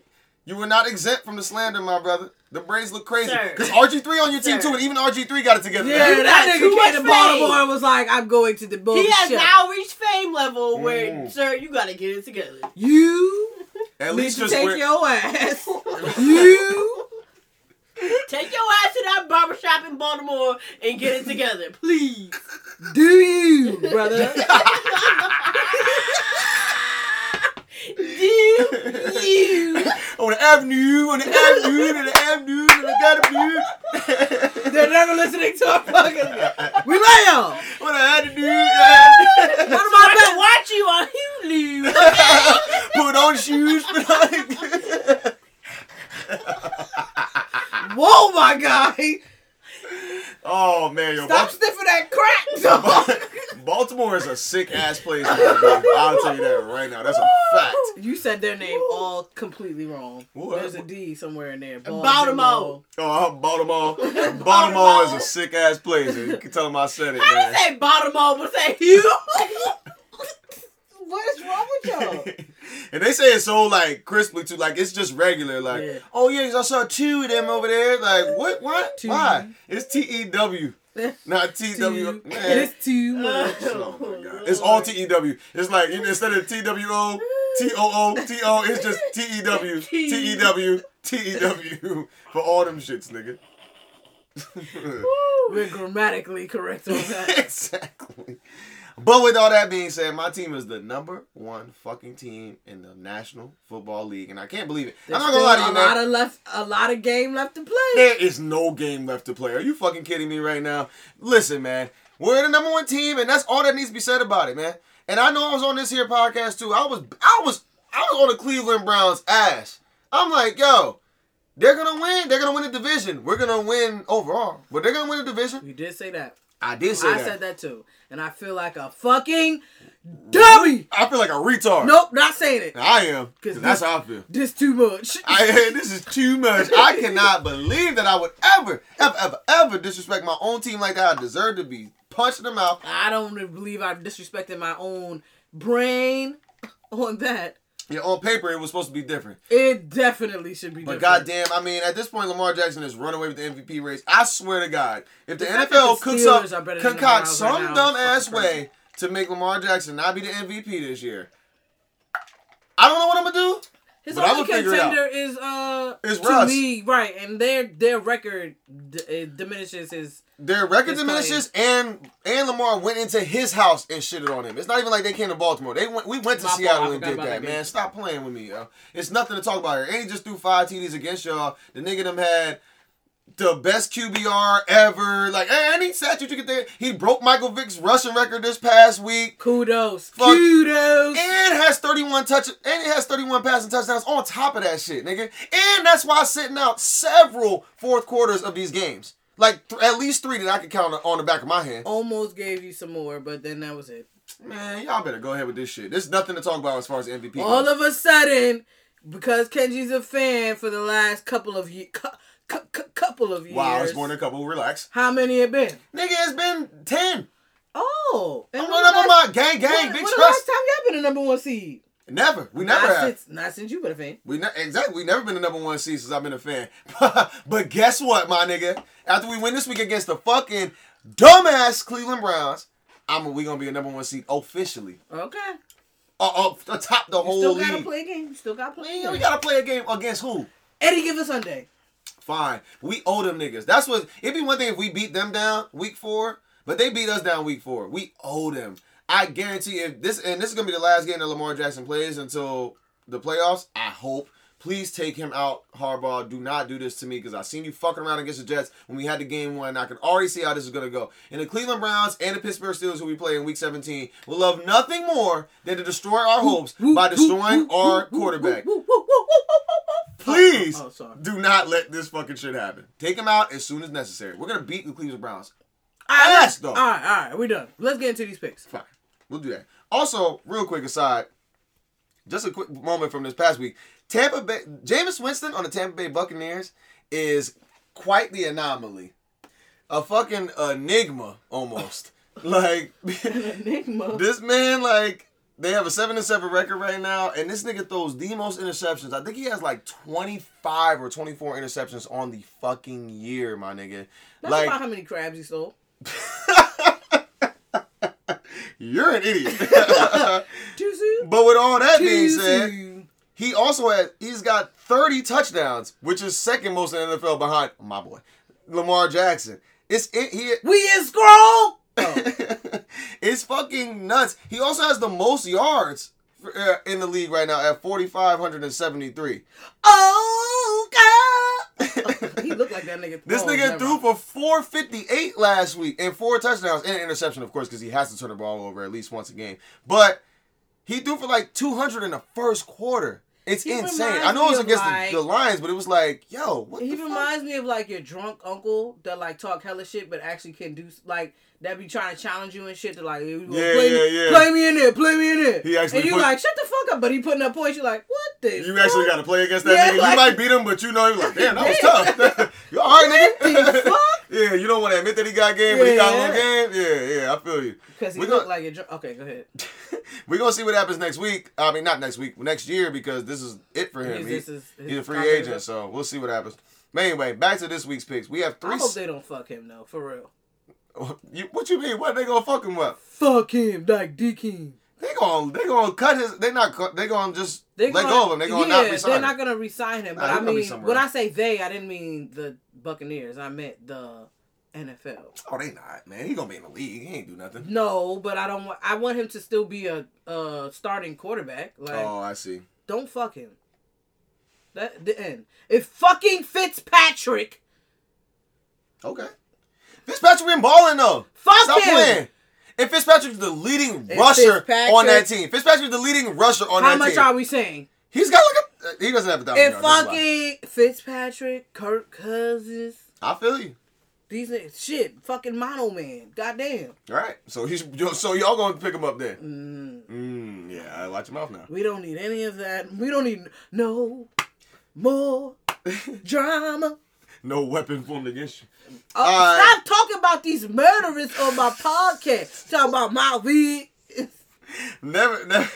You were not exempt from the slander, my brother. The Braves look crazy. Because RG3 on your team Sir. too, and even RG3 got it together. Yeah, now. You that got nigga too came much to fame. Baltimore and was like, I'm going to the bull He has now reached fame level where, Mm. sir, you gotta get it together. You At least to just take wear- your ass. you Take your ass to that barbershop in Baltimore and get it together, please. do you, brother. Do you? on the avenue, on the avenue, on the avenue, on the avenue. They're never listening to our fucking. We lay y'all. What I had to do, I my can watch you on Hulu. Okay? put on shoes, put on. Whoa, my guy. Oh man, yo, Stop Bal- sniffing that crack, dog. Baltimore is a sick ass place. man. I'll tell you that right now. That's a fact. You said their name all completely wrong. What? There's a D somewhere in there. Baltimore. Oh, uh, Baltimore. Baltimore is a sick ass place. You can tell them I said it, I man. didn't say Baltimore, but say you. What is wrong with y'all? and they say it so like crisply too, like it's just regular. Like, Yeah. oh yeah, I saw two of them over there. Like, what? What? Two. Why? It's T E W, not T W. It's too oh, much. Oh my god. It's all T E W. It's like instead of T W O, T O O, T O, it's just T E W, T E W, T E W for all them shits, nigga. We're grammatically correct on that. exactly. But with all that being said, my team is the number one fucking team in the National Football League, and I can't believe it. There's I'm not gonna lie to you, a lot of left, a lot of game left to play. There is no game left to play. Are you fucking kidding me right now? Listen, man, we're the number one team, and that's all that needs to be said about it, man. And I know I was on this here podcast too. I was, I was, I was on the Cleveland Browns ass. I'm like, yo, they're gonna win. They're gonna win the division. We're gonna win overall, but they're gonna win the division. You did say that. I did say I that. said that too, and I feel like a fucking dummy. I feel like a retard. Nope, not saying it. I am. 'Cause that's how I feel. This too much. I, this is too much. I cannot believe that I would ever, ever, ever, ever disrespect my own team like that. I deserve to be punched in the mouth. I don't believe I've disrespected my own brain on that. Yeah, on paper it was supposed to be different. It definitely should be. But different. goddamn, I mean, at this point, Lamar Jackson is run away with the MVP race. I swear to God, if the, The NFL the cooks up, concoct some right dumb ass crazy. way to make Lamar Jackson not be the MVP this year, I don't know what I'm gonna do. His but only I'ma figure it out. contender is uh Is to Russ. me right, and their their record d- diminishes his. Their record It's diminishes, and and Lamar went into his house and shitted on him. It's not even like they came to Baltimore. They went. We went to My Seattle and did that, that man. Stop playing with me, yo. It's nothing to talk about here. And he just threw five TDs against y'all. The nigga them had the best QBR ever. Like any statute you could think. He broke Michael Vick's rushing record this past week. Kudos. Fuck. Kudos. And has 31 touch and it has 31 passing touchdowns on top of that shit, nigga. And that's why I'm sitting out several fourth quarters of these games. Like th- at least three that I could count on the back of my hand. Almost gave you some more, but then that was it. Man, y'all better go ahead with this shit. There's nothing to talk about as far as MVP. All goes. of a sudden, because Kenji's a fan for the last couple of years, cu- cu- cu- couple of years. Wow, it's more than a couple. Relax, How many it been? nigga. It's been ten. Oh, and I'm when going up the on last- my gang, gang, when- big when the last time y'all been a number one seed? Never. We never not have. Since, not since you been a fan. We ne- exactly. We never been the number one seed since I've been a fan. but guess what, my nigga? After we win this week against the fucking dumbass Cleveland Browns, I'm we gonna be a number one seed officially. Okay. Uh, uh, atop the You whole still league. gotta play a game. You still gotta play a Man, we gotta play a game against who? Eddie give us Sunday. Fine. We owe them niggas. That's what it'd be one thing if we beat them down week four, but they beat us down week four. We owe them. I guarantee if this and this is gonna be the last game that Lamar Jackson plays until the playoffs, I hope. Please take him out, Harbaugh. Do not do this to me because I seen you fucking around against the Jets when we had the game one. I can already see how this is gonna go. And the Cleveland Browns and the Pittsburgh Steelers, who we play in Week 17, will love nothing more than to destroy our hopes by destroying our quarterback. Please Oh, oh, do not let this fucking shit happen. Take him out as soon as necessary. We're gonna beat the Cleveland Browns. All right, Ass, though. all right, all right, we done. Let's get into these picks. Fine, we'll do that. Also, real quick aside, just a quick moment from this past week. Tampa Bay, Jameis Winston on the Tampa Bay Buccaneers is quite the anomaly. A fucking enigma almost. like Enigma. this man, like they have a seven and seven record right now, and this nigga throws the most interceptions. I think he has like twenty five or twenty four interceptions on the fucking year, my nigga. That's like about how many crabs he stole. you're an idiot. Too soon. but with all that being Too said, he also has he's got thirty touchdowns, which is second most in the NFL behind my boy Lamar Jackson. It's it, he. We in scroll. it's fucking nuts. He also has the most yards for, Uh, in the league right now at 4,573. Oh God. he looked like that nigga. This nigga never threw for 458 last week and four touchdowns and an interception, of course, because he has to turn the ball over at least once a game. But he threw for like 200 in the first quarter. It's He insane. I know it was against like- the, the Lions, but it was like, yo, what He the fuck? reminds me of like your drunk uncle that like talk hella shit, but actually can do like that be trying to challenge you and shit to like, Yeah, play, yeah, me, yeah. play me in there, play me in there. He actually and you put- like shut the fuck up, but he putting up points. You're like what the? You actually got to play against that Yeah, nigga. like- you might beat him, but you know, you're like, damn, that was tough. you all right, What nigga? the fuck? yeah, you don't want to admit that he got game, but he got one game. Yeah, yeah, I feel you. Because he We looked like a drunk. Okay, go ahead. We're gonna see what happens next week. I mean, not next week, next year, because this is it for him. He's- He- is he's a free agent, up. so we'll see what happens. But anyway, back to this week's picks. We have three. I hope they don't fuck him though, for real. you, what you mean? What they gonna fuck him up? Fuck him, like D King. They gonna they gonna cut his. They not. They gonna just They let gonna- go of him. They gonna yeah, not resign. They're not gonna resign him. Nah, But he I mean, somewhere when I say they, I didn't mean the Buccaneers. I meant the NFL. Oh, they not man. He gonna be in the league. He ain't do nothing. No, but I don't want. I want him to still be a, a starting quarterback. Like, Oh, I see. don't fuck him. That the end. If fucking Fitzpatrick, Okay. Fitzpatrick been balling though. Fuck Stop him. playing. If Fitzpatrick's the leading If rusher on that team, Fitzpatrick's the leading rusher on how that team. How much are we saying? He's got like a. He doesn't have a thousand that's fucking Fitzpatrick, Kirk Cousins, I feel you. these niggas- shit, fucking Mono Man, goddamn. All right. So he's so y'all gonna pick him up then. Mm, Mm, yeah. I watch your mouth now. we don't need any of that. We don't need no more drama. No weapon formed against you. Uh, Alright. Stop talking about these murderers on my podcast. Talking about my weed. Never, never.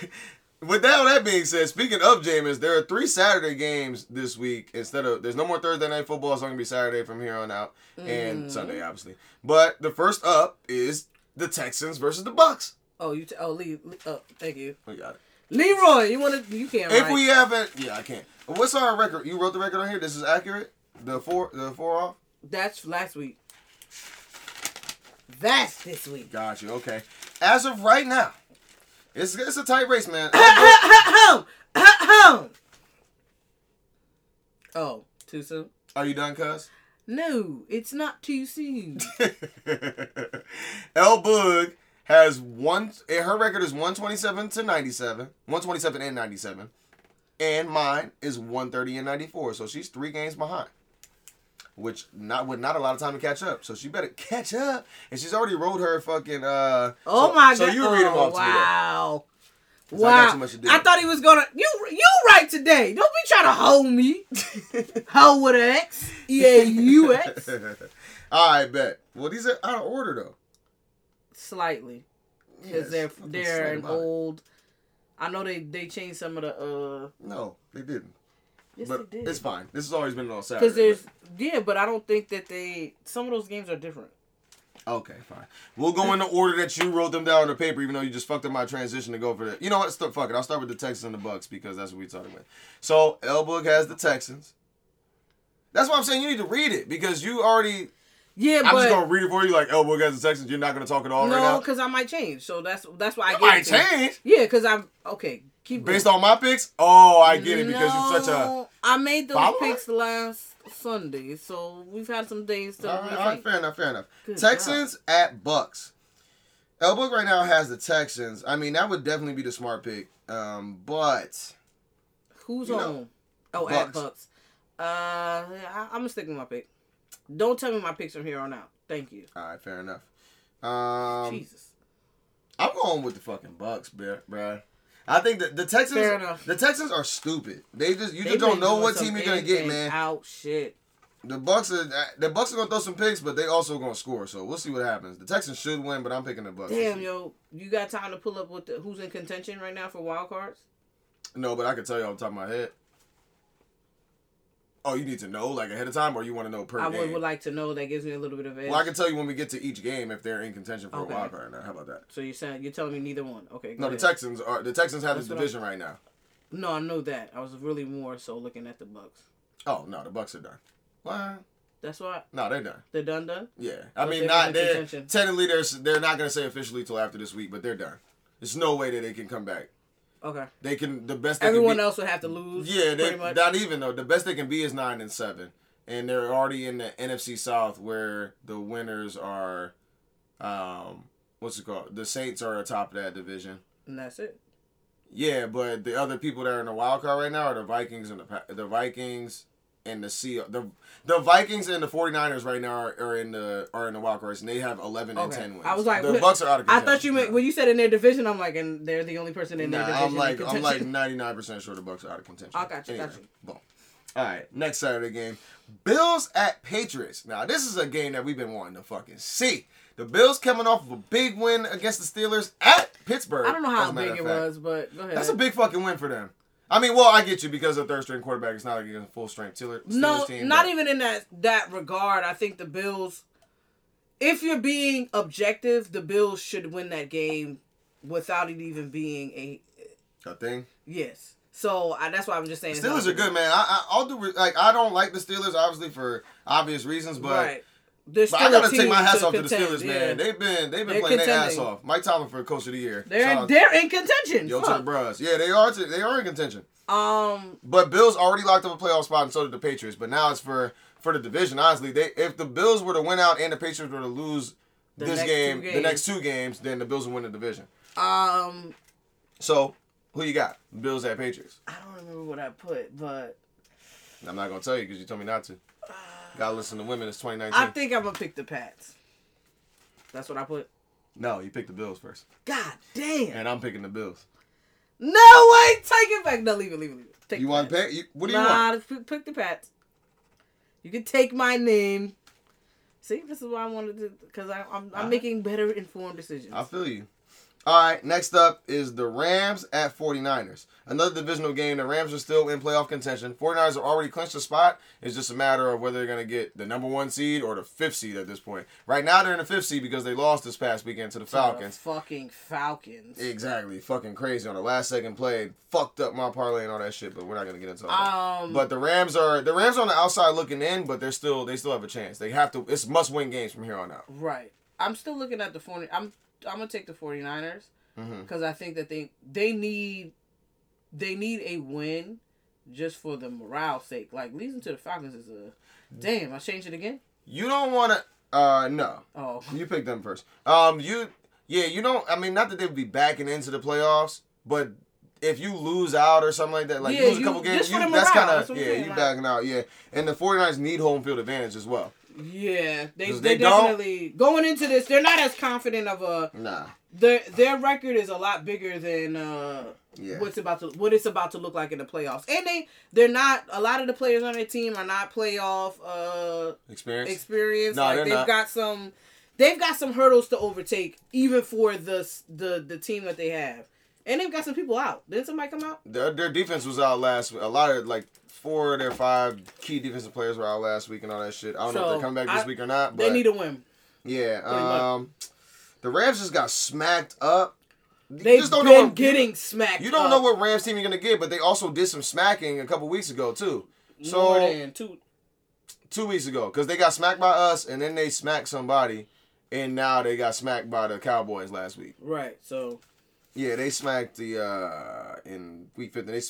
With that, all that being said, speaking of Jameis, there are three Saturday games this week instead of there's no more Thursday night football. It's only gonna be Saturday from here on out, and Sunday obviously. But the first up is the Texans versus the Bucks. Oh, you. T- oh, Lee. Lee- Oh, thank you, We got it. Leroy. You want to? You can't. If write. we haven't, yeah, I can't. What's our record? You wrote the record on here. This is accurate. The four, the four off. That's last week. That's this week. Got you. Okay. As of right now, it's it's a tight race, man. Oh, too soon. Are you done, cuz? No, it's not too soon. L Boog has one. eh, Her record is one twenty seven to ninety seven, one twenty seven and ninety seven, and mine is one thirty and ninety four. So she's three games behind, which not with not a lot of time to catch up. So she better catch up. And she's already wrote her fucking. uh Oh so- my So god! you read them oh, off to me. though. I Wow. to do. I thought he was gonna you you right today. Don't be trying to hold me. Hoe with an X. E A U X. All right, bet. Well, these are out of order though. Slightly. Because they're they're an it. old I know they they changed some of the uh No, they didn't. Yes but they did. it's fine. This has always been on Saturday. Because there's yeah, but I don't think that they some of those games are different. Okay, fine. We'll go in the order that you wrote them down on the paper, even though you just fucked up my transition to go for the. You know what? St- fuck it. I'll start with the Texans and the Bucks because that's what we started with. So Elboog has the Texans. That's why I'm saying you need to read it because you already. Yeah, I'm but just gonna read it for you like Elboog has the Texans. You're not gonna talk at all right no, now. because I might change. So that's that's why I might it change Yeah, because I'm okay. Keep based going. on my picks. Oh, I get it because you're such a. I made those follower? picks last Sunday, so we've had some days to All right, rethink. all right, fair enough, fair enough. Good Texans at Bucks. Elboog right now has the Texans. I mean, that would definitely be the smart pick. Um, but Who's You know, on? Oh, Bucks. at Bucks. Uh, I, I'm gonna stick with my pick. Don't tell me my picks from here on out. Thank you. all right, fair enough. Um, Jesus. I'm going with the fucking Bucks, bruh. I think that the Texans, the Texans are stupid. They just you They just don't know what team you're gonna get, man. Out shit. The Bucks are the Bucks are gonna throw some picks, but they also gonna score. So we'll see what happens. The Texans should win, but I'm picking the Bucks. Damn, yo, you got time to pull up with the, who's in contention right now for wild cards? No, but I can tell you off the top of my head. Oh, you need to know like ahead of time, or you want to know per I game? would, would like to know. That gives me a little bit of edge. Well, I can tell you when we get to each game if they're in contention for Okay. a wild card. Now, how about that? so you're saying you're telling me neither one? Okay. go No, the ahead. Texans are the Texans have That's the what division right now. No, I know that. I was really more so looking at the Bucks. Oh no, the Bucks are done. What? That's why No, they're done. they're done. Done. Yeah, I But mean, they're not in they're contention. technically they're they're not gonna say officially till after this week, but they're done. There's no way that they can come back. Okay. They can the best. They Everyone can be, else would have to lose. Yeah, they not even though the best they can be is nine and seven, and they're already in the NFC South where the winners are, um, what's it called? The Saints are atop that division. and that's it. Yeah, but the other people that are in the wild card right now are the Vikings and the the Vikings and the Sea the the Vikings and the 49ers right now are, are in the are in the wild cards and they have 11 and Okay. 10 wins. I was like, the what- Bucks are out of I thought you meant when you said in their division. I'm like, and they're the only person in their division. I'm like I'm like 99% sure the Bucks are out of contention. I got you, got you. Boom. All right, next Saturday game, Bills at Patriots. Now this is a game that we've been wanting to fucking see. The Bills coming off of a big win against the Steelers at Pittsburgh. I don't know how big it fact. was, but go ahead. That's a big fucking win for them. I mean, well, I get you because of third string quarterback. It's not like a full strength Steelers, no, team. not but- even in that that regard. I think the Bills. If you're being objective, the Bills should win that game without it even being a a thing. yes. So I, that's why I'm just saying. it's Steelers are good, man. I, I I'll do like I don't like the Steelers obviously for obvious reasons, but. right. But I gotta take my hats off to the contend, Steelers, yeah. man. They've been they've been They're playing their ass off. Mike Tomlin for Coach of the Year. They're out- they're in contention. Yo to the Bros. Yeah, they are. They are in contention. Um, But Bills already locked up a playoff spot, and so did the Patriots. But now it's for for the division. Honestly, they if the Bills were to win out and the Patriots were to lose this game, the next two games, then the Bills will win the division. um, So who you got? Bills at Patriots. I don't remember what I put, but I'm not gonna tell you because you told me not to. Gotta listen to women. It's 2019. I think I'm gonna pick the Pats. That's what I put. no, you picked the Bills first, God damn. and I'm picking the Bills. No way. Take it back. No, leave it. Leave it. Leave it. Take You want Pats. You, what do you nah, want? pick, pick the Pats. You can take my name. See, this is why I wanted to, because I'm I'm, I'm making better informed decisions. I feel you. All right, next up is the Rams at 49ers. Another divisional game. The Rams are still in playoff contention. 49ers have already clinched a spot. It's just a matter of whether they're going to get the number one seed or the fifth seed at this point. Right now, they're in the fifth seed because they lost this past weekend to the To the Falcons. fucking Falcons. Exactly. Fucking crazy on the last second play. Fucked up my parlay and all that shit, but we're not going to get into all that. Um, But the Rams are the Rams are on the outside looking in, but they're still they still have a chance. They have to. It's must win games from here on out. Right. I'm still looking at the 40. I'm I'm gonna take the 49ers Mhm. because I think that they they need they need a win just for the morale sake. Like losing to the Falcons is a damn. I changed it again. You don't want to. Uh, no. Oh, You picked them first. Um, you, yeah, you don't. I mean, not that they would be backing into the playoffs, but if you lose out or something like that, like Yeah, you lose a couple games, you, that's kind of yeah, you like- backing out, yeah. And the 49ers need home field advantage as well. Yeah. They they, they definitely going into this. They're not as confident of a. Nah. Their their record is a lot bigger than uh Yeah. what's about to what it's about to look like in the playoffs. And they they're not a lot of the players on their team are not playoff uh Experience. experience. No, like they're they've not. got some they've got some hurdles to overtake even for the the the team that they have. And they've got some people out. Didn't somebody come out? Their, their defense was out last. A lot of like four of their five key defensive players were out last week and all that shit. I don't know if they're coming back this I- week or not. But They need a win. yeah. Um, the Rams just got smacked up. They've just don't been know what, getting smacked. You don't up know what Rams team you're gonna get, but they also did some smacking a couple weeks ago too. So more than two. two weeks ago, because they got smacked by us, and then they smacked somebody, and now they got smacked by the Cowboys last week. Right. So Yeah, they smacked the uh in week 15. They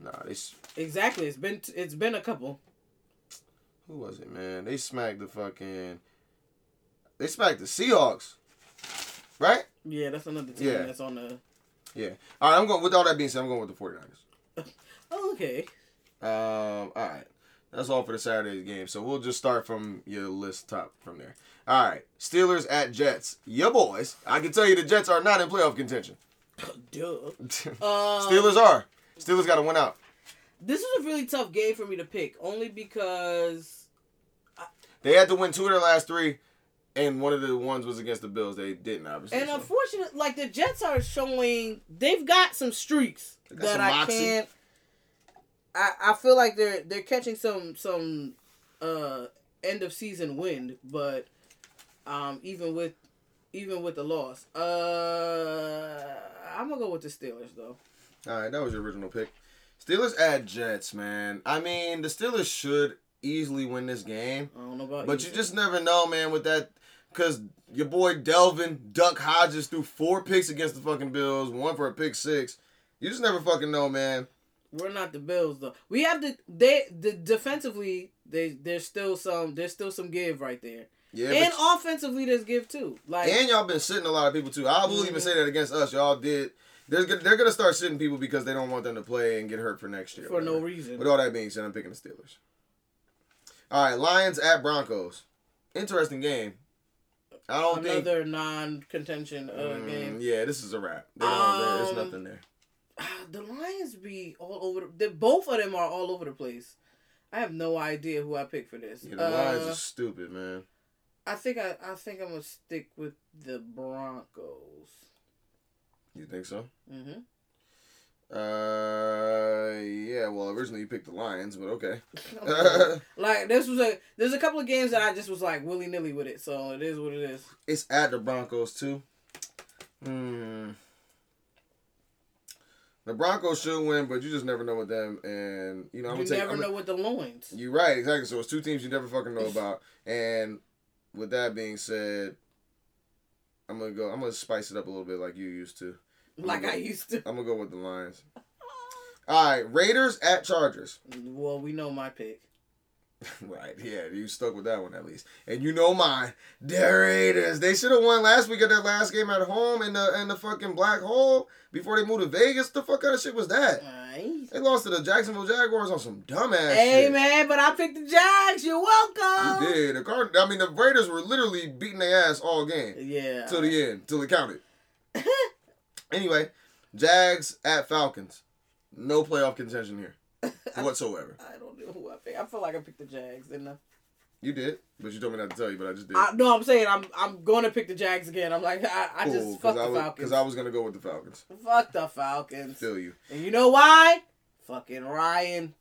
nah, they exactly, it's been it's been a couple. who was it, man? They smacked the fucking. They smacked the Seahawks, right? Yeah, that's another team Yeah. that's on the. Yeah. All right, I'm going. With all that being said, I'm going with the 49ers. Oh, okay. Um, all right. That's all for the Saturday's game. So we'll just start from your list top from there. All right. Steelers at Jets. Your boys. I can tell you the Jets are not in playoff contention. Duh. Um, Steelers are. Steelers got to win out. This was a really tough game for me to pick, only because They had to win two of their last three, and one of the ones was against the Bills. They didn't, obviously. and so. unfortunately, like the Jets are showing, they've got some streaks got that some I moxie. can't. I I feel like they're they're catching some some uh end of season wind, but um even with even with the loss, uh I'm gonna go with the Steelers though. All right, that was your original pick. Steelers at Jets, man. I mean, the Steelers should easily win this game. I don't know about But you just never know, man, with that. Because your boy Devlin Duck Hodges threw four picks against the fucking Bills, one for a pick six. You just never fucking know, man. We're not the Bills though. We have the they the defensively they there's still some there's still some give right there. Yeah, and offensively there's give too. Like and y'all been sitting a lot of people too. I will even mm-hmm. say that against us. Y'all did. They're gonna, they're gonna start sitting people because they don't want them to play and get hurt for next year. For no reason. With all that being said, I'm picking the Steelers. All right, Lions at Broncos. Interesting game. I don't think. another non-contention uh, Mm, game. Yeah, this is a wrap. They don't, there's Um, nothing there. The Lions be all over. The, they, both of them are all over the place. I have no idea who I picked for this. Yeah, the Lions Uh, are stupid, man. I think I, I think I'm gonna stick with the Broncos. You think so? Mm-hmm. Uh, yeah. Well, originally you picked the Lions, but okay. like this was a there's a couple of games that I just was like willy nilly with it, so it is what it is. it's at the Broncos too. Hmm. The Broncos should win, but you just never know with them. And you know, I'm you gonna take. never I'm know what the loins. You're right, exactly. So it's two teams you never fucking know about. And with that being said, I'm gonna go. I'm gonna spice it up a little bit like you used to. I'm Like gonna I used to. I'm gonna go with the Lions. All right, Raiders at Chargers. Well, we know my pick. Right, yeah, you stuck with that one at least. And you know mine, the Raiders. They should have won last week at their last game at home in the in the fucking black hole before they moved to Vegas. The fuck kind of shit was that? Nice. They lost to the Jacksonville Jaguars on some dumbass Hey shit. man, but I picked the Jags. You're welcome. You did. The Card- I mean, the Raiders were literally beating their ass all game Yeah. till the end, till it counted. anyway, Jags at Falcons. No playoff contention here whatsoever. I who I. I feel like I picked the Jags, didn't I? You did, but you told me not to tell you, but I just did. I no, I'm saying I'm I'm going to pick the Jags again. I'm like I, I just fuck I the was, Falcons. Because I was gonna go with the Falcons. Fuck the Falcons. Feel you. And you know why? Fucking Ryan.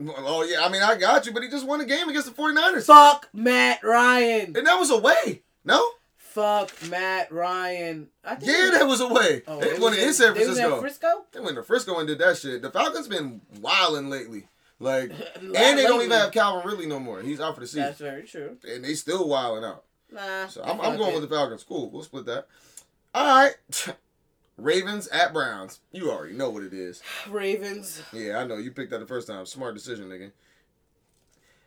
Oh yeah, I mean I got you, but he just won a game against the 49ers. Fuck Matt Ryan. And that was away. No? Fuck Matt Ryan. I think Yeah, that was away. Oh, they was in San they was in Francisco. Frisco? They went to Frisco and did that shit. The Falcons been wilding lately. Like, and they don't even have Calvin Ridley no more. He's out for the season. That's very true. and they still wilding out. Nah. So I'm, I'm going it. with the Falcons. Cool, we'll split that. All right. Ravens at Browns. You already know what it is. Ravens. Yeah, I know. You picked that the first time. Smart decision, nigga.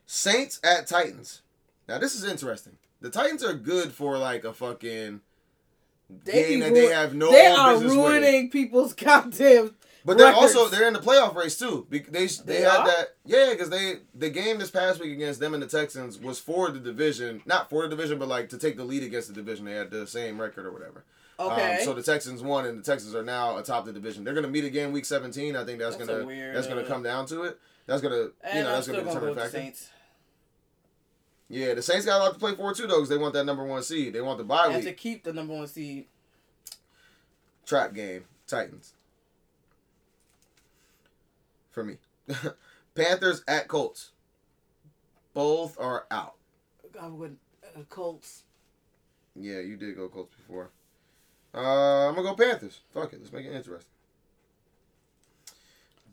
Saints at Titans. Now this is interesting. The Titans are good for like a fucking They game that they have no They are business winning. ruining people's goddamn. But they're records. also they're in the playoff race too. Be- They they, They had are? that yeah because they the game this past week against them and the Texans was for the division, not for the division, but like to take the lead against the division. They had the same record or whatever. Okay. Um, so the Texans won, and the Texans are now atop the division. They're gonna meet again week 17. I think that's, That's gonna weird, that's gonna come down to it. That's gonna you know that's gonna gonna go determine with the factor. Saints. Yeah, the Saints got a lot to play for too though, because they want that number one seed. They want the bye And week to keep the number one seed. trap game. Titans. For me, Panthers at Colts. Both are out. I'm with uh, Colts. Yeah, you did go Colts before. Uh, I'm gonna go Panthers. Fuck it, let's make it interesting.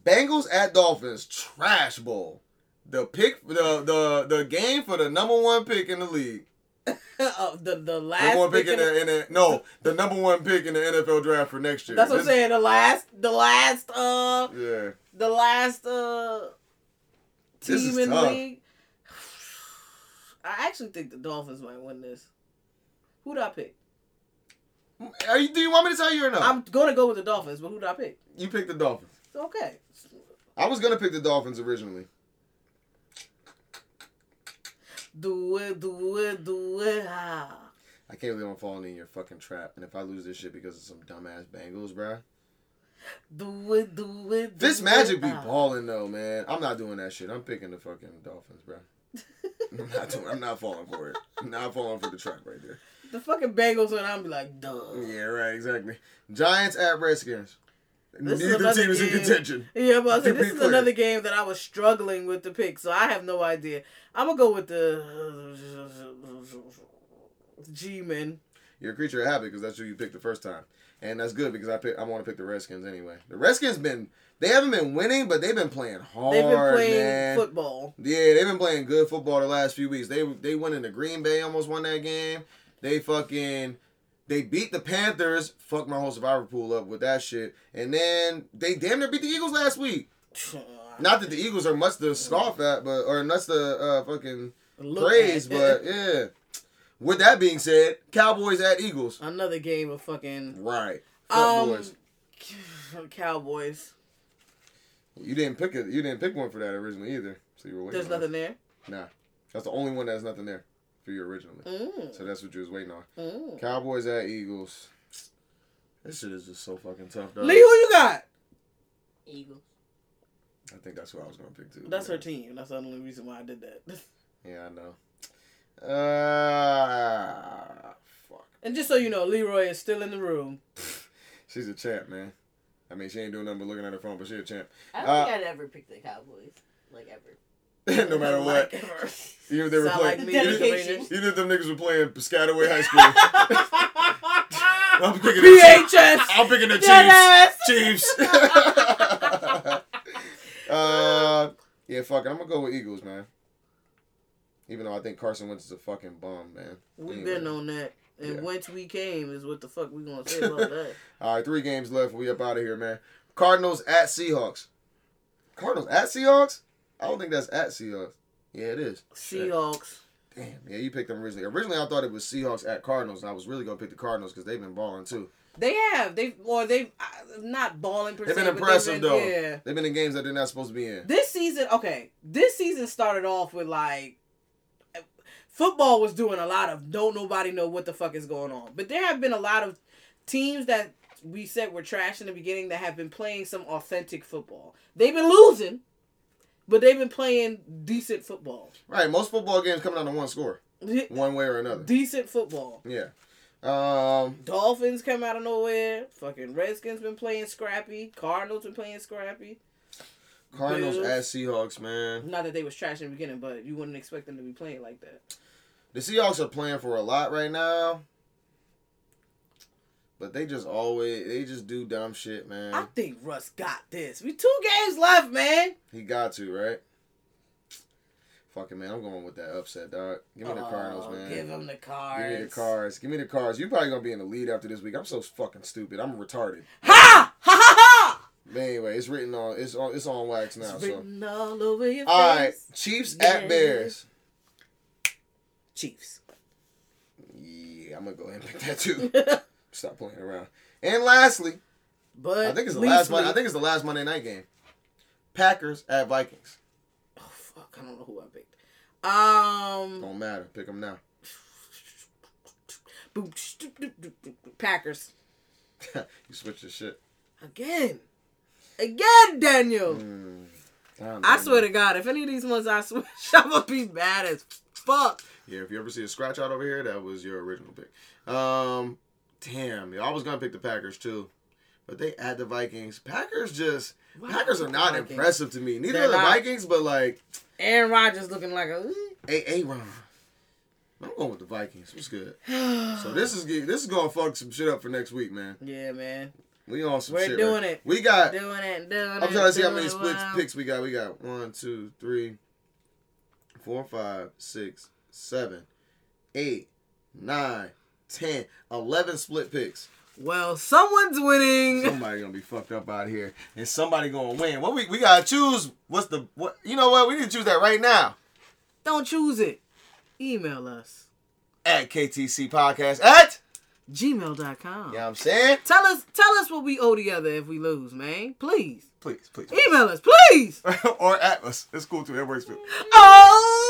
Bengals at Dolphins, trash bowl. The pick, the the the game for the number one pick in the league. uh, the the last. Number one pick in the, in the no, the number one pick in the NFL draft for next year. That's what I'm saying. The last, the last, uh, Yeah, the last, uh, This team is in the league. I actually think the Dolphins might win this. Who'd I pick? Are you, do you want me to tell you or no? I'm gonna go with the Dolphins, but who'd I pick? you picked the Dolphins. Okay. I was gonna pick the Dolphins originally. Do it, do it, do it. Ah. I can't believe I'm falling in your fucking trap. And if I lose this shit because of some dumbass Bengals, bruh. Do it, do it. Do This magic it, be ah. balling though, man. I'm not doing that shit. I'm picking the fucking Dolphins, bro. I'm not doing. I'm not falling for it. I'm not falling for the trap right there. The fucking Bengals and I'm be like, duh. Yeah, right. Exactly. Giants at Redskins. This is Neither another team is in game- contention. Yeah, but I said this is clear. another game that I was struggling with the pick, so I have no idea. I'm gonna go with the G-men. You're a creature of habit because that's who you picked the first time, and that's good because I pick. I want to pick the Redskins anyway. The Redskins been. They haven't been winning, but they've been playing hard. They've been playing man. football. Yeah, they've been playing good football the last few weeks. They they went into Green Bay, almost won that game. They fucking they beat the Panthers, Fuck my whole survivor pool up with that shit. And then they damn near beat the Eagles last week. Not that the Eagles are much to scoff at, but or much to uh, fucking Look praise, but yeah. With that being said, Cowboys at Eagles. Another game of fucking Right. Cowboys. um. Cowboys. You didn't pick it. You didn't pick one for that originally either. So you were waiting. There's nothing there. Nah, that's the only one that's nothing there for you originally. Mm. So that's what you was waiting on. Mm. Cowboys at Eagles. This shit is just so fucking tough, though. Lee, who you got? Eagles. I think that's who I was gonna pick too. That's but- her team. That's the only reason why I did that. Yeah, I know. Uh, fuck. And just so you know, Leroy is still in the room. She's a champ, man. I mean, she ain't doing nothing but looking at her phone, but she a champ. I don't Uh, think I'd ever pick the Cowboys. Like ever. no matter what. Like. Even if they were Sound playing. like me, even, the even if them niggas were playing Piscataway High School. I'm picking the Chiefs. I'm picking the Dead Chiefs. Chiefs. uh, yeah, fuck it. I'm gonna go with Eagles, man. Even though I think Carson Wentz is a fucking bum, man. We've Anyway. been on that. And Yeah. whence we came is what the fuck we gonna say about that. All right, three games left. We up out of here, man. Cardinals at Seahawks. Cardinals at Seahawks? I don't think that's at Seahawks. Yeah, it is. Seahawks. Damn. Yeah, you picked them originally. Originally, I thought it was Seahawks at Cardinals, and I was really gonna pick the Cardinals because they've been balling too. They have. They've or they've uh, not balling per They've been impressive been- though. Yeah. They've been in games that they're not supposed to be in. This season, okay. This season started off with like football was doing a lot of don't nobody know what the fuck is going on. But there have been a lot of teams that we said were trash in the beginning that have been playing some authentic football. They've been losing, but they've been playing decent football. Right. Most football games come down to one score, one way or another. Decent football. Yeah. Um. Dolphins come out of nowhere. Fucking Redskins been playing scrappy. Cardinals been playing scrappy. Cardinals Bills. at Seahawks, man. Not that they was trash in the beginning, but you wouldn't expect them to be playing like that. The Seahawks are playing for a lot right now. But they just always they just do dumb shit, man. I think Russ got this. We two games left, man. He got to, right? Fucking man. I'm going with that upset, dog. Give me the Cardinals, Oh, man. Give him the cards. Give me the cards. Give me the cards. You probably gonna be in the lead after this week. I'm so fucking stupid. I'm retarded. Ha! Ha ha ha! But anyway, it's written on. It's on. It's on wax now. It's So. all over your face. All right, Chiefs Yeah. at Bears. Chiefs. Yeah, I'm gonna go ahead and pick that too. Stop playing around. And lastly, But I think it's the last. Mon- I think it's the last Monday night game. Packers at Vikings. Oh fuck! I don't know who I picked. Um. Don't matter. Pick them now. Packers you switch your shit. again. Again, Daniel. Mm. Damn, I swear to God, if any of these ones I switch, I'm gonna be mad as fuck. Yeah, if you ever see a scratch out over here, that was your original pick. Um, damn, yeah, I was gonna pick the Packers too, but they add the Vikings. Packers just Why Packers are not Vikings? impressive to me. Neither They're are the not. Vikings, but like, Aaron Rodgers looking like a. hey, hey, Ron. I'm going with the Vikings. What's good? so this is this is gonna fuck some shit up for next week, man. Yeah, man. We on some We're shit. doing right? it. We got. Doing it, doing. I'm trying to see how many it, splits wow. picks we got. We got one, two, three, four, five, six, seven, eight, nine, ten, eleven split picks. Well, someone's winning. Somebody gonna be fucked up out here, and somebody gonna win. What we we gotta choose? What's the what? You know what? We need to choose that right now Don't choose it. Email us. at KTC Podcast at. Gmail.com. You know what I'm saying? Tell us tell us what we owe together if we lose, man. Please. Please, please. Email us, please. or at us. It's cool too. It works too. Oh.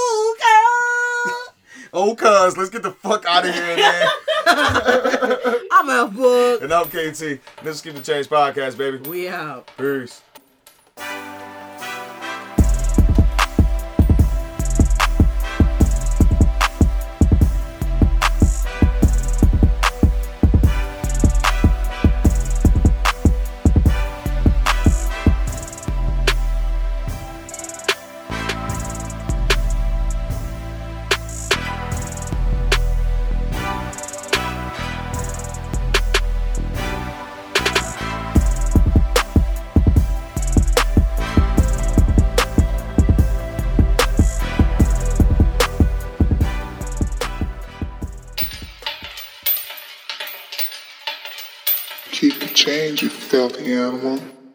Oh, cuz, let's get the fuck out of here, man. I'm out, book. and I'm KT. Let's keep the change podcast, baby. We out. Peace. The animal.